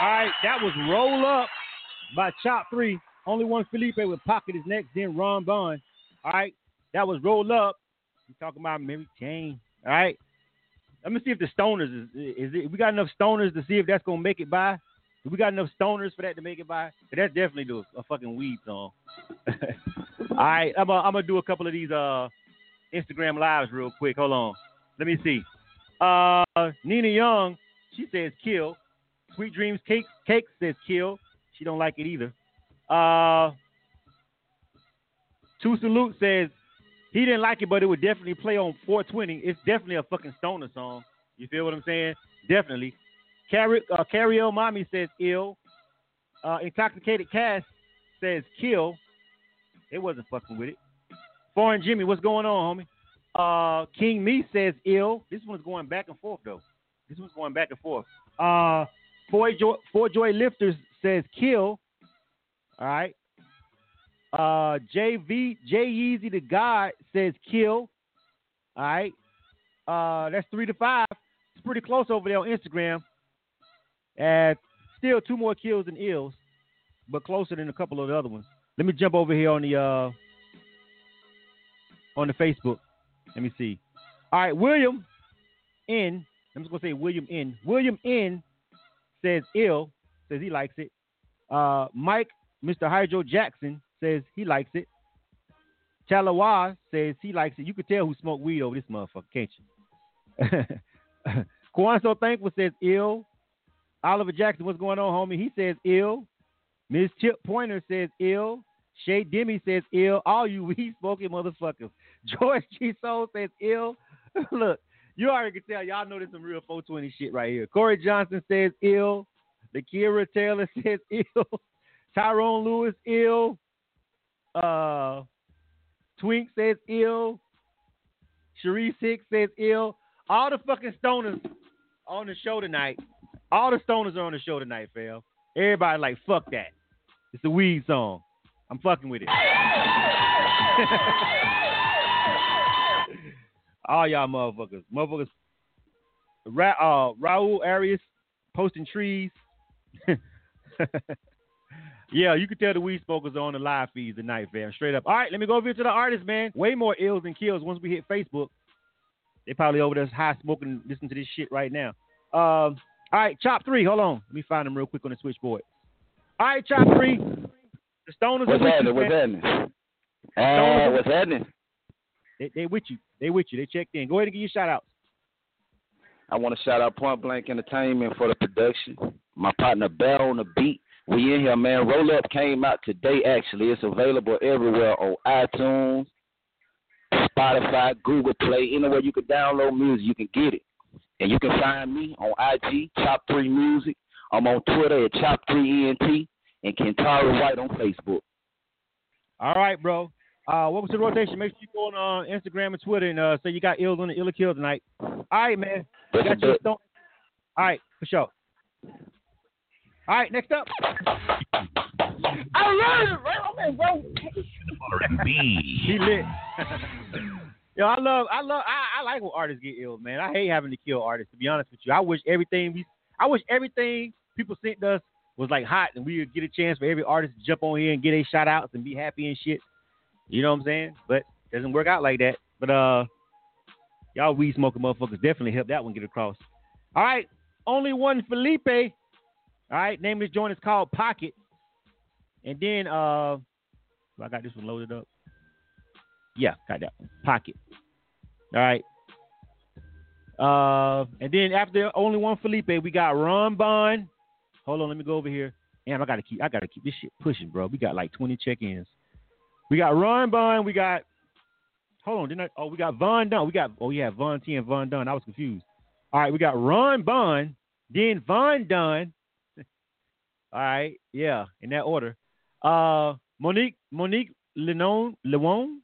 All right, that was Roll Up by Chop 3. Only one Felipe with Pocket his next, then Ron Bond. All right, that was Roll Up. We talking about Mary Jane. All right, let me see if the Stoners is, is it. We got enough Stoners to see if that's gonna make it by. We got enough Stoners for that to make it by? but That's definitely do a fucking weed song. All right, I'm gonna I'm gonna do a couple of these uh Instagram lives real quick. Hold on, let me see. Uh, Nina Young, she says kill. Sweet Dreams Cake Cake says kill. She don't like it either. Uh, Two Salute says he didn't like it, but it would definitely play on 420. It's definitely a fucking stoner song. You feel what I'm saying? Definitely. Carrie, uh. Mommy says ill. Uh, Intoxicated Cass says kill. It wasn't fucking with it. Foreign Jimmy, what's going on, homie? Uh, King Me says ill. This one's going back and forth though. This one's going back and forth. Uh, Four Joy, Four Joy Lifters says kill. All right. Uh, JV J the God says kill. All right. Uh, that's three to five. It's pretty close over there on Instagram. And still two more kills than ills, but closer than a couple of the other ones. Let me jump over here on the uh on the Facebook. Let me see. All right, William N. I'm just gonna say William N. William N. says ill, says he likes it. Uh, Mike, Mr. Hydro Jackson says he likes it. Chalawa says he likes it. You could tell who smoked weed over this motherfucker, can't you? Kwan So Thankful says ill. Oliver Jackson, what's going on, homie? He says ill. Miss Chip Pointer says ill. Shay Demi says ill. All you weed smoking motherfuckers. George G. Soul says ill. Look, you already can tell. Y'all know there's some real 420 shit right here. Corey Johnson says ill. Lakira Taylor says ill. Tyrone Lewis ill. Uh, Twink says ill. Sharice Hicks says ill. All the fucking stoners on the show tonight. All the stoners are on the show tonight, fam. Everybody like, fuck that. It's a weed song. I'm fucking with it. All y'all motherfuckers. Motherfuckers. Ra- uh, Raul Arias posting trees. yeah, you can tell the weed smokers are on the live feeds tonight, fam. Straight up. All right, let me go over here to the artists, man. Way more ills than kills once we hit Facebook. They probably over there high smoking, listening to this shit right now. Um, all right, Chop 3. Hold on. Let me find them real quick on the switchboard. All right, Chop 3. The Stoners What's are with happening? What's happening? Uh, what's happening? They, they with you. They with you. They checked in. Go ahead and give your shout outs. I want to shout out Point Blank Entertainment for the production. My partner Bell on the beat. We in here, man. Roll Up came out today. Actually, it's available everywhere on iTunes, Spotify, Google Play, anywhere you can download music, you can get it. And you can find me on IG, Chop Three Music. I'm on Twitter at Chop Three ENT and Kentara White on Facebook. All right, bro. Uh, what was the rotation? Make sure you go on uh, Instagram and Twitter and uh, say you got ill on the ill kill tonight. All right, man. That's got you stone. All right, for sure. All right, next up. I love it, bro. I'm in rotation. R&B. He lit. Yo, I love, I love, I, I like when artists get ill, man. I hate having to kill artists. To be honest with you, I wish everything we, I wish everything people sent us was like hot, and we would get a chance for every artist to jump on here and get a shout outs and be happy and shit. You know what I'm saying? But it doesn't work out like that. But uh, y'all weed smoking motherfuckers definitely helped that one get across. All right, only one Felipe. All right, name of this joint is called Pocket. And then uh, I got this one loaded up. Yeah, got that one. Pocket. All right. Uh, and then after only one Felipe, we got Ron Bond. Hold on, let me go over here. Damn, I gotta keep I gotta keep this shit pushing, bro. We got like 20 check-ins. We got Ron Bond, we got hold on, didn't I oh we got Von Dunn. We got oh yeah, Von T and Von Dunn. I was confused. All right, we got Ron Bond, then Von Dunn. All right, yeah, in that order. Uh Monique Monique Lenon Lewon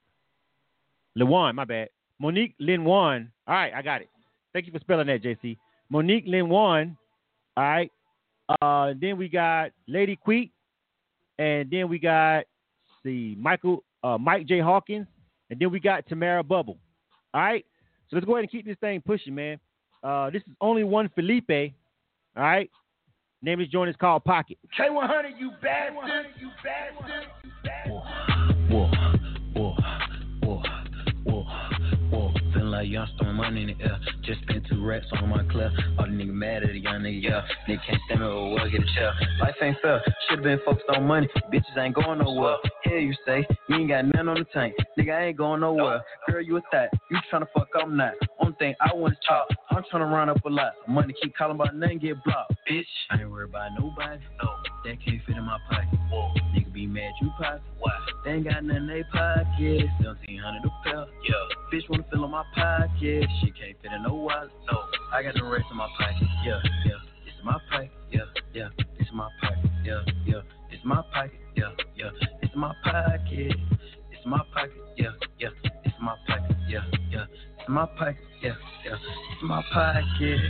Lewan, my bad. Monique Linwan. All right, I got it. Thank you for spelling that, JC. Monique Linwan. All right. Uh, then we got Lady Queek, and then we got see Michael uh, Mike J Hawkins, and then we got Tamara Bubble. All right. So let's go ahead and keep this thing pushing, man. Uh, this is only one Felipe. All right. Name of this joint is called Pocket. K100, you bastard. You bastard. You bastard. Like young throwing money in the air. Just spent two racks on my clip. All the nigga mad at a young nigga, yeah. Nigga can't stand me or well, get a chair. Life ain't fair. Should've been focused on money. Bitches ain't going nowhere. Here you say, you ain't got nothing on the tank. Nigga, I ain't going nowhere. Girl, you a thot. You tryna fuck, I'm not. Only thing I wanna talk. I'm tryna run up a lot. Money keep calling about nothing, get blocked. Bitch, I ain't worried about nobody. No, that can't fit in my pocket. Whoa. Nigga be mad you pocket. Why? They ain't got nothing in they pocket. 1700 a pair. Yeah. Bitch wanna fill in my pocket. Shit can't fit in no wallet. No. I got the rest in my pocket. Yeah, yeah. Is my pocket. Yeah, yeah. Is my pocket. Yeah, yeah. Is my pocket. Yeah, yeah. Is my pocket. Is my pocket. Yeah, yeah. Is my pocket. Yeah, yeah. Is my pocket. Yeah, yeah. Is my pocket.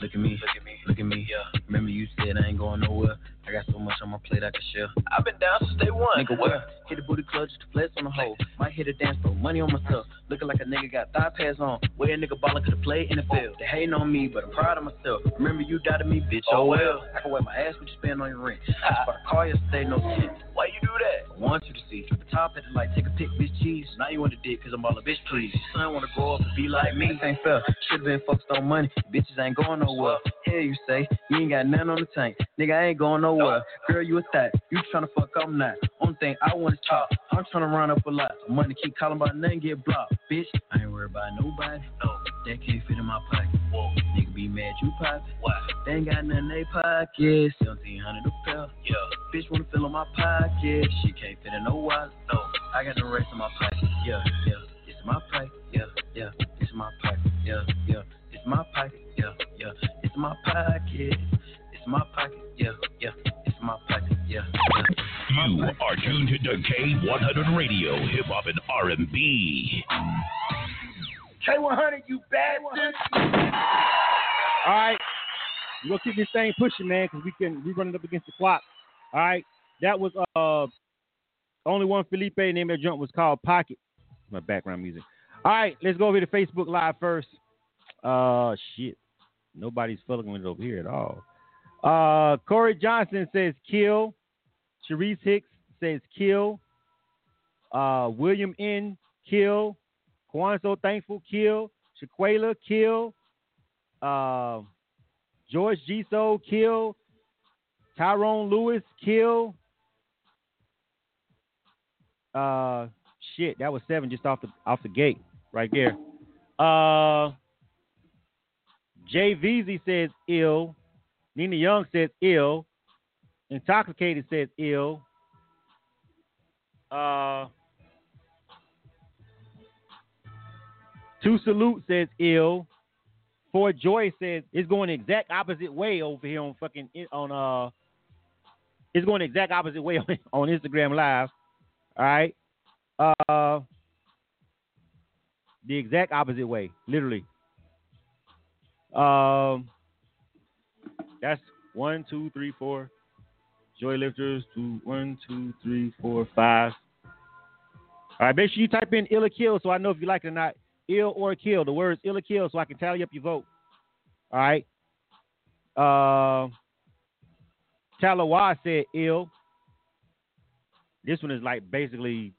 Look at me. Look at me. Look at me. Yeah. Remember you said I ain't going nowhere. I got so much on my plate I can share. I've been down since day one. Nigga, where? Hit the booty club just to flex on the hole. Might hit a dance floor. Money on myself. Looking like a nigga got thigh pads on. Where a nigga ballin' could've played in the field. They hating on me, but I'm proud of myself. Remember you doubted me, bitch. Oh, oh well. I can wear my ass what you spend on your rent. I just bought a car yesterday, no tint. Why you do that? I want you to see. Drip the top at the light, take a pic, bitch cheese. Now you want the dick, cause I'm all a bitch, please. Your son wanna grow up and be like me. This ain't fair. Should've been focused on money. Bitches ain't going nowhere. Hell you say, you ain't got nothing on the tank. Nigga, I ain't going nowhere. Girl, you a thot. You tryna fuck, I'm not. Only thing I want is chop. I'm tryna run up a lot. Money keep calling about nothing, get blocked. Bitch, I ain't worried about nobody. No, that can't fit in my pocket. Whoa. Nigga be mad you pocket. Why? They ain't got nothing in they pockets. 1700 a pair. Yeah. Bitch wanna fill in my pocket. She can't fit in no wallet. No. I got the rest in my pocket. Yeah, yeah. It's my pocket. Yeah, yeah. It's my pocket. Yeah, yeah. It's my pocket. Yeah, yeah. It's my pocket. It's my pocket. You are tuned to K100 Radio, Hip Hop and R&B. K100, you bastard. All right. We're gonna keep this thing pushing, man, because we can we running up against the clock. All right. That was uh only one Felipe name of that jump was called Pocket. My background music. All right, let's go over to Facebook Live first. Uh shit. Nobody's fucking with it over here at all. Uh Corey Johnson says kill. Sharice Hicks says kill. Uh William N. kill. Kwan So Thankful kill. Shaquela kill. Uh George G. Soul kill. Tyrone Lewis kill. Uh, shit, that was seven just off the off the gate right there. Uh, Jay Veezy says ill. Nina Young says ill. Intoxicated says ill. Uh, Two Salute says ill. For Joy says it's going the exact opposite way over here on fucking on uh. It's going the exact opposite way on, on Instagram Live. All right. Uh. The exact opposite way, literally. Um. That's one, two, three, four. Joy lifters. Two, one, two, three, four, five. All right, make sure you type in ill or kill so I know if you like it or not. Ill or kill. The words ill or kill so I can tally up your vote. All right. Uh, Talawa said ill. This one is like basically,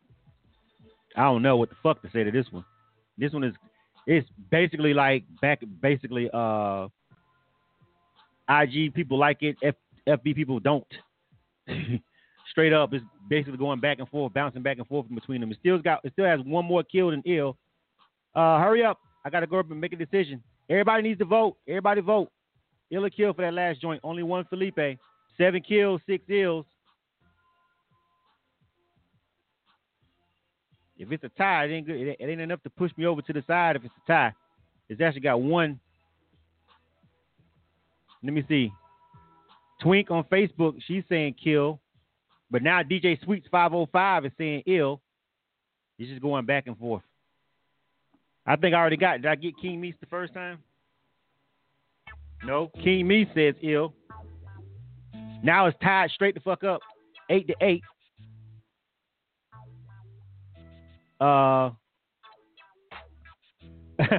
I don't know what the fuck to say to this one. This one is, it's basically like back, basically, uh, IG people like it, F, FB people don't. Straight up, it's basically going back and forth, bouncing back and forth between them. It still got, it still has one more kill than ill. Uh, hurry up! I gotta go up and make a decision. Everybody needs to vote. Everybody vote. Ill or kill for that last joint. Only one Felipe. Seven kills, six ills. If it's a tie, it ain't good. It ain't enough to push me over to the side. If it's a tie, it's actually got one. Let me see. Twink on Facebook, she's saying kill, but now DJ Sweets 505 is saying ill. It's just going back and forth. I think I already got. Did I get King Meese the first time? No. King Meese says ill. Now it's tied straight the fuck up, eight to eight. Uh,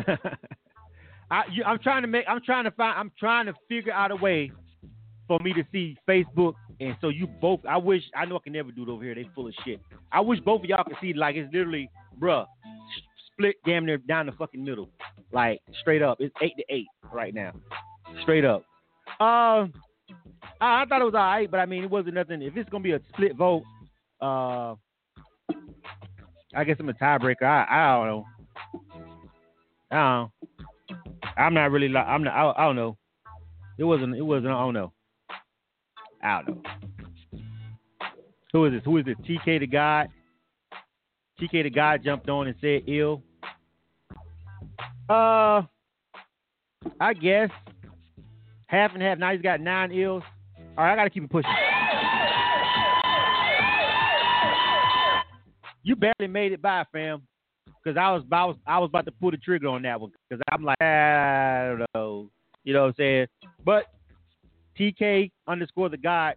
I, I'm trying to make. I'm trying to find. I'm trying to figure out a way for me to see Facebook, and so you both. I wish. I know I can never do it over here. They full of shit. I wish both of y'all could see. Like it's literally, bruh, split damn near down the fucking middle, like straight up. It's eight to eight right now, straight up. Um, I, I thought it was all right, but I mean it wasn't nothing. If it's gonna be a split vote, uh, I guess I'm a tiebreaker. I I don't know. I don't. Know. I'm not really like I'm not. I, I don't know. It wasn't. It wasn't. I don't know. Who is this? Who is this? TK the God. TK the God jumped on and said ill. Uh, I guess half and half. Now he's got nine ills. All right, I gotta keep it pushing. You barely made it by, fam. Because I was, I was, I was about to pull the trigger on that one. Because I'm like, I don't know, you know what I'm saying? But TK underscore the God,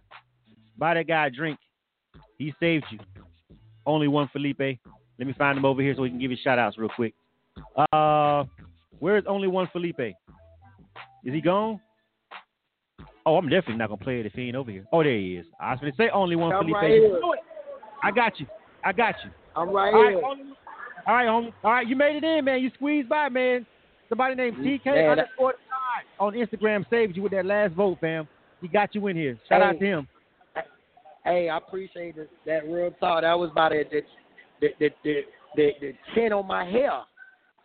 buy that guy a drink. He saved you. Only one Felipe. Let me find him over here so we can give you shout outs real quick. Uh, where's only one Felipe? Is he gone? Oh, I'm definitely not gonna play it if he ain't over here. Oh, there he is. I was gonna say only one I'm Felipe. right. I got you. I got you. I'm right All right, here. only- all right, homie. All right, you made it in, man. You squeezed by, man. Somebody named TK that- underscore On Instagram saved you with that last vote, fam. He got you in here. Shout out to him. Hey, I appreciate it, that real talk. That was about it. The, the, the, the, the, the chin on my hair.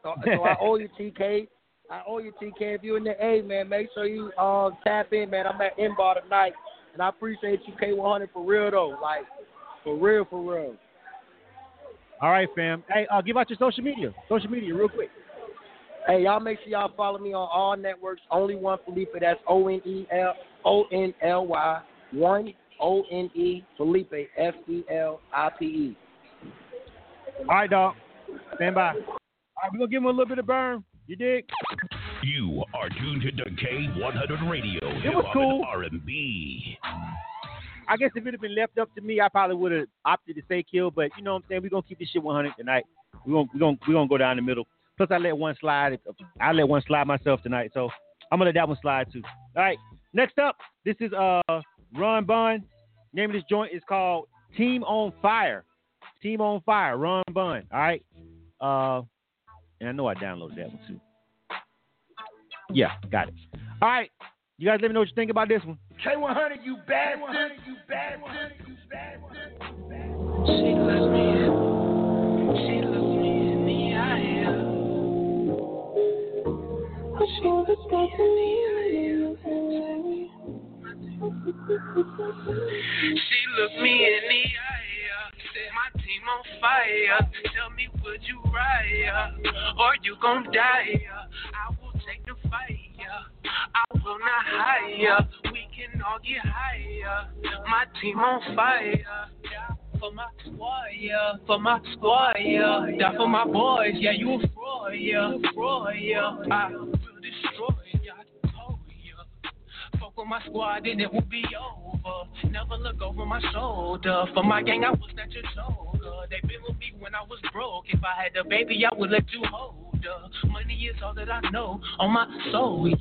So, so I owe you, TK. I owe you, TK. If you're in the A, man, make sure you uh, tap in, man. I'm at M Bar tonight, and I appreciate you, K100, for real, though. Like, for real, for real. All right, fam. Hey, uh, give out your social media. Social media, real quick. Hey, y'all make sure y'all follow me on all networks. Only one Felipe. That's O N E L O N L Y one O N E Felipe F E L I P E. All right, dog. Stand by. All right, we're gonna give him a little bit of burn. You dig? You are tuned into K100 Radio. It was cool. R&B. I guess if it had been left up to me, I probably would have opted to say kill. But you know what I'm saying? We're gonna keep this shit 100 tonight. We're gonna we're gonna we're gonna go down the middle. Plus, I let one slide. I let one slide myself tonight, so I'm gonna let that one slide too. All right. Next up, this is uh Ron Bun. Name of this joint is called Team on Fire. Team on Fire. Ron Bun. All right. Uh, and I know I downloaded that one too. Yeah, got it. All right. You guys let me know what you think about this one. K100, you bastard. You bastard. You bastard. She looked me in, She looked me in the eye. Said my team on fire. Tell me, would you ride? Or you gon' die? I will take the fire. I will not hire. We can all get higher. My team on fire. For my squad. For my squad. Die for my boys, yeah. You a fraud, yeah. Fraud, yeah. Destroy ya. Told. Fuck with my squad and it will be over. Never look over my shoulder. For my gang, I was at your shoulder. They been with me when I was broke. If I had a baby, I would let you hold her. Money is all that I know on my soul, yeah.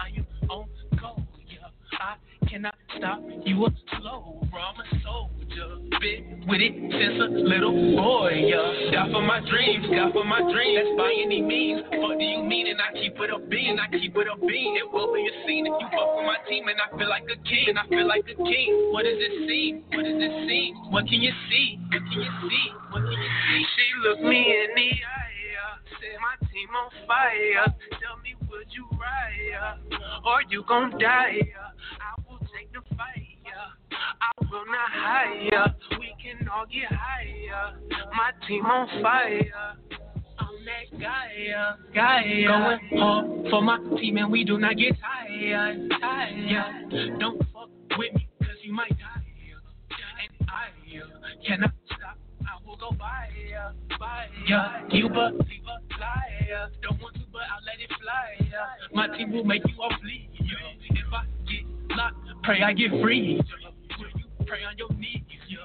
I am on go, yeah. I cannot stop you slow. I'm a soldier. Been with it since a little boy, yeah. Die for my dreams, die for my dreams. That's by any means. What do you mean? And I keep it up being, I keep it up being. It will be a scene if you fuck with my team, and I feel like a king, and I feel like a king. What does it seem? What does it seem? What can you see? What can you see? What can you see? She looked me in the eye, uh, yeah. Said my team on fire. Tell me, would you ride? Or you gon' die? I I will not hire. We can all get higher. My team on fire. I'm that guy, guy. Going hard for my team and we do not get tired. tired. Don't fuck with me cause you might die. And I cannot stop. I will go by, by. Yeah, you believe a liar. Don't want to, but I'll let it fly. My team will make you all. Yeah. If I get locked, pray I get free. Yeah. Will you pray on your knees? Yeah.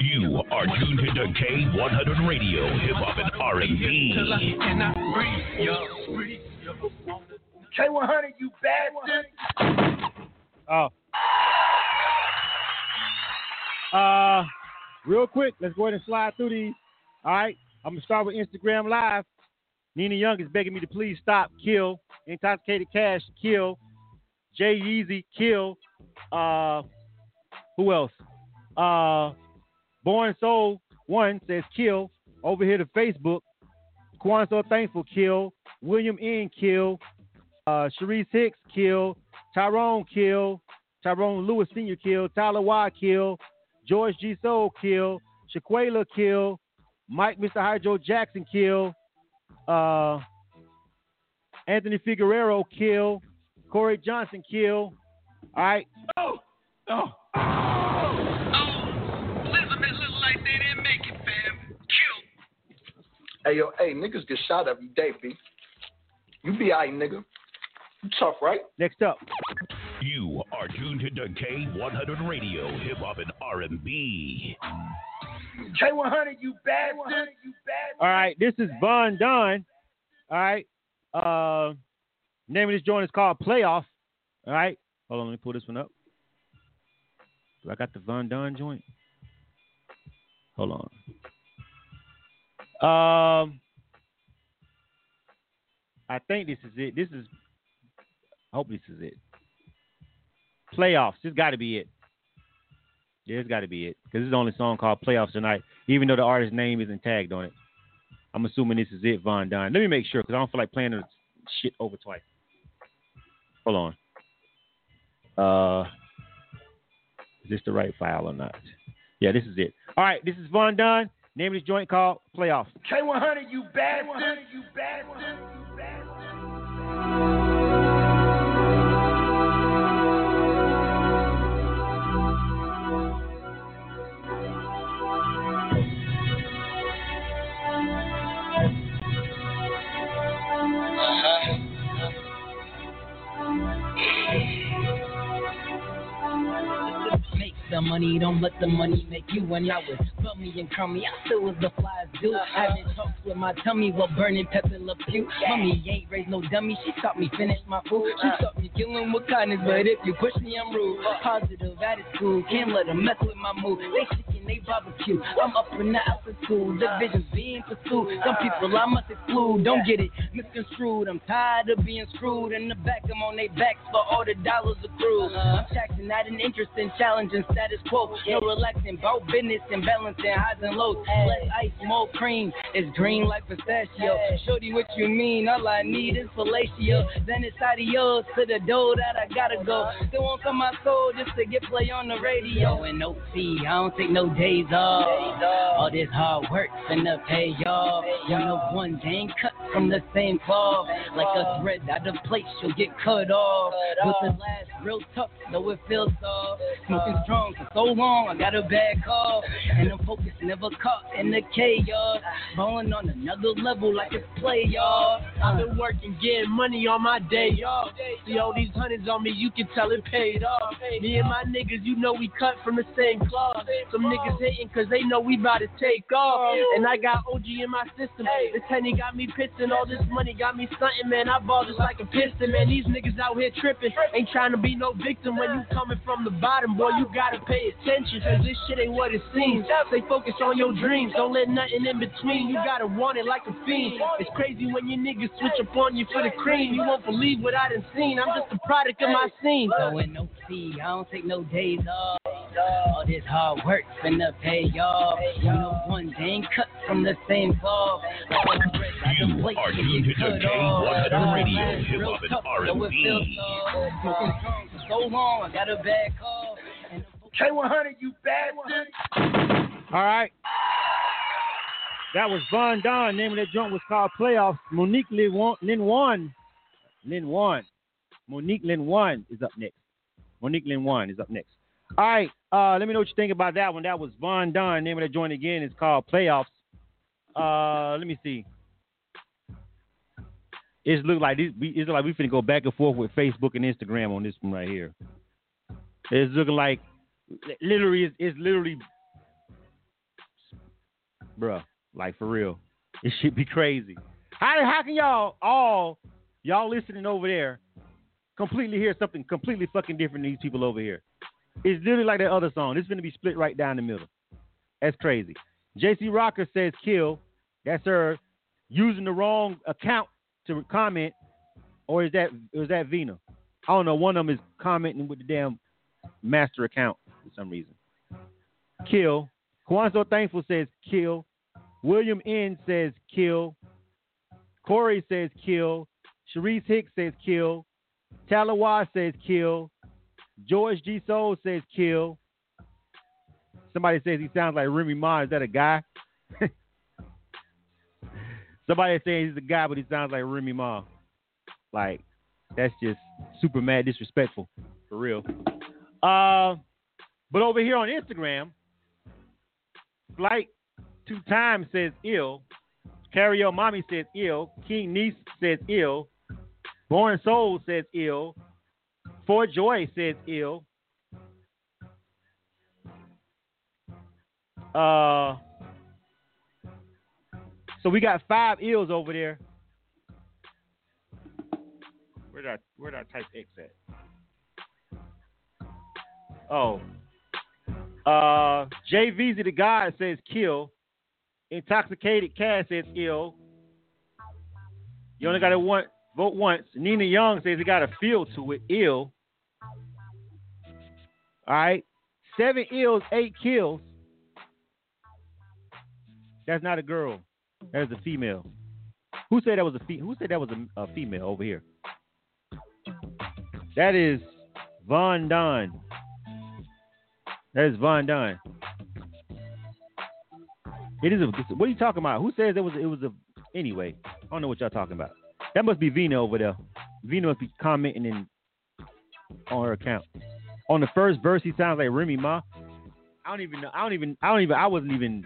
You are tuned into K100 Radio, Hip Hop and R&B. Till I cannot breathe. Yeah. Breathe. Yeah. K100, you bastard. Oh. Uh, real quick, let's go ahead and slide through these. All right, I'm gonna start with Instagram Live. Nina Young is begging me to please stop, kill. Intoxicated Cash, kill. Jay Yeezy, kill. Uh, who else? Uh, Born Soul One says kill. Over here to Facebook. Quan So Thankful, kill. William N, kill. Uh, Sharice Hicks, kill. Tyrone, kill. Tyrone Lewis Sr., kill. Tyler Y, kill. George G. Soul, kill. Shaquela, kill. Mike Mr. Hydro Jackson, kill. Uh, Anthony Figueroa, kill. Corey Johnson, kill. All right. Oh. Elizabeth look like they didn't make it, fam. Kill. Hey yo, hey, niggas get shot every day, B. You be alright, nigga. You tough, right? Next up. You are tuned into K100 Radio, Hip Hop and R&B. K100, you bastard. You bastard. All right. This is Von Don. All right. Uh, name of this joint is called Playoff. All right. Hold on. Let me pull this one up. Do I got the Von Don joint? Hold on. Um, I think this is it. This is. I hope this is it. Playoffs. This got to be it. Yeah, it's got to be it because this is the only song called Playoffs tonight. Even though the artist's name isn't tagged on it, I'm assuming this is it, Von Don. Let me make sure because I don't feel like playing this shit over twice. Hold on. Uh, this the right file or not? Yeah, this is it. All right, this is Von Dunn. Name of this joint called Playoffs. K100, you. You bastard. You bastard. The money, don't let the money make you. When I was bummy and crummy, I still was the flies do. Uh-huh. Having talks with my tummy while burning pepper Le Pew. Mommy ain't raised no dummy, she taught me finish my food. She uh-huh. taught me killing with kindness, but if you push me, I'm rude. Uh-huh. Positive attitude, can't let them mess with my mood. They they barbecue. I'm up in the altitude, the vision's being pursued. Some people I must exclude, don't get it misconstrued. I'm tired of being screwed in the back. I'm on their backs for all the dollars accrued. Uh-huh. I'm taxing, not an interest in challenging status quo. No relaxing, about business and balancing highs and lows. Less ice, more cream. It's green like pistachio. Shorty, what you mean? All I need is fellatio. Then it's adios to the door that I gotta go. Still won't come my soul just to get play on the radio. And no fee, I don't take no days off. All this hard work finna pay off. You know one ain't cut from the same cloth. Like a thread out of place, you'll get cut off. But the last real tough, though it feels soft. Smoking strong for so long, I got a bad call. And I'm focused, never caught in the chaos. Balling on another level like it's playoff. I've been working, getting money on my day off. See all these hundreds on me, you can tell it paid off. Me and my niggas, you know we cut from the same cloth. Some niggas hating cause they know we about to take off. Oh. And I got OG in my system. This Henny got me pissing, all this money got me stunting, man. I ball just like a piston, man. These niggas out here tripping. Ain't trying to be no victim when you coming from the bottom, boy. You gotta pay attention, cause this shit ain't what it seems. Stay focused on your dreams, don't let nothing in between. You gotta want it like a fiend. It's crazy when your niggas switch up on you for the cream. You won't believe what I done seen. I'm just a product of my scene. Going no fee, I don't take no days off. All this hard work finna pay off. You know one ain't cut from the same cloth. Like a thread out of place, are you tuned to cut K100 off. Radio, Last hip real hop and it R&B. feels soft. Smoking strong so long, I got a bad call. K100, you bastard. All right. That was Von Don. Name of that joint was called Playoffs. Monique Lin Wan. Lin Wan. Lin Wan. Monique Lin Wan is up next. Monique Lin Wan is up next. All right. Uh, let me know what you think about that one. That was Von Don. Name of that joint again is called Playoffs. Uh, let me see. It's look like this. We, like we finna go back and forth with Facebook and Instagram on this one right here. It's looking like literally it's, it's literally bruh, like for real. It should be crazy. How how can y'all all y'all listening over there completely hear something completely fucking different than these people over here? It's literally like that other song. It's gonna be split right down the middle. That's crazy. JC Rocker says kill. That's her using the wrong account to comment, or is that is that Vina? I don't know. One of them is commenting with the damn master account for some reason. Kill. Kwanzo Thankful says kill. William N says kill. Corey says kill. Sharice Hicks says kill. Talawa says kill. George G. Soul says kill. Somebody says he sounds like Remy Ma. Is that a guy? Somebody saying he's a guy, but he sounds like Remy Ma. Like, that's just super mad disrespectful. For real. Uh, but over here on Instagram, Flight Two Times says ill. Carry Your Mommy says ill. King Niece says ill. Born Soul says ill. For Joy says ill. Uh, so we got five ills over there. Where did I where did I type X at? Oh. Uh JVZ the God says kill. Intoxicated Cass says ill. You only gotta one vote once. Nina Young says he got a feel to it, ill. Alright. Seven ills, eight kills. That's not a girl. That is a female. Who said that was a fe- who said that was a, a female over here? That is Von Don. That is Von Don. It is a. What are you talking about? Who says it was? It was a. Anyway, I don't know what y'all talking about. That must be Vina over there. Vina must be commenting in on her account. On the first verse, he sounds like Remy Ma. I don't even know. I don't even. I don't even. I wasn't even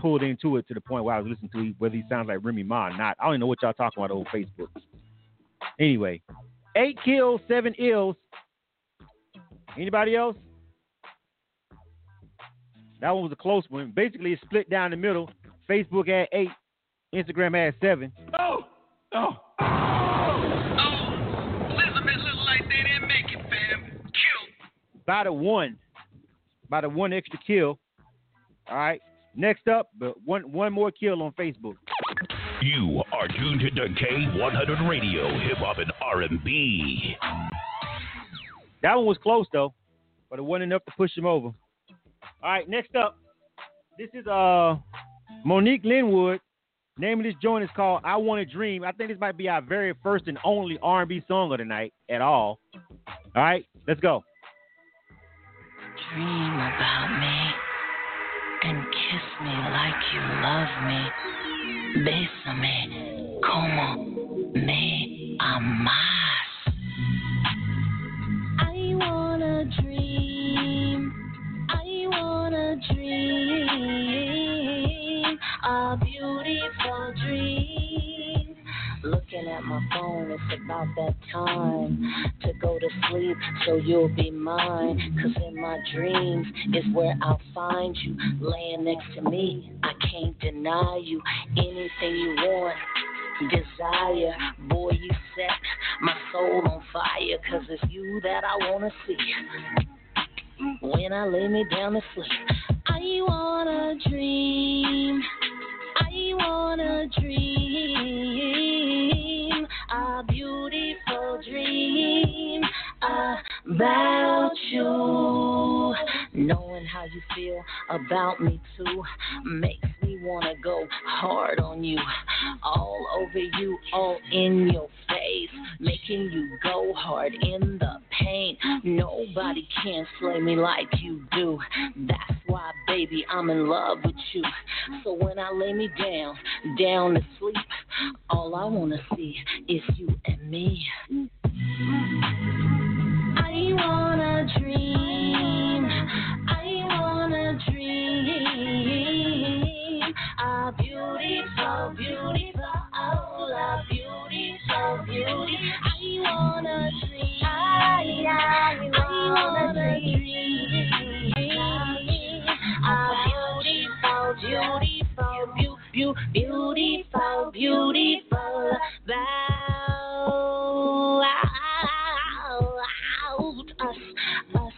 pulled into it to the point where I was listening to whether he sounds like Remy Ma or not. I don't even know what y'all talking about on Facebook. Anyway, eight kills, seven ills. Anybody else? That one was a close one. Basically, it's split down the middle. Facebook had eight, Instagram had seven. Oh, oh. By the one, by the one extra kill. All right. Next up, but one one more kill on Facebook. You are tuned to K100 Radio, Hip Hop and R&B. That one was close though, but it wasn't enough to push him over. All right, next up, this is uh Monique Linwood. Name of this joint is called "I Want to Dream." I think this might be our very first and only R&B song of the night at all. All right, let's go. Dream about me. and kiss me like you love me. Bésame como me amas. I wanna dream. I wanna dream a beautiful dream. Looking at my phone, it's about that time to go to sleep so you'll be mine. Cause in my dreams is where I'll find you. Laying next to me, I can't deny you. Anything you want, desire. Boy, you set my soul on fire. Cause it's you that I wanna see. When I lay me down to sleep, I wanna dream. I wanna dream a beautiful dream about you. Knowing how you feel about me too makes wanna go hard on you, all over you, all in your face, making you go hard in the paint. Nobody can slay me like you do. That's why, baby, I'm in love with you. So when I lay me down, down to sleep, all I wanna see is you and me. I wanna dream. I wanna dream a beautiful, beautiful, a beautiful, beauty. I wanna dream. I, wanna dream a beautiful, beautiful, beau- beau- beautiful, beautiful about us, us,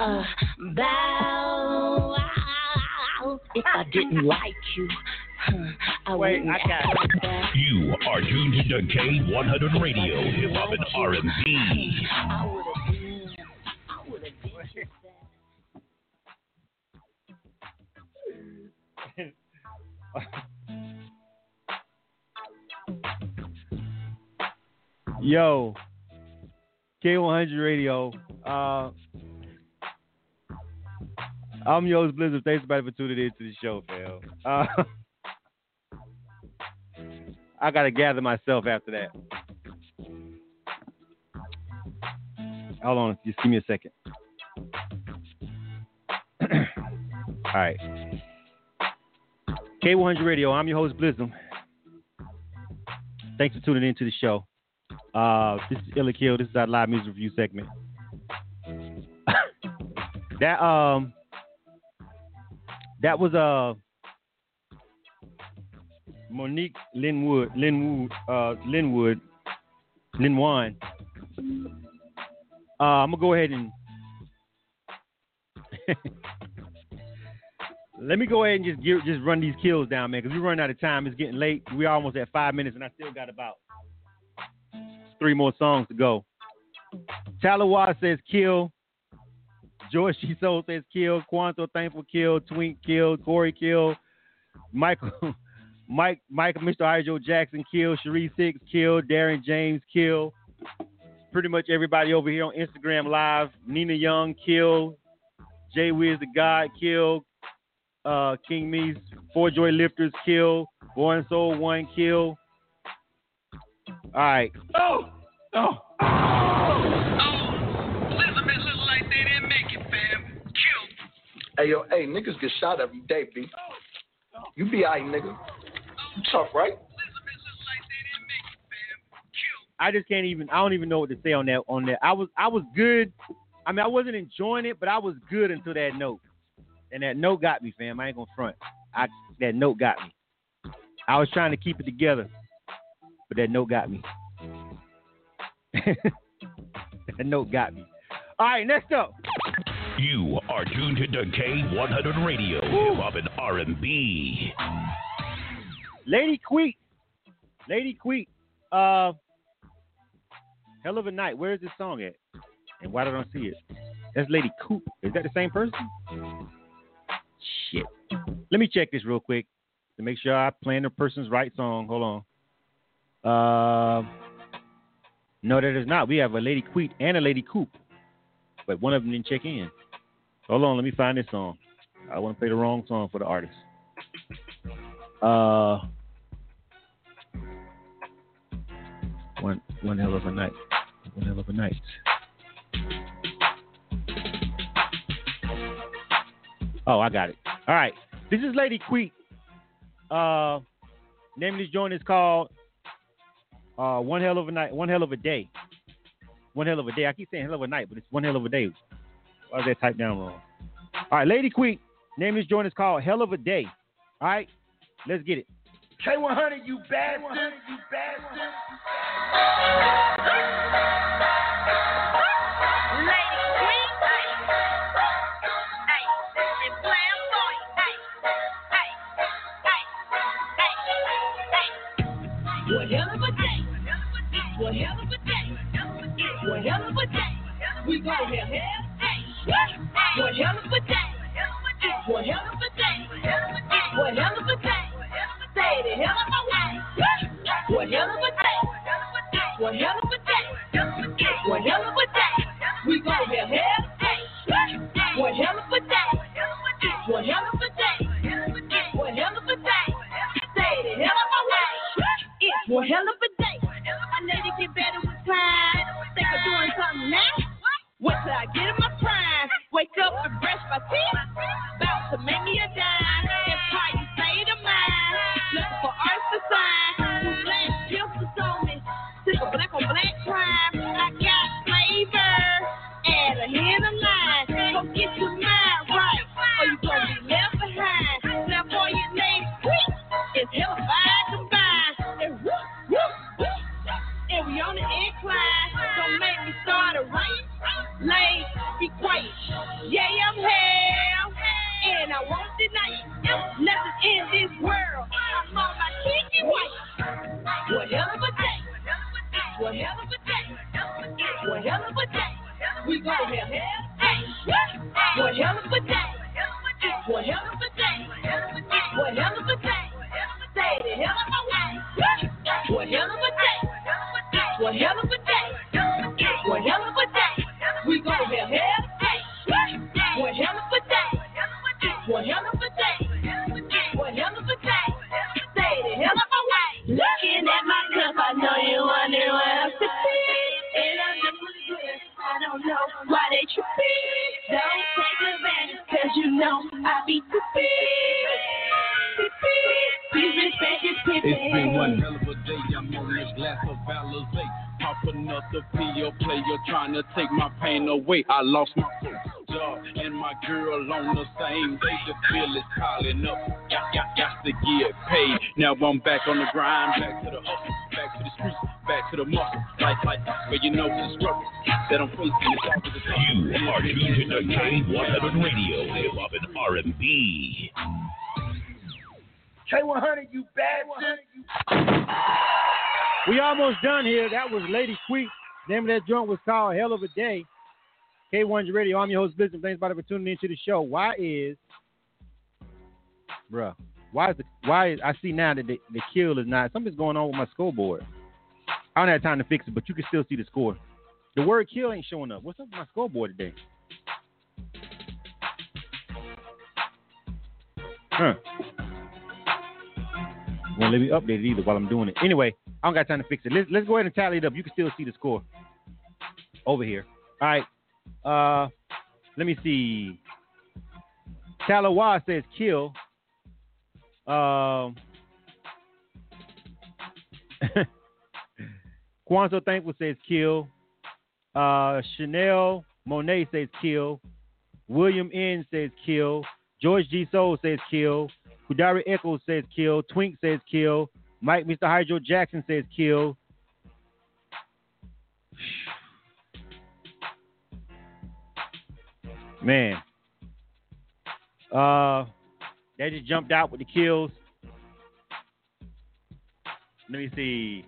uh. If I didn't like you, huh, I wouldn't act like that. You are tuned to K100 Radio, Hip Hop and R&B. I would've been, I would've been that. Yo, K100 Radio. Uh, I'm yours, Blizzard. Thanks everybody for tuning in to the show, fam. Uh, I gotta gather myself after that. Hold on, just give me a second. All right. K100 Radio. I'm your host, Blizzum. Thanks for tuning in to the show. Uh, this is Ill or Kill. This is our live music review segment. that um, that was uh Monique Linwood, Linwood, uh, Linwood, Linwan. Uh, I'm gonna go ahead and let me go ahead and just give, just run these kills down, man, because we're running out of time. It's getting late. We're almost at five minutes, and I still got about three more songs to go. Talawa says kill. George G. Soul says kill. Quanto Thankful kill. Twink kill. Corey kill. Michael Mike Mike Mr. Hydro Jackson kill. Sharice Hicks kill. Darren James kill. Pretty much everybody over here on Instagram Live. Nina Young kill. Jay Wiz the God kill. Uh, King Me's Four Joy Lifters kill. Born Soul One kill. All right. Oh, oh, Hey yo, hey, niggas get shot every day, B. You be alright, nigga. You tough, right? I just can't even. I don't even know what to say on that. On that, I was I was good. I mean, I wasn't enjoying it, but I was good until that note, and that note got me, fam. I ain't gonna front. I that note got me. I was trying to keep it together, but that note got me. that note got me. All right, next up. You are tuned into K100 Radio, Hip Hop and R&B. Lady Queet. Lady Queet. Uh, Hell of a Night. Where's this song at? And why don't I see it? That's Lady Coop. Is that the same person? Shit. Let me check this real quick to make sure I'm playing the person's right song. Hold on. Uh, no, that is not. We have a Lady Queet and a Lady Coop, but one of them didn't check in. Hold on, let me find this song. I want to play the wrong song for the artist. Uh, one one hell of a night. One hell of a night. Oh, I got it. All right. This is Lady Queek. Uh, name of this joint is called uh, One Hell of a Night, One Hell of a Day. One Hell of a Day. I keep saying hell of a night, but it's One Hell of a Day. Why is that typed down wrong? All right, Lady Queek. Name of this joint is called Hell of a Day. All right, let's get it. K100, you bastard. You bastard. One hell of a day. One hell of a day. One hell of a day. We go here, hell. One hell of a day. One hell of a day. One hell of a day. The hell of my way. One hell of a day. Joint was called Hell of a Day. K100 Radio. I'm your host, Business. Thanks for tuning into the show. Why is, bruh, why is the, why is, I see now that the, the kill is not, something's going on with my scoreboard. I don't have time to fix it, but you can still see the score. The word kill ain't showing up. What's up with my scoreboard today? Huh. Won't let me update it either while I'm doing it. Anyway, I don't got time to fix it. Let's, let's go ahead and tally it up. You can still see the score over here. All right. Uh, let me see. Talawa says kill. Um, Kwanzaa Thankful says kill. Uh, Chanel Monet says kill. William N says kill. George G. Soul says kill. Kudari Echoes says kill. Twink says kill. Mike Mr. Hydro Jackson says kill. Man. Uh they just jumped out with the kills. Let me see.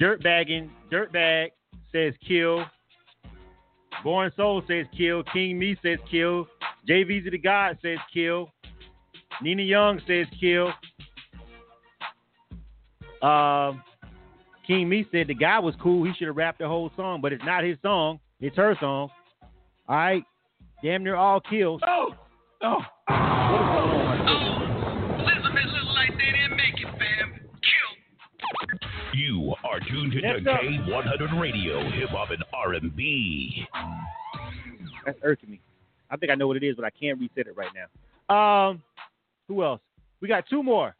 Dirtbagging, Dirtbag says kill. Born Soul says kill. King Me says kill. JVZ the God says kill. Nina Young says kill. Um, King Me said the guy was cool. He should have rapped the whole song, but it's not his song. It's her song. All right. Damn near all kills. Oh. Oh, what is going? Elizabeth look like they didn't make it, fam. Kill. You are tuned to Next. K100 Radio, Hip Hop and R&B. That's irking me. I think I know what it is, but I can't reset it right now. Um, who else? We got two more.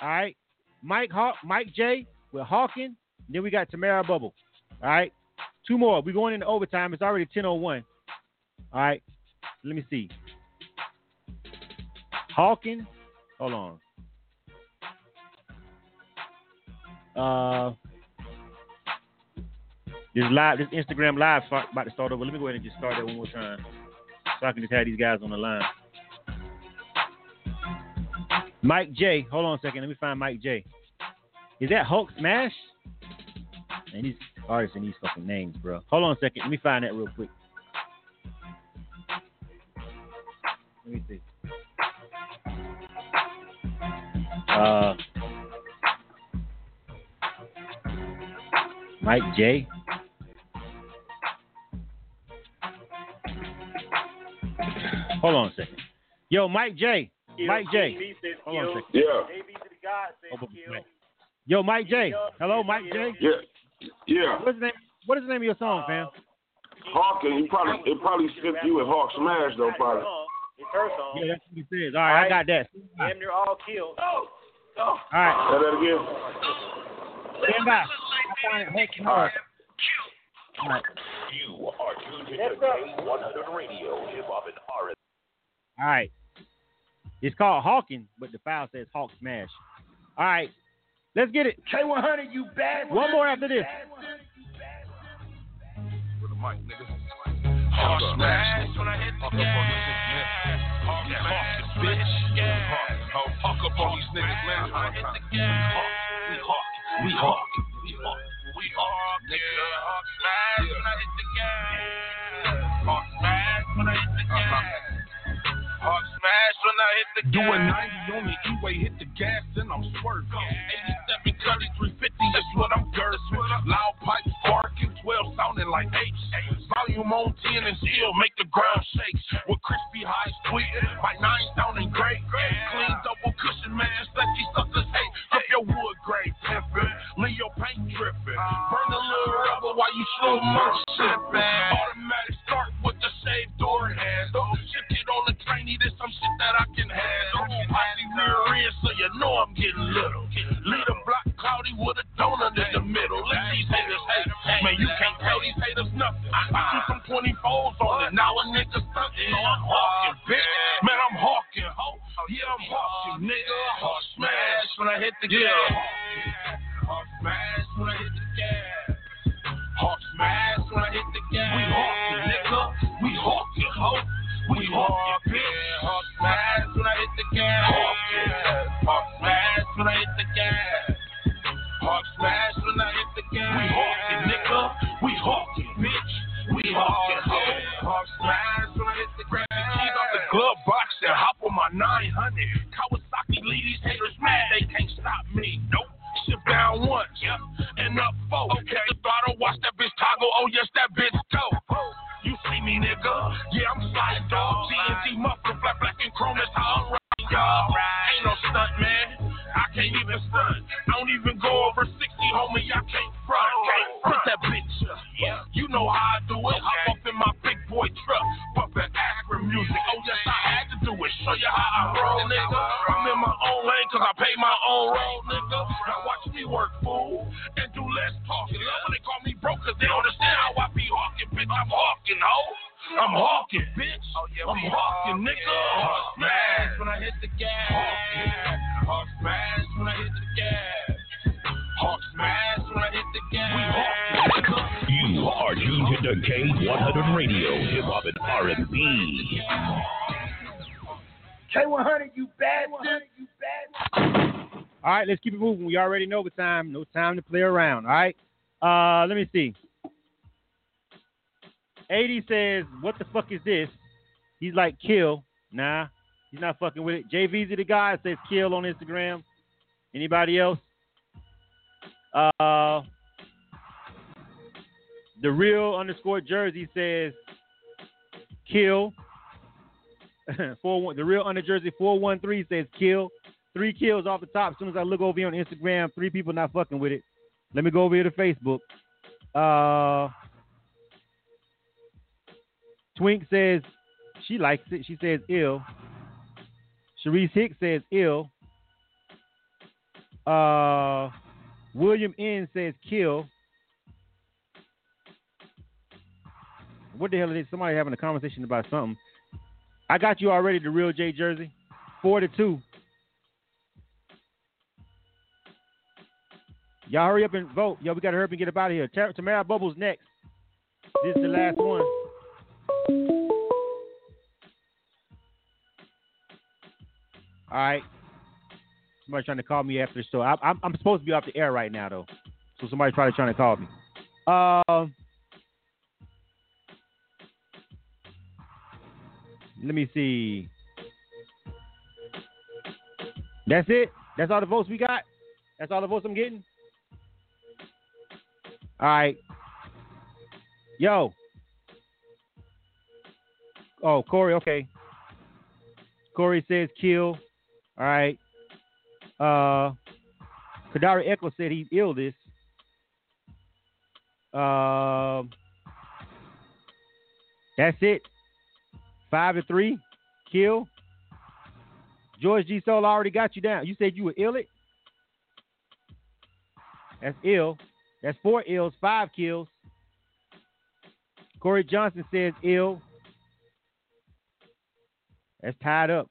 All right, Mike Haw- Mike J with Hawking. Then we got Tamara Bubble. All right, two more. We're going into overtime. It's already 10:01. All right, let me see. Hawking. Hold on. Uh, this live, this Instagram live about to start over. Let me go ahead and just start that one more time, so I can just have these guys on the line. Mike J. Hold on a second. Let me find Mike J. Is that Hulk Smash? And these artists and these fucking names, bro. Hold on a second. Let me find that real quick. Let me see. Uh, Mike J. Hold on a second. Yo, Mike J. Mike J. Hold on a second. Yeah. Oh. Yo, Mike J. Hello, Mike J. Yeah. Yeah. What's the name? What is the name of your song, fam? Hawking, you probably it probably skipped you with Hawk Smash though, probably. It's her song. Yeah, that's what he says. All right, I got that. Damn near all killed. Oh. All right. Say that again. Stand by. I find it making hard. All right. You are tuned to K100 Radio, Hip Hop and R&B. All right. It's called Hawking, but the file says Hawk Smash. All right. Let's get it. K100, you bad One more after this. With the mic, nigga. Hawk smash when I hit the gas. Hawk smash when I hit the gas. Hawk up on these niggas, man. I hit the gas. We hawk. We hawk. We hawk. We hawk. Nigga. Hawk smash when I hit the gas. Hawk smash when I hit the gas. Hawk smash when I hit the gas. Doing 90 on the E-way, hit the gas, then I'm swerving. 87 Cuddy 350, that's what I'm cursing. Loud pipes barking, 12 sounding like apes. Volume on 10 and still make the ground shake. With crispy highs tweeting, my nine sounding great. Clean double cushion, man, sexy suckers hate. Flip your wood grade pimpin', leave your paint dripping. Burn the little rubber while you slow mo sipping. Automatic start with the save door handle. Shift it on the trainee, this some shit that I can handle. Posse rear end, so you know I'm getting little. Lead a block cloudy with a donut in the middle. Let these haters hate. Man, you can't tell these haters nothing. I shoot some 24s on it. Now a nigga stunting. So I'm hawking, bitch. Man, I'm hawking, ho. Yeah, I'm hawking, nigga. Hawk smash when I hit the gas. Hawk smash when I hit the gas. Hawk smash when I hit the gas. We hawking, nigga. We hawking, ho. We hawking, bitch. Hawk smash when I hit the gas. Hawk smash when I hit the gas. Hawk smash when I hit the gas. We hawking, nigga. We hawking, bitch. Already know the time. No time to play around. All right. Uh, let me see. 80 says, "What the fuck is this?" He's like, "Kill." Nah, he's not fucking with it. JVZ the guy says, "Kill" on Instagram. Anybody else? Uh, the real underscore jersey says, "Kill." four. The real under Jersey four one three says kill. Three kills off the top. As soon as I look over here on Instagram, three people not fucking with it. Let me go over here to Facebook. Uh, Twink says she likes it. She says ill. Sharice Hicks says ill. Uh, William N says kill. What the hell is it? Somebody having a conversation about something. I got you already, the real J Jersey. Four to two. Y'all hurry up and vote. Yo, we gotta hurry up and get up out of here. Tam- Tamara Bubbles next. This is the last one. All right. Somebody trying to call me after the show. I, I'm, I'm supposed to be off the air right now though, so somebody's probably trying to call me. Um. let me see. That's it. That's all the votes we got. That's all the votes I'm getting. All right. Yo. Oh, Corey. Okay. Corey says kill. All right. Uh, Kadari Echo said he ill this. Um, that's it. Five to three. Kill. George G. Soul already got you down. You said you were ill it. That's ill. That's four ills, five kills. Corey Johnson says ill. That's tied up.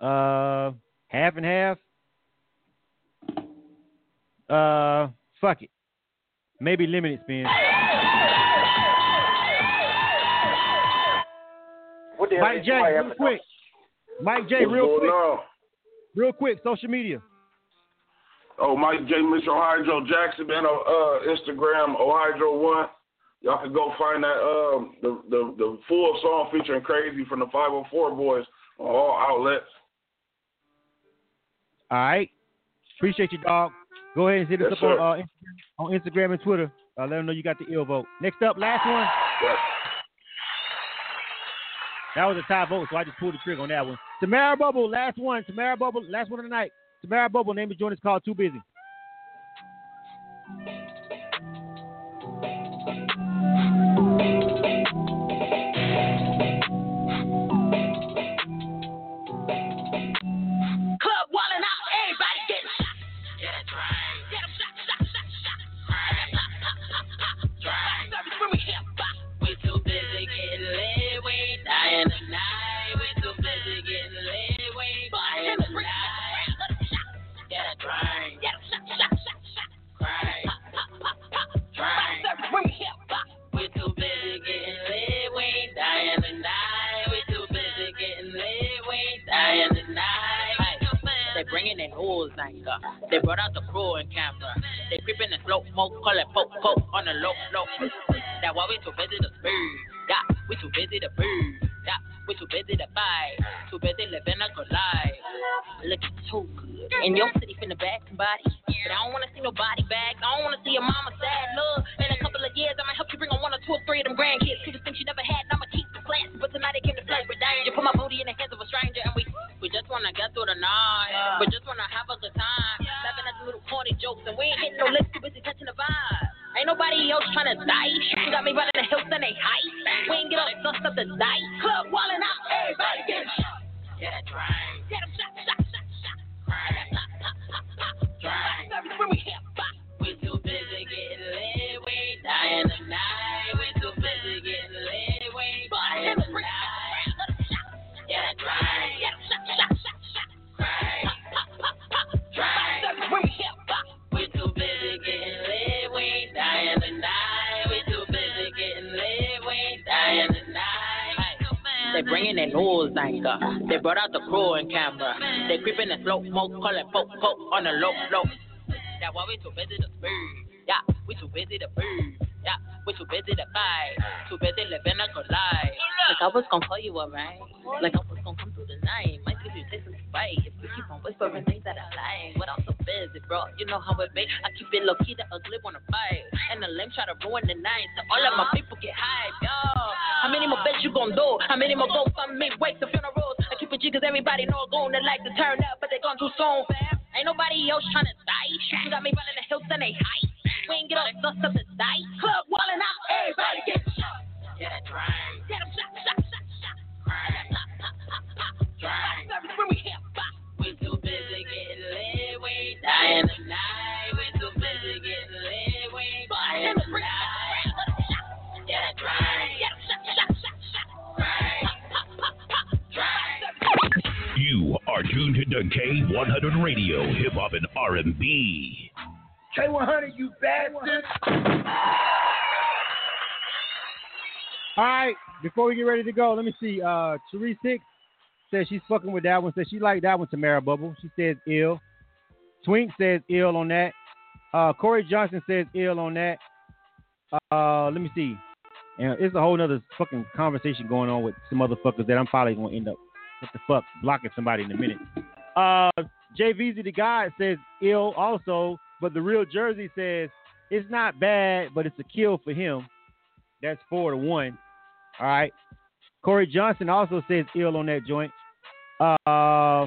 Uh, half and half. Uh, fuck it. Maybe limited spin. What the Mike J, real quick. Mike J, real quick. Real quick, social media. Oh, Mike J. Mitchell, Hydro Jackson, man, on uh, Instagram, Ohydro One. Y'all can go find that um the, the the full song featuring Crazy from the 504 Boys on all outlets. All right. Appreciate you, dog. Go ahead and hit us Yes, up on, uh, Instagram, on Instagram and Twitter. Uh, let them know you got the ill vote. Next up, last one. That was a tie vote, so I just pulled the trigger on that one. Tamara Bubble, last one. Tamara Bubble, last one of the night. Tamara Bubble, name of joint is called Too Busy. Low low. That why we too busy to speed. Yeah, we too busy to breathe. Low low. That why we too busy to speed. Yeah, we too busy to breathe. Yeah, we too busy to fight. Too busy living a good life. Like I was gonna call you alright. Like I was gonna come through the night. Might give you some fight. If we keep on whispering things that I like. But I'm so busy, bro. You know how it be. I keep it low key, the ugly wanna fight. And the lame try to ruin the night. So all of my people get hype, yo. How many more beds you you gon' do? How many more go from me? Wake the funerals. I keep it G cause everybody know I'm to like to turn up, but they gone too soon, fam. Ain't nobody else trying to die. You got me running the hills and they high. We ain't get all dust up the dice. Club wallin' out, everybody get shot. Get it right. Get 'em shot. You are tuned to K100 Radio, Hip Hop and R&B. K100, you bastard. All right, before we get ready to go, let me see. Uh, Sharice Hicks says she's fucking with that one. Says she liked that one, Tamara Bubble. She says ill. Twink says ill on that. Uh, Corey Johnson says ill on that. Uh, let me see. And it's a whole nother fucking conversation going on with some motherfuckers that I'm probably gonna end up what the fuck blocking somebody in a minute. Uh, JVZ the guy says ill also, but the real Jersey says it's not bad, but it's a kill for him. That's four to one. All right. Corey Johnson also says ill on that joint. Uh,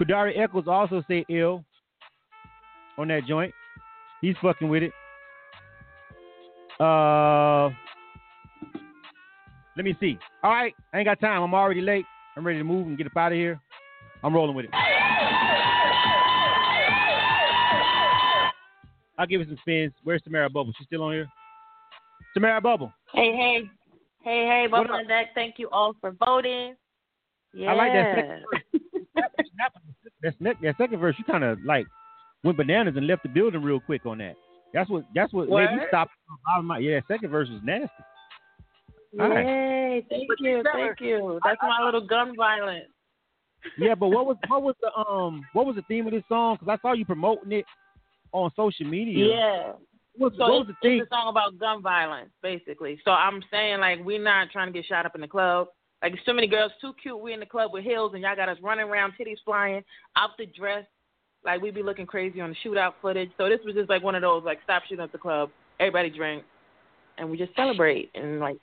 Kudari Eccles also say ill on that joint. He's fucking with it. Uh, let me see. All right, I ain't got time. I'm already late. I'm ready to move and get up out of here. I'm rolling with it. I'll give it some spins. Where's Tamara Bubble? She's still on here. Tamara Bubble. Hey, hey. Hey, hey, Bubble and Deck, thank you all for voting. Yeah. I like that second verse. That, sec- that second verse, you kind of like went bananas and left the building real quick on that. That's what. That's what made me stop. Yeah, that second verse was nasty. All right. Yay, thank But you, thank you. That's my little gun violence. Yeah, but what was what was the um what was the theme of this song? Because I saw you promoting it on social media. Yeah. What, So what was it's, the theme? it's a song about gun violence, basically. So I'm saying like we're not trying to get shot up in the club. Like there's so many girls too cute. We in the club with heels and y'all got us running around, titties flying, out the dress. Like we be looking crazy on the shootout footage. So this was just like one of those like stop shooting at the club. Everybody drink, and we just celebrate and like,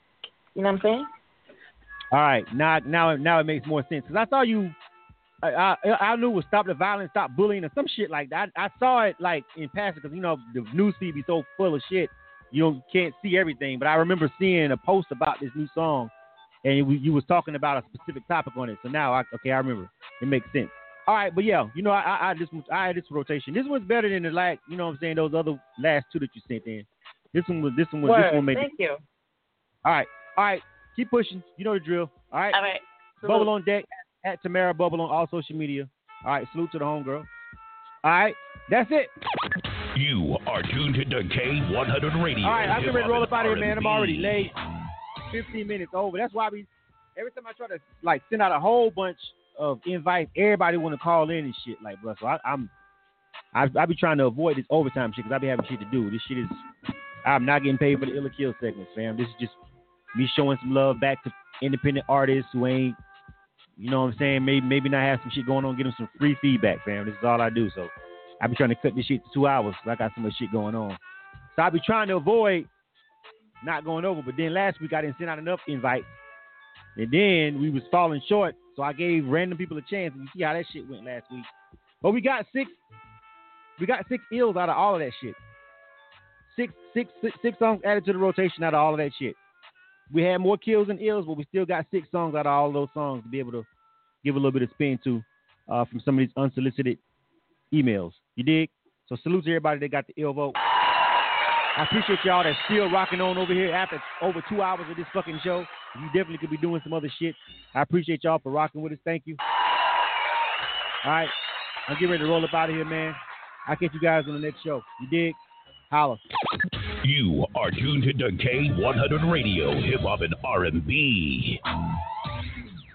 you know what I'm saying? All right, now now now it makes more sense because I saw you. I, I I knew it was stop the violence, stop bullying, or some shit like that. I, I saw it like in passing because you know the news feed be so full of shit, you don't can't see everything. But I remember seeing a post about this new song, and you, you was talking about a specific topic on it. So now I okay, I remember. It makes sense. All right, but yeah, you know I I, just I had this rotation. This one's better than the like you know what I'm saying those other last two that you sent in. This one was this one was this one made. Thank you. All right, all right, keep pushing. You know the drill. All right. All right. Bubble on deck at Tamara Bubble on all social media. All right, salute to the homegirl. All right, that's it. You are tuned to K100 Radio. All right, I'm Hip getting ready to roll up out of here, man. I'm already late. 15 minutes over. That's why we every time I try to like send out a whole bunch of invites, everybody want to call in and shit, like, bro. So I, I'm I, I be trying to avoid this overtime shit because I be having shit to do. This shit is I'm not getting paid for the Ill or Kill segments, fam. This is just me showing some love back to independent artists who ain't, you know what I'm saying? Maybe maybe not have some shit going on, get them some free feedback, fam. This is all I do. So I be trying to cut this shit to two hours. I got so much shit going on. So I be trying to avoid not going over. But then last week I didn't send out enough invites, and then we was falling short. So I gave random people a chance, and you see how that shit went last week. But we got six, we got six ills out of all of that shit. Six, six, six, six songs added to the rotation out of all of that shit. We had more kills than ills, but we still got six songs out of all those songs to be able to give a little bit of spin to uh, from some of these unsolicited emails. You dig? So salute to everybody that got the ill vote. I appreciate y'all that's still rocking on over here after over two hours of this fucking show. You definitely could be doing some other shit. I appreciate y'all for rocking with us. Thank you. All right. I'm getting ready to roll up out of here, man. I'll catch you guys on the next show. You dig? Holla. You are tuned to K100 Radio, Hip Hop and R&B.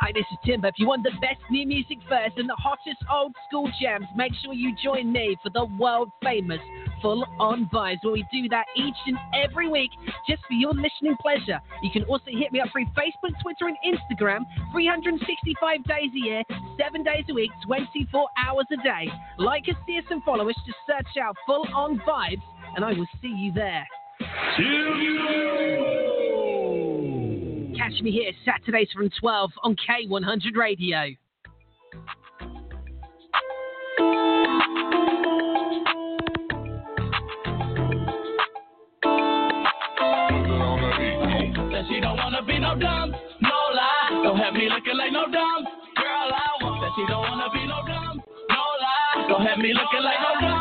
Hi, this is Timbo. If you want the best new music first and the hottest old school jams, make sure you join me for the world famous Full On Vibes, where we do that each and every week just for your listening pleasure. You can also hit me up through Facebook, Twitter, and Instagram 365 days a year, 7 days a week, 24 hours a day. Like us, see us, and follow us. Just search out Full On Vibes, and I will see you there. Catch me here Saturdays from 12 on K100 Radio. She don't wanna be no dumb, no lie. Don't have me looking like no dumb girl I want. Said she don't wanna be no dumb, no lie. Don't have me looking like no dumb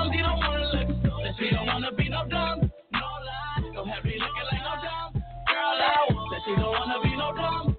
She don't wanna be no dumb.